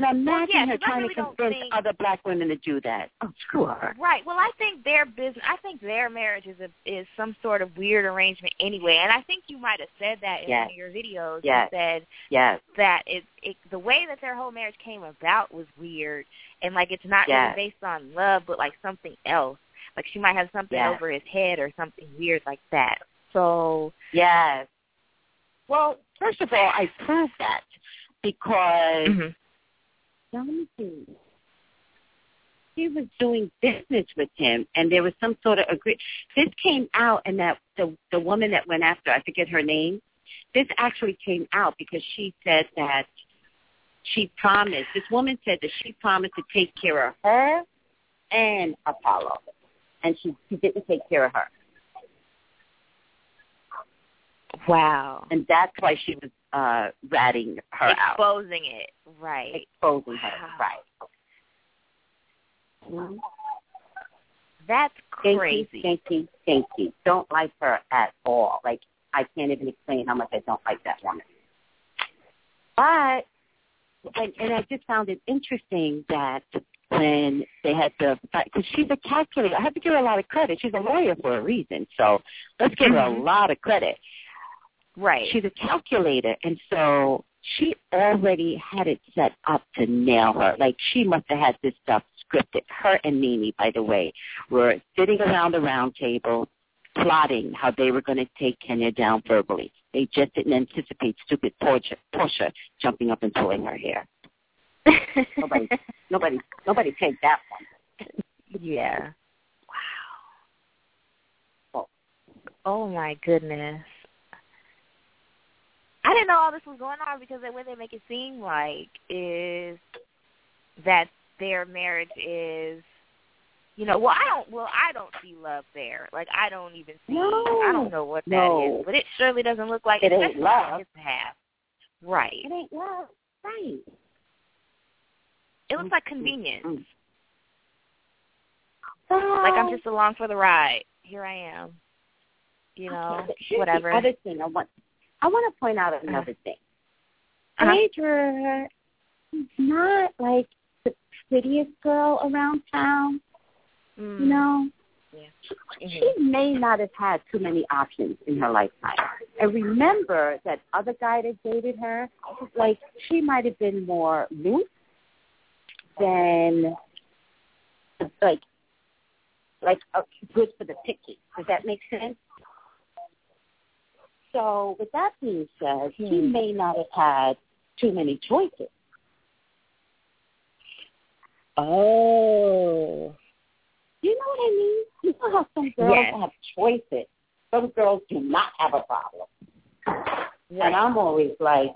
But imagine yeah, her 'cause I trying really to convince think- other black women to do that. Oh, screw her. Right. Well, I think their business. I think their marriage is a, is some sort of weird arrangement anyway. And I think you might have said that in Yes. one of your videos. Yes. You said Yes. that it, it the way that their whole marriage came about was weird, and like it's not Yes. really based on love, but like something else. Like she might have something Yes. over his head or something weird like that. So Yes. Well, first of all, I proved that because mhm. Now, let me see. She was doing business with him, and there was some sort of agree. This came out, and that the the woman that went after, I forget her name. This actually came out because she said that she promised. This woman said that she promised to take care of her and Apollo, and she she didn't take care of her, wow, and that's why she was uh ratting her out, exposing it. Right. exposing her. Wow. Right. Mhm. That's thank you, thank you. Don't like her at all. Like I can't even explain how much I don't like that woman. But and, and I just found it interesting that when they had the because she's a calculator. I have to give her a lot of credit. She's a lawyer for a reason. So let's give her a Mhm. lot of credit. Right. She's a calculator, and so she already had it set up to nail her. Like she must have had this stuff scripted. Her and Nene, by the way, were sitting around the round table plotting how they were going to take Kenya down verbally. They just didn't anticipate stupid Porsha, Porsha jumping up and pulling her hair. Nobody, nobody, nobody take that one. yeah. Oh. Oh my goodness. I didn't know all this was going on because the way they make it seem like is that their marriage is you know, well I don't well I don't see love there. Like I don't even see No. I don't know what that No. is. But it surely doesn't look like It ain't love. Right. It ain't love, right? It looks like convenience. Mm. Like I'm just along for the ride. Here I am. You know, Okay, whatever. The other thing I want, I want to point out another thing. Uh-huh. Phaedra is not like the prettiest girl around town. Mm. You know, Mhm. she may not have had too many options in her lifetime. And remember that other guy that dated her, like she might have been more loose than like like uh, good for the picky. Does that make sense? So with that being said, Hmm. may not have had too many choices. Oh. You know what I mean? You know how some girls Yes. have choices. Some girls do not have a problem. And I'm always like,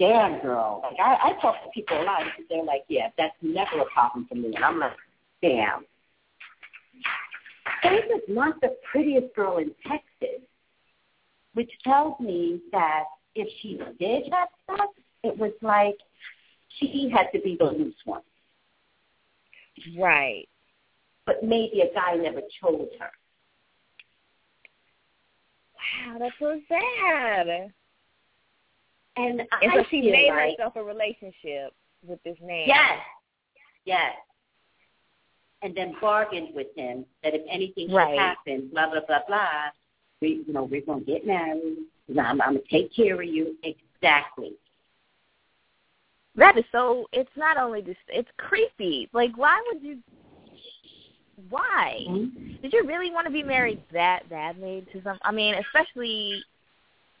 damn, girl. Like I, I talk to people a lot, and they're like, yeah, that's never a problem for me. And I'm like, damn. Faith is not the prettiest girl in Texas, which tells me that if she did have sex, it was like she had to be the loose one. Right. But maybe a guy never chose her. Wow, that's so sad. And, And I so she made like, herself a relationship with this man. Yes. Yes. And then bargained with him that if anything should Right. happen, blah blah blah blah, we you know we're gonna get married. I'm, I'm gonna take care of you exactly. That is so. It's not only just. It's creepy. Like, why would you? Why? Mm-hmm. Did you really want to be married that badly to some? I mean, especially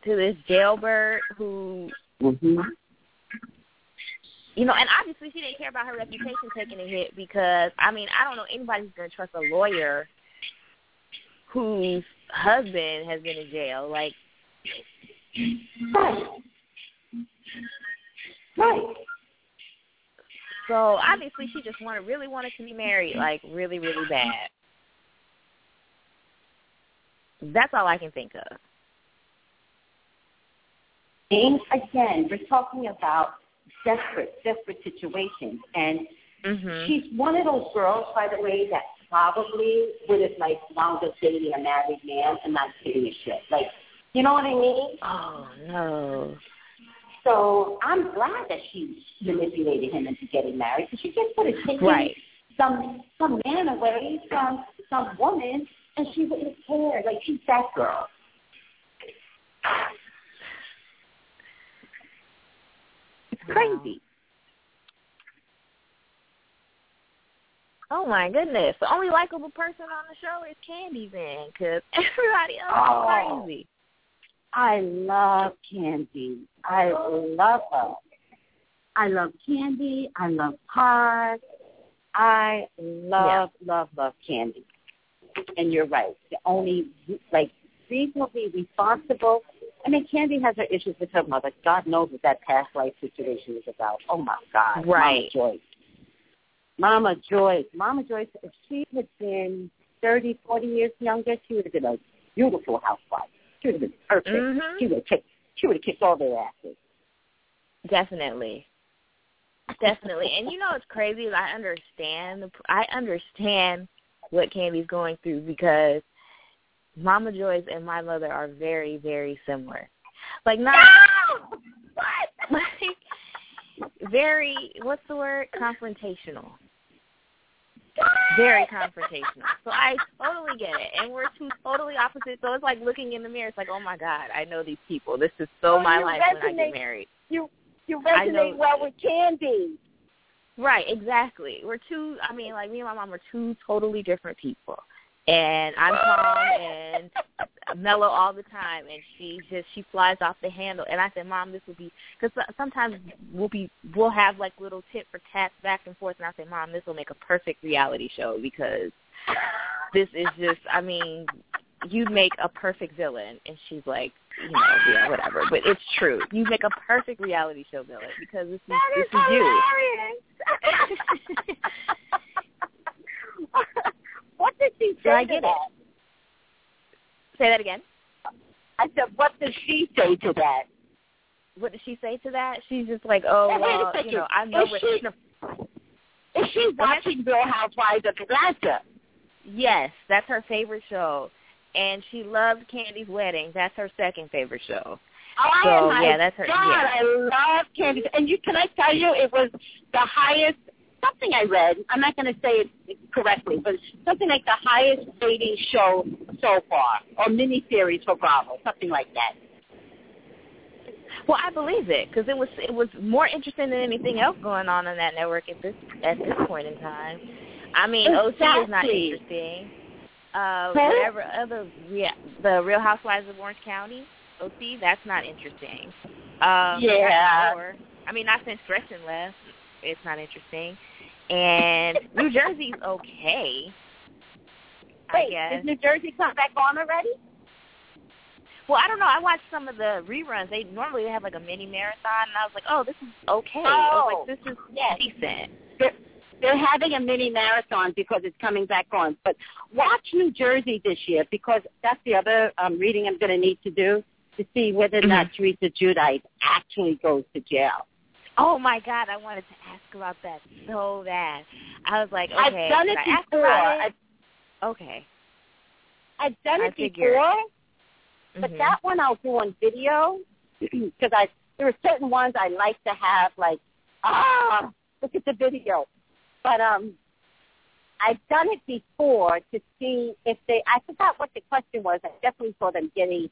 to this jailbird who, Mm-hmm. you know, and obviously she didn't care about her reputation taking a hit because I mean, I don't know anybody who's going to trust a lawyer whose husband has been in jail. Like, Right. Right. so obviously she just wanted, really wanted to be married, like really, really bad. That's all I can think of. And again, we're talking about desperate, desperate situations. And Mhm. she's one of those girls, by the way, that probably would have like wound up dating a married man and not giving a shit. Like, you know what I mean? Oh no. So I'm glad that she manipulated him into getting married because she just would have taken Right. some some man away from some woman and she wouldn't have cared. Like she's that girl. It's crazy. Oh my goodness! The only likable person on the show is Candy then, because everybody else Oh. is crazy. I love Candy. I love her. I love Candy. I love Paz. I love, love, love Candy. And you're right. The only, like, reasonably responsible. I mean, Candy has her issues with her mother. God knows what that past life situation is about. Oh, my God. Right. Mama Joyce. Mama Joyce. Mama Joyce, if she had been 30, 40 years younger, she would have been a beautiful housewife. She would have been perfect. Mhm. She would have kicked. She would have kicked all their asses. Definitely. Definitely. And you know what's crazy. I understand. the I understand what Candy's going through because Mama Joyce and my mother are very, very similar. Like not what? Like very what's the word? Confrontational. Very confrontational. So I totally get it. And we're two totally opposite. So it's like looking in the mirror. It's like, oh my God, I know these people. This is so Oh, my life when I get married. You you resonate well with Candy. Right, exactly. We're two. I mean, like me and my mom are two totally different people, and I'm calm and mellow all the time, and she just she flies off the handle. And I said, Mom, this will be because sometimes we'll be we'll have like little tit for tats back and forth, and I say, Mom, this will make a perfect reality show because this is just. I mean, you'd make a perfect villain, and she's like. You know, yeah, whatever. But it's true. You make a perfect reality show villain because this is That this is is you. what did she say I to get it. that? Say that again. I said, what does she say to that? What did she say to that? She's just like, oh, Hey, wait a well, you know, I know Is what. she- Is she watching Real Housewives of Atlanta? yes, that's her favorite show, and she loves Candy's Wedding. That's her second favorite show. Oh So, my yeah, that's her- God, yeah. I love Candy. And you can I tell you, it was the highest something I read. I'm not going to say it correctly, but something like the highest rating show so far, or miniseries for Bravo, something like that. Well, I believe it because it was it was more interesting than anything else going on on that network at this at this point in time. I mean, OC is not interesting. Uh, whatever other yeah, the Real Housewives of Orange County, OC, that's not interesting. Um, Yeah. I mean, not since Gretchen left, it's not interesting. And New Jersey's okay. I guess. Did New Jersey come back on already? Well, I don't know. I watched some of the reruns. They normally have like a mini marathon, and I was like, oh, this is okay. Oh, like, this is yes. decent. They're, they're having a mini marathon because it's coming back on. But watch New Jersey this year because that's the other um, reading I'm going to need to do to see whether or not Mhm. Teresa Giudice actually goes to jail. Oh my God, I wanted to ask about that so bad. I was like, okay, I've done it should I ask before. about I've. Okay. I've done it before, but Mhm. that one I'll do on video because I there are certain ones I like to have like ah look at the video, but um I've done it before to see if they I forgot what the question was. I definitely saw them getting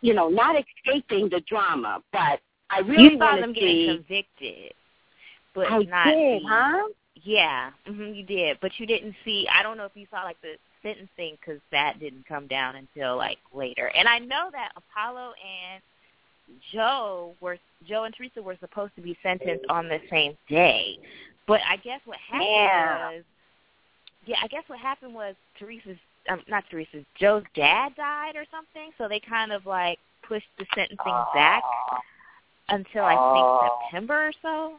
you know not escaping the drama, but I really you saw them to getting see. convicted, but I not did, the, huh? Yeah, hmm you did, but you didn't see. I don't know if you saw like the sentencing because that didn't come down until like later. And I know that Apollo and Joe were Joe and Teresa were supposed to be sentenced on the same day, but I guess what happened Yeah. was, yeah, I guess what happened was Teresa's um, not Teresa's Joe's dad died or something, so they kind of like pushed the sentencing back until I Oh. think September or so.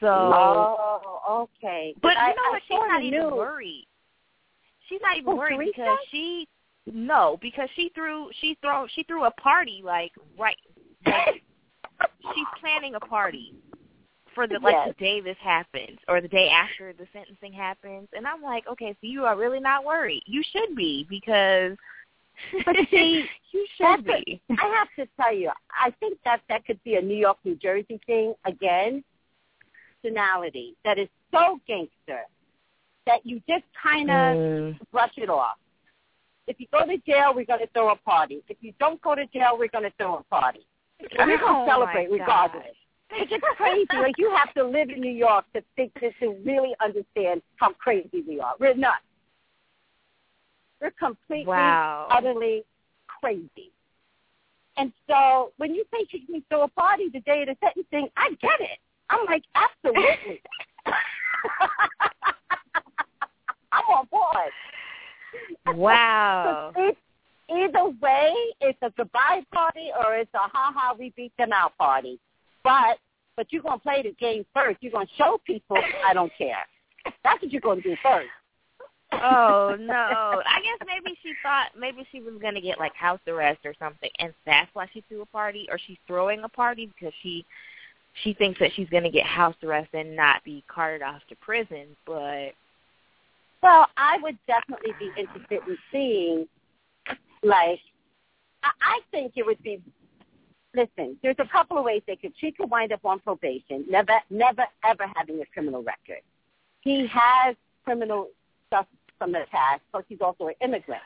So Oh, okay. but I, you know I what? She's not even worried. She's not even Who, worried Teresa? because she no because she threw she throw she threw a party like right like she's planning a party for the like Yes. the day this happens or the day after the sentencing happens and I'm like okay so you are really not worried you should be because But see, you should be I have to tell you, I think that that could be a New York, New Jersey thing again. Personality that is so gangster that you just kind of Mm. brush it off. If you go to jail, we're going to throw a party. If you don't go to jail, we're going to throw a party. And we're going to celebrate regardless. It's just crazy. like you have to live in New York to think this to really understand how crazy we are. We're nuts. We're completely, Wow. utterly crazy. And so when you say you can throw a party the day of the sentencing, I get it. I'm like, absolutely. I'm on board. Wow. So either way, it's a goodbye party or it's a ha ha we beat them out party. But but you're gonna play the game first. You're gonna show people I don't care. That's what you're gonna do first. Oh no! I guess maybe she thought maybe she was gonna get like house arrest or something, and that's why she threw a party, or she's throwing a party because she she thinks that she's gonna get house arrest and not be carted off to prison. But Well, I would definitely be interested in seeing, like, I, I think it would be. Listen, there's a couple of ways they could. She could wind up on probation, never, never, ever having a criminal record. He has criminal stuff from the past, plus he's also an immigrant.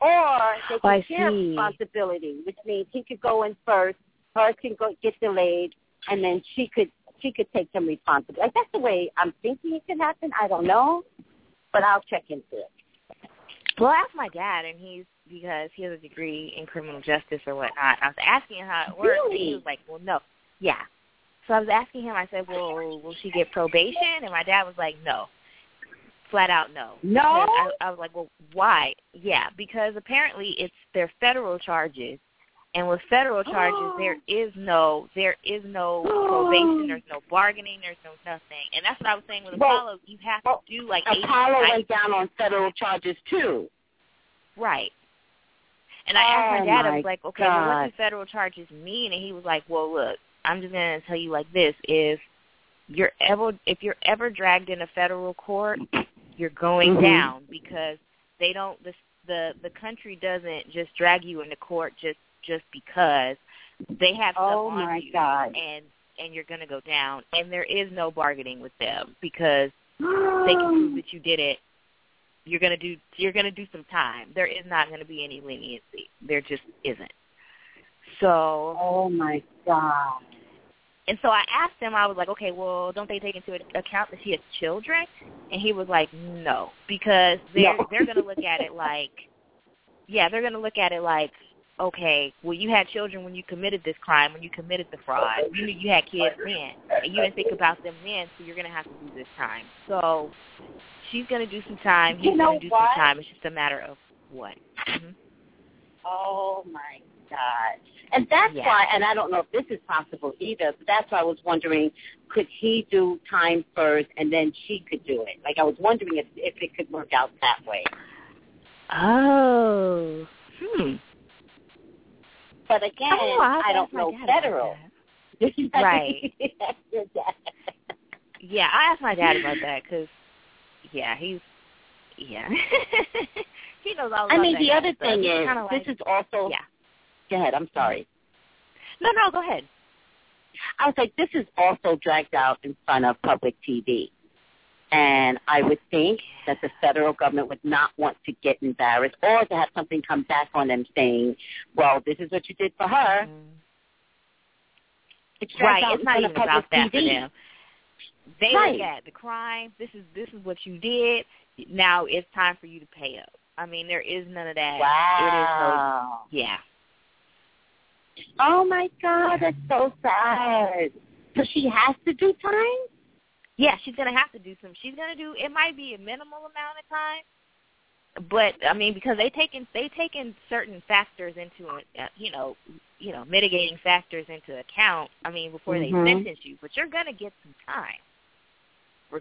Or they Oh, share see. responsibility, which means he could go in first, her can go get delayed, and then she could she could take some responsibility. Like that's the way I'm thinking it could happen. I don't know, but I'll check into it. well, I asked my dad, and he's because he has a degree in criminal justice or whatnot. I was asking him how it works, and he was like, "Well, no, yeah." So I was asking him. I said, "Well, will she get probation?" And my dad was like, "No." Flat out no. No? I, I was like, well, why? Yeah, because apparently it's their federal charges, and with federal charges there is no there is no probation, there's no bargaining, there's no nothing, and that's what I was saying with Apollo. You have to do like eight Apollo went down on federal charges too. right? And I asked Oh, my dad, I was like, okay, well, what do federal charges mean? And he was like, well, look, I'm just gonna tell you like this: if you're ever if you're ever dragged in a federal court, you're going Mhm. down because they don't the the the country doesn't just drag you into court just just because they have stuff Oh, on my you God. and and you're going to go down and there is no bargaining with them because they can prove that you did it you're going to do you're going to do some time there is not going to be any leniency there just isn't so Oh my God. And so I asked him, I was like, okay, well, don't they take into account that she has children? And he was like, no, because they're No. they're going to look at it like, yeah, they're going to look at it like okay, well, you had children when you committed this crime, when you committed the fraud. You knew you had kids then, and you didn't think about them then, so you're going to have to do this time. So she's going to do some time. He's You know going to do what? some time. It's just a matter of what. hmm Oh my God. And that's Yeah. why, and I don't know if this is possible either, but that's why I was wondering, could he do time first and then she could do it? Like I was wondering if if it could work out that way. Oh. Hmm. But again, Oh, I'll I don't know federal. Right. Yeah, I asked my dad about that because, yeah, he's, yeah, he knows all about I mean, the other thing is, like, this is also. yeah. Go ahead. I'm sorry. No, no, go ahead. I was like, this is also dragged out in front of public TV. And I would think that the federal government would not want to get embarrassed or to have something come back on them saying, well, this is what you did for her. Mm-hmm. It's Right, it's not even about that for them. They Right. look at the crime. This is this is what you did. Now it's time for you to pay up. I mean, there is none of that. Wow. It is no. Yeah. Oh, my God. That's so sad. So she has to do time? Yeah, she's gonna have to do some. She's gonna do. It might be a minimal amount of time, but I mean, because they taken they taken certain factors into uh, you know you know mitigating factors into account. I mean, before Mhm. they sentence you, but you're gonna get some time.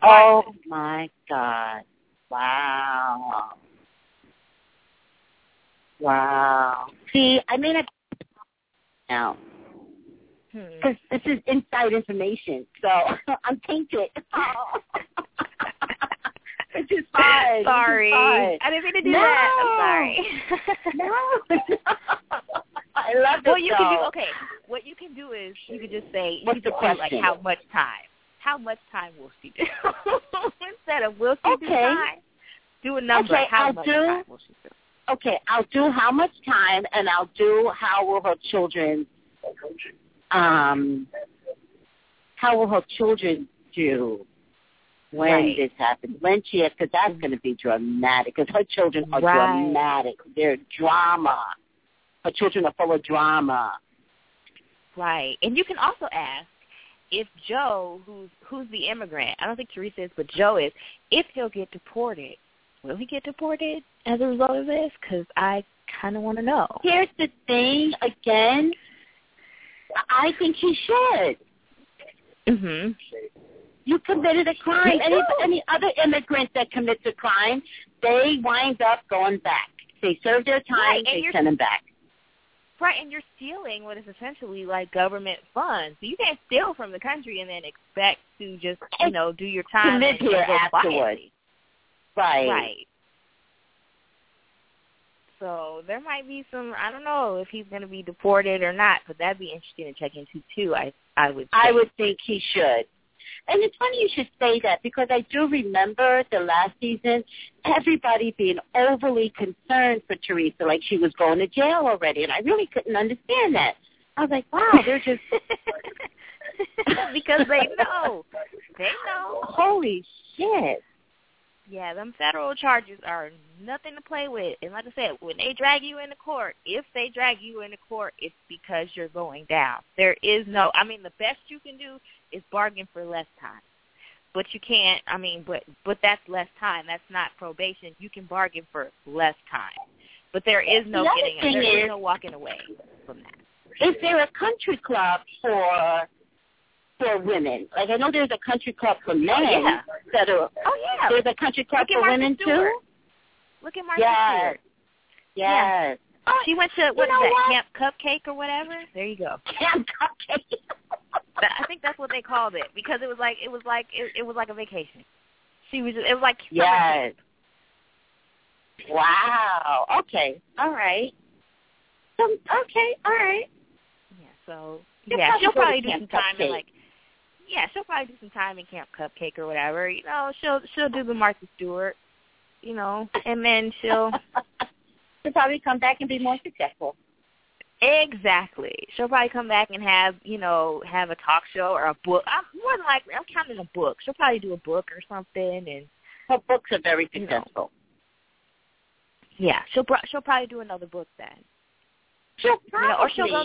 Oh, my God. Wow. Wow. See, I mean, I now Hmm. because this is inside information, so I'm tainted. Which is fine. which is Sorry, fine. I didn't mean to do No. that. I'm sorry. No. I love it. Well, you can do okay. What you can do is you can just say What's you the could say, like how much time? How much time will she do? Instead of will she do Okay. time, do a number. Okay, how I'll much do- time will she do? Okay, I'll do how much time, and I'll do how will her children, um, how will her children do when Right. this happens? When she, has, because that's going to be dramatic. Because her children are Right. dramatic. They're drama. Her children are full of drama. Right, and you can also ask if Joe, who's who's the immigrant, I don't think Teresa is, but Joe is, if he'll get deported. Will he get deported as a result of this? Because I kind of want to know. Here's the thing. Again, I think he should. Mhm. You committed a crime. Any any other immigrant that commits a crime, they wind up going back. They serve their time. Right, and they send them back. Right, and you're stealing what is essentially like government funds. So you can't steal from the country and then expect to just, you know, do your time and here afterwards. quietly. Right. Right. So there might be some. I don't know if he's going to be deported or not, but that'd be interesting to check into too. I I would. I think. would think he should. And it's funny you should say that because I do remember the last season, everybody being overly concerned for Teresa, like she was going to jail already, and I really couldn't understand that. I was like, wow, they're just because they know. They know. holy shit. Yeah, them federal charges are nothing to play with. And like I said, when they drag you into court, if they drag you into court, it's because you're going down. There is no, I mean, the best you can do is bargain for less time. But you can't, I mean, but but that's less time. That's not probation. You can bargain for less time. But there is no The other getting, there is is- no walking away from that. Is there a country club for for women? Like I know there's a country club for oh, men yeah. that are Oh yeah. there's a country club for Martha women Stewart. too? Look at Martha Yes. Stewart. Yes. Oh, She went to what is that, what? Camp Cupcake or whatever? There you go. Camp Cupcake. I think that's what they called it because it was like it was like it, it was like a vacation. She was it was like Yes. Wow. Okay. All right. So, okay. All right. Yeah, so yeah, probably she'll probably do some time in like yeah, she'll probably do some time in Camp Cupcake or whatever. You know, she'll she'll do the Martha Stewart, you know, and then she'll She'll probably come back and be more successful. exactly. She'll probably come back and have you know have a talk show or a book. I'm more than likely I'm counting a book. She'll probably do a book or something, and Her books are very You know. successful. yeah, she'll she'll probably do another book then. She'll probably. You know, or she'll go-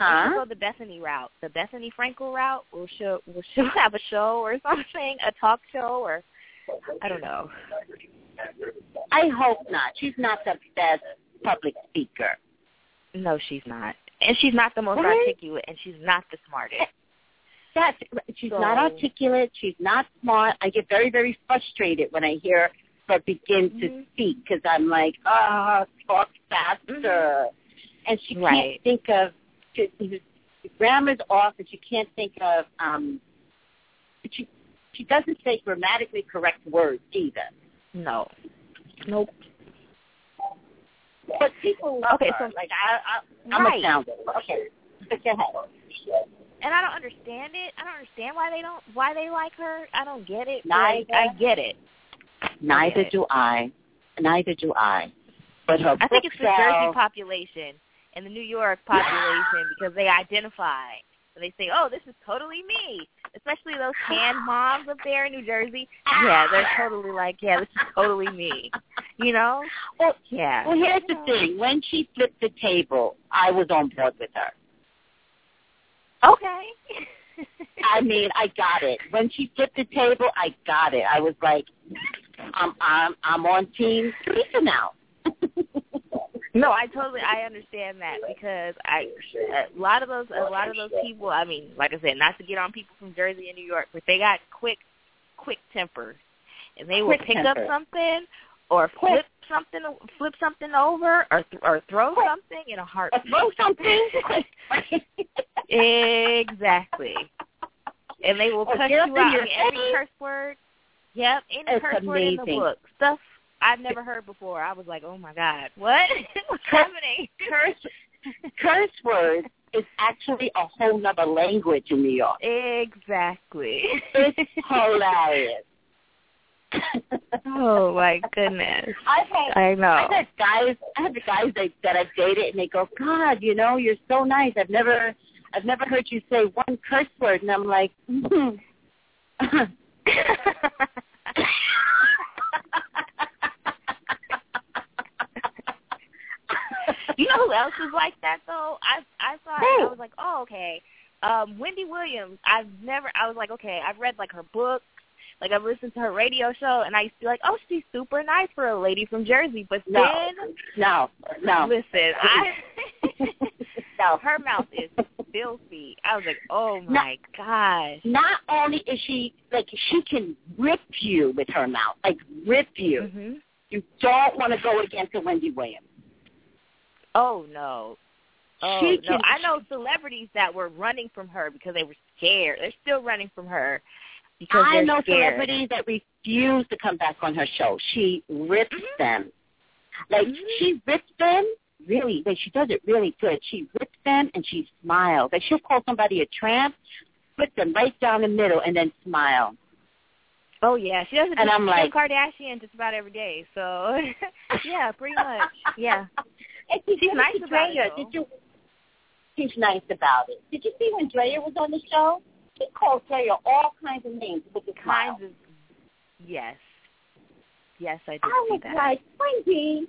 huh? Go the Bethenny route, the Bethenny Frankel route. We'll she will she have a show or something, a talk show, or I don't know. I hope not. She's not the best public speaker. No, she's not, and she's not the most articulate, and she's not the smartest. That's she's not articulate. She's not smart. I get very, very frustrated when I hear her begin to Mhm. speak because I'm like, ah, talk faster. And she Mm-hmm. Right. can't think of the grammar's off, and she can't think of um. She she doesn't say grammatically correct words either. No, nope. But people love Okay, her. so- like I, I I'm Right. a founder. Okay, but go ahead. And I don't understand it. I don't understand why they don't why they like her. I don't get it. Neither. I get it. Neither Okay. do I. Neither do I. But her I think it's the Jersey population and the New York population because they identify and they say, "Oh, this is totally me." Especially those canned moms up there in New Jersey. Yeah, they're totally like, "Yeah, this is totally me." You know? Well, Yeah. well, here's the thing. When she flipped the table, I was on board with her. Okay. I mean, I got it. When she flipped the table, I got it. I was like, I'm I'm I'm on team Teresa now. No, I totally I understand that because I a lot of those a lot of those people. I mean, like I said, not to get on people from Jersey and New York, but they got quick quick tempers, and they will pick temper. up something or flip something flip something over or th- or throw Quick. something in a Or throw something. exactly. And they will Or cuss get up you out. I your mean, every curse word. Yep, any It's curse word in the amazing. book. Stuff I've never heard before. I was like, oh my god, what? What's Curse- happening? curse curse words is actually a whole nother language in New York. Exactly. It's hilarious. oh my goodness. I've had I know. I've had guys I have the guys that that I've dated and they go, God, you know, you're so nice. I've never I've never heard you say one curse word and I'm like, hmm. You know who else is like that though? I I thought I was like, oh okay. Um, Wendy Williams. I've never. I was like, okay. I've read like her books. Like I've listened to her radio show, and I used to be like, oh, she's super nice for a lady from Jersey. But No. then, No, no. listen, I no. her mouth is filthy. I was like, oh my gosh. Not only is she like she can rip you with her mouth, like rip you. hmm You don't want to go against a Wendy Williams. Oh no. Oh She no. can- I know celebrities that were running from her because they were scared. They're still running from her because I they're know scared. celebrities that refuse to come back on her show. She rips Mhm. them. Like Mhm. she rips them really like she does it really good. She rips them and she smiles. Like she'll call somebody a tramp, split them right down the middle and then smile. Oh yeah, she does it And I'm like- Kardashian just about every day. So yeah, pretty much. Yeah. And she She's nice about it, though. Did you She's nice about it. Did you see when Drea was on the show? She called Drea all kinds of names with smile. Kinds of yes. Yes, I did I see was that. like, Wendy,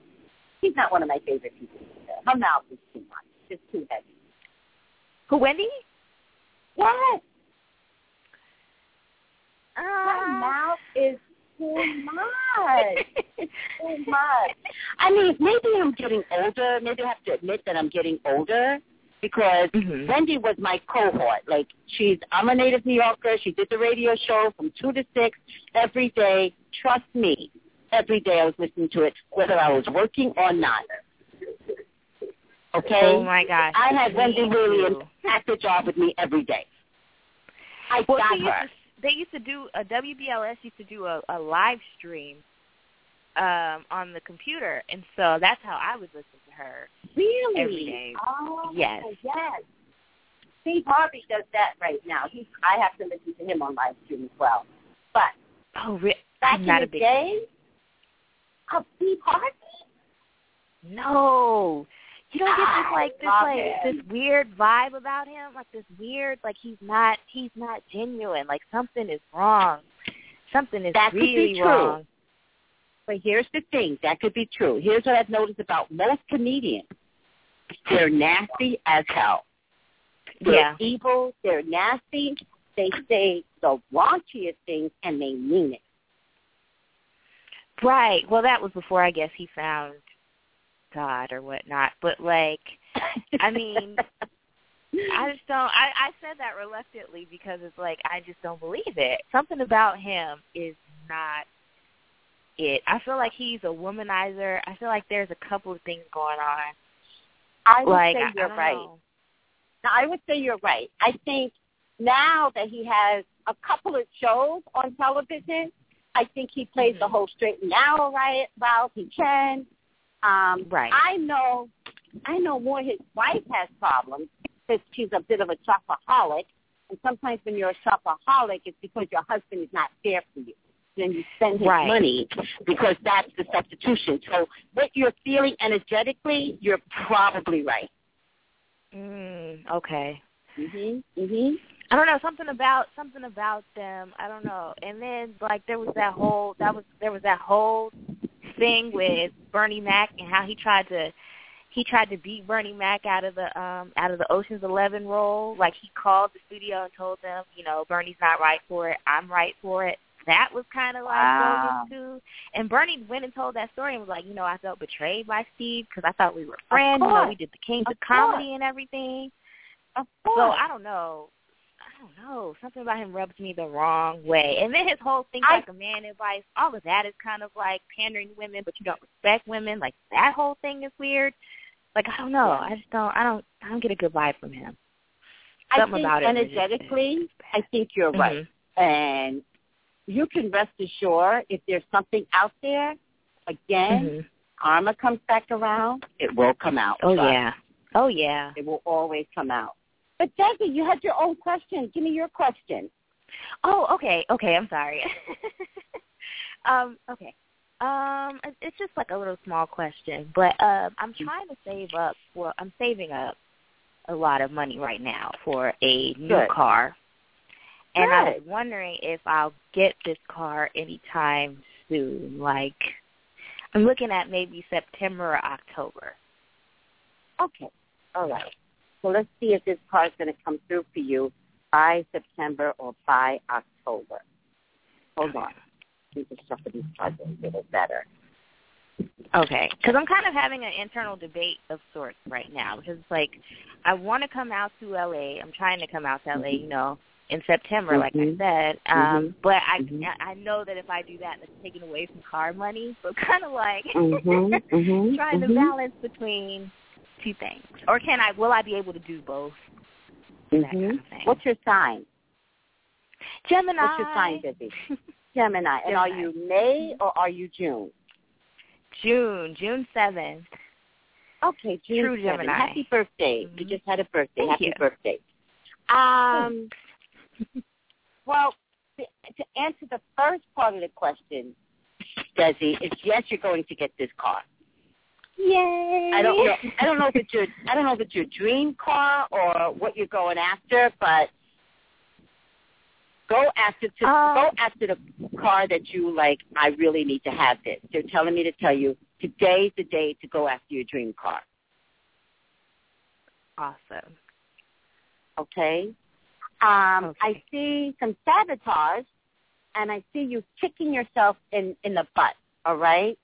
she's not one of my favorite people. either. Her mouth is too much. It's too heavy. Who Wendy? Yes, her Uh, mouth is too much. Too much. I mean, maybe I'm getting older. Maybe I have to admit that I'm getting older because Mhm. Wendy was my cohort. Like she's, I'm a native New Yorker. She did the radio show from two to six every day. Trust me, every day I was listening to it, whether I was working or not. Okay. Oh my gosh. I had Wendy Williams at the job with me every day. I Well, got her. They used to do a WBLS used to do a, a live stream um on the computer, and so that's how I would listen to her. Really? every day. Oh, Yes. yes. Steve Harvey does that right now. He's, I have to listen to him on live stream as well. But Oh, re- back in a the big day, of Steve Harvey, No. You don't get this ah, like this like him. this weird vibe about him, like this weird like he's not he's not genuine. Like something is wrong. Something is That could be really true. wrong. but here's the thing. That could be true. Here's what I've noticed about most comedians. they're nasty as hell. They're Yeah. evil. They're nasty. They say the raunchiest things and they mean it. Right. Well, that was before I guess he found God or whatnot. But like, I mean, I just don't. I I said that reluctantly because it's like I just don't believe it. Something about him is not it. I feel like he's a womanizer. I feel like there's a couple of things going on. I would like say I- I you're don't right. know. Now, I would say you're right. I think now that he has a couple of shows on television, I think he plays the Mhm. whole straight and narrow right route. He can. Um, Right. I know. I know more. His wife has problems because she's a bit of a shopaholic, and sometimes when you're a shopaholic, it's because your husband is not there for you. Then you spend his Right. money because that's the substitution. So what you're feeling energetically, you're probably right. Mm, okay. Mhm. Mhm. I don't know something about something about them. I don't know. And then like there was that whole that was there was that whole thing with Bernie Mac and how he tried to he tried to beat Bernie Mac out of the um out of the Ocean's Eleven role. Like he called the studio and told them, you know, Bernie's not right for it. I'm right for it. That was kind of like Wow. too. And Bernie went and told that story and was like, you know, I felt betrayed by Steve because I thought we were friends. You know, we did the Kings of, Of Comedy course. and everything. Of So. I don't know. I don't know. Something about him rubs me the wrong way. And then his whole thing I- like a man advice, all of that is kind of like pandering to women, but you don't respect women. Like that whole thing is weird. Like I don't know. I just don't. I don't. I don't get a good vibe from him. I Something think about it energetically, I think you're right. Mhm. And you can rest assured if there's something out there, again, Mhm. karma comes back around, it will come out. Oh yeah. Oh yeah. It will always come out. But Desi, you had your own question. Give me your question. Oh, okay, okay. I'm sorry. um, okay. Um, it- it's just like a little small question, but um, I'm trying to save up. Well, I'm saving up a lot of money right now for a new Good. car, and I was wondering if I'll get this car anytime soon. Like, I'm looking at maybe September or October. Okay. All right. So let's see if this car is going to come through for you by September or by October. Hold on. Let me just shuffle these cards a little better. Okay, because I'm kind of having an internal debate of sorts right now because it's like I want to come out to LA. I'm trying to come out to LA, you know, in September, like I Mhm. said. Um, Mhm. But I Mhm. I know that if I do that, it's taking away from car money. So kind of like Mhm, mhm, trying to balance between two things, or can I? Will I be able to do both? That kind of. What's your sign? Gemini. What's your sign, Vivi? Gemini. And are you May or are you June? June, June seventh. Okay, June True 7th. Gemini. Happy birthday. You Mhm. just had a birthday. Thank Happy you. birthday. Um, well, to, to answer the first part of the question, Desi, is yes, you're going to get this car. Yay! I don't know. I don't know if it's your. I don't know if it's your dream car or what you're going after, but go after to Um, go after the car that you like. I really need to have this. They're telling me to tell you today's the day to go after your dream car. Awesome. Okay. Um, Okay. I see some sabotage, and I see you kicking yourself in in the butt. All right.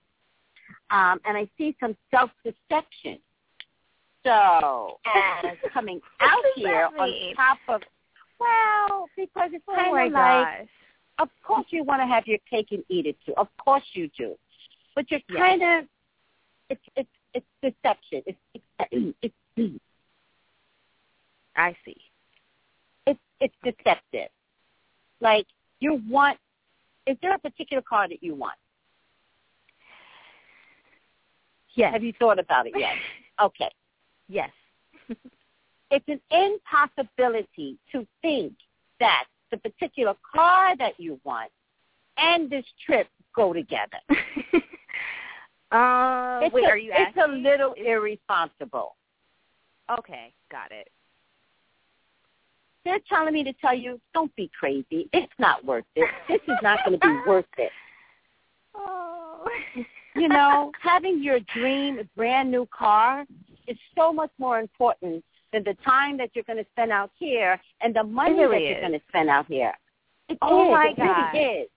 Um, and I see some self deception. So, as coming out here on top of, well, because it's Oh kind my of like, gosh. of course you want to have your cake and eat it too. Of course you do, but you're Yes. kind of, it's it's it's deception. It's it's it's, I see. it's it's deceptive. Like you want, is there a particular car that you want? Yes. Have you thought about it yet? Okay. Yes. It's an impossibility to think that the particular car that you want and this trip go together. um, It's wait, a, are you it's asking? a little Is- irresponsible. Okay, got it. They're telling me to tell you, don't be crazy. It's not worth it. This is not going to be worth it. Oh. You know, having your dream brand new car is so much more important than the time that you're going to spend out here and the money really that you're going to spend out here. It Oh is. my it really God. is.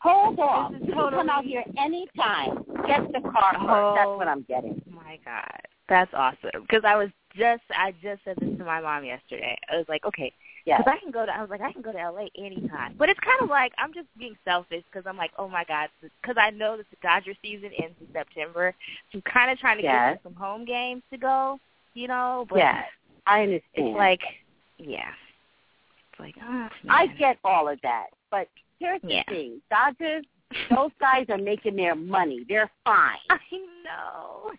Hold. This is You can come out totally- here anytime. Get the car first. Oh. That's what I'm getting. my God, that's awesome. Because I was just, I just said this to my mom yesterday. I was like, okay, Yes. because I can go to, I was like, I can go to LA anytime. But it's kind of like I'm just being selfish because I'm like, oh my God, because I know that the Dodger season ends in September, so I'm kind of trying to Yes. get some home games to go, you know. But yes. I understand. it's like, yeah, it's like, oh, I get all of that. But here's the Yeah. thing. Dodgers, those guys are making their money. They're fine. I know.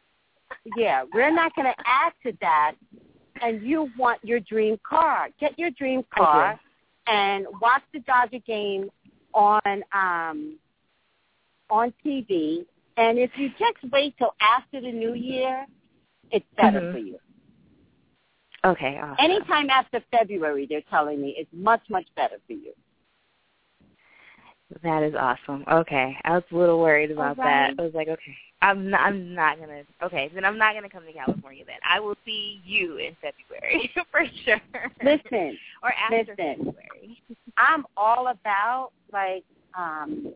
Yeah, we're not going to add to that. And you want your dream car. Get your dream car and watch the Dodger game on um on TV. And if you just wait till after the new year, it's better Mhm. for you. Okay. Awesome. Anytime after February, they're telling me it's much, much better for you. That is awesome. Okay, I was a little worried about Alright. that. I was like, okay, I'm not, I'm not gonna. Okay, then I'm not gonna come to California. Then I will see you in February for sure. Listen, or after listen. February. I'm all about like um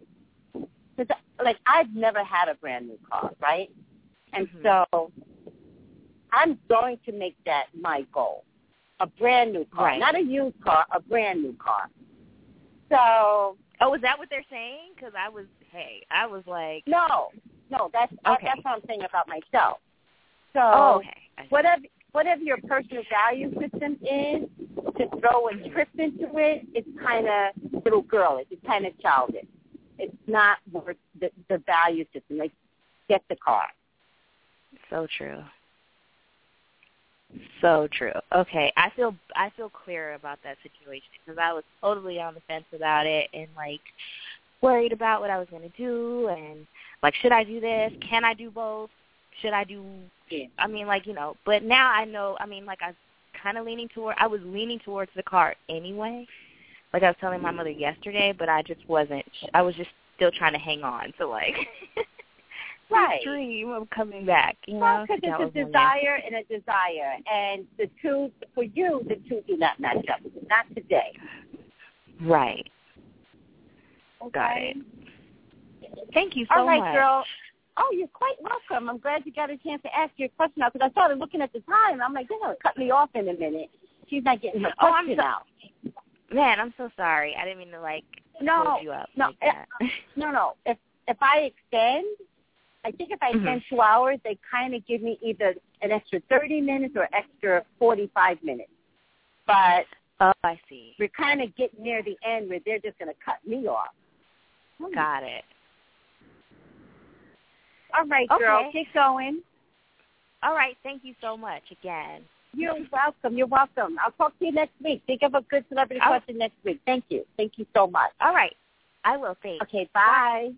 'cause, like I've never had a brand new car, right? And Mhm. so I'm going to make that my goal. A brand new car, Right. not a used car, a brand new car. So Oh, is that what they're saying? Because I was, hey, I was like, no, no, that's uh, Okay. that's what I'm saying about myself. So oh, okay. Whatever whatever your personal value system is, to throw a trip into it, it's kind of little girlish. It's kind of childish. It's not worth the, the value system. Like, get the car. So true. So true. Okay, I feel I feel clear about that situation because I was totally on the fence about it and like worried about what I was going to do and like should I do this? Can I do both? Should I do? Yeah. I mean, like you know. But now I know. I mean, like I was kind of leaning toward. I was leaning towards the car anyway. Like I was telling my mother yesterday, but I just wasn't. I was just still trying to hang on to like. Right. dream of coming back, you Well, because it's a desire and a desire, and the two for you, the two do not match up. Not today. Right. Got it. Thank you so much. All right, much. girl. Oh, you're quite welcome. I'm glad you got a chance to ask your question out because I started looking at the time. I'm like, they're gonna cut me off in a minute. She's not getting her Oh, I'm so- out. Man, I'm so sorry. I didn't mean to like No, hold you up no, like that. No, no. If if I extend, I think if I extend Mhm. two hours, they kind of give me either an extra thirty minutes or extra forty-five minutes. But oh, I see. we're kind of getting near the end where they're just going to cut me off. Got it. All right, girl, Okay. keep going. All right. Thank you so much again. You're welcome. You're welcome. I'll talk to you next week. Think of a good celebrity I'll- question next week. Thank you. Thank you so much. All right. I will. Thanks. Okay, bye.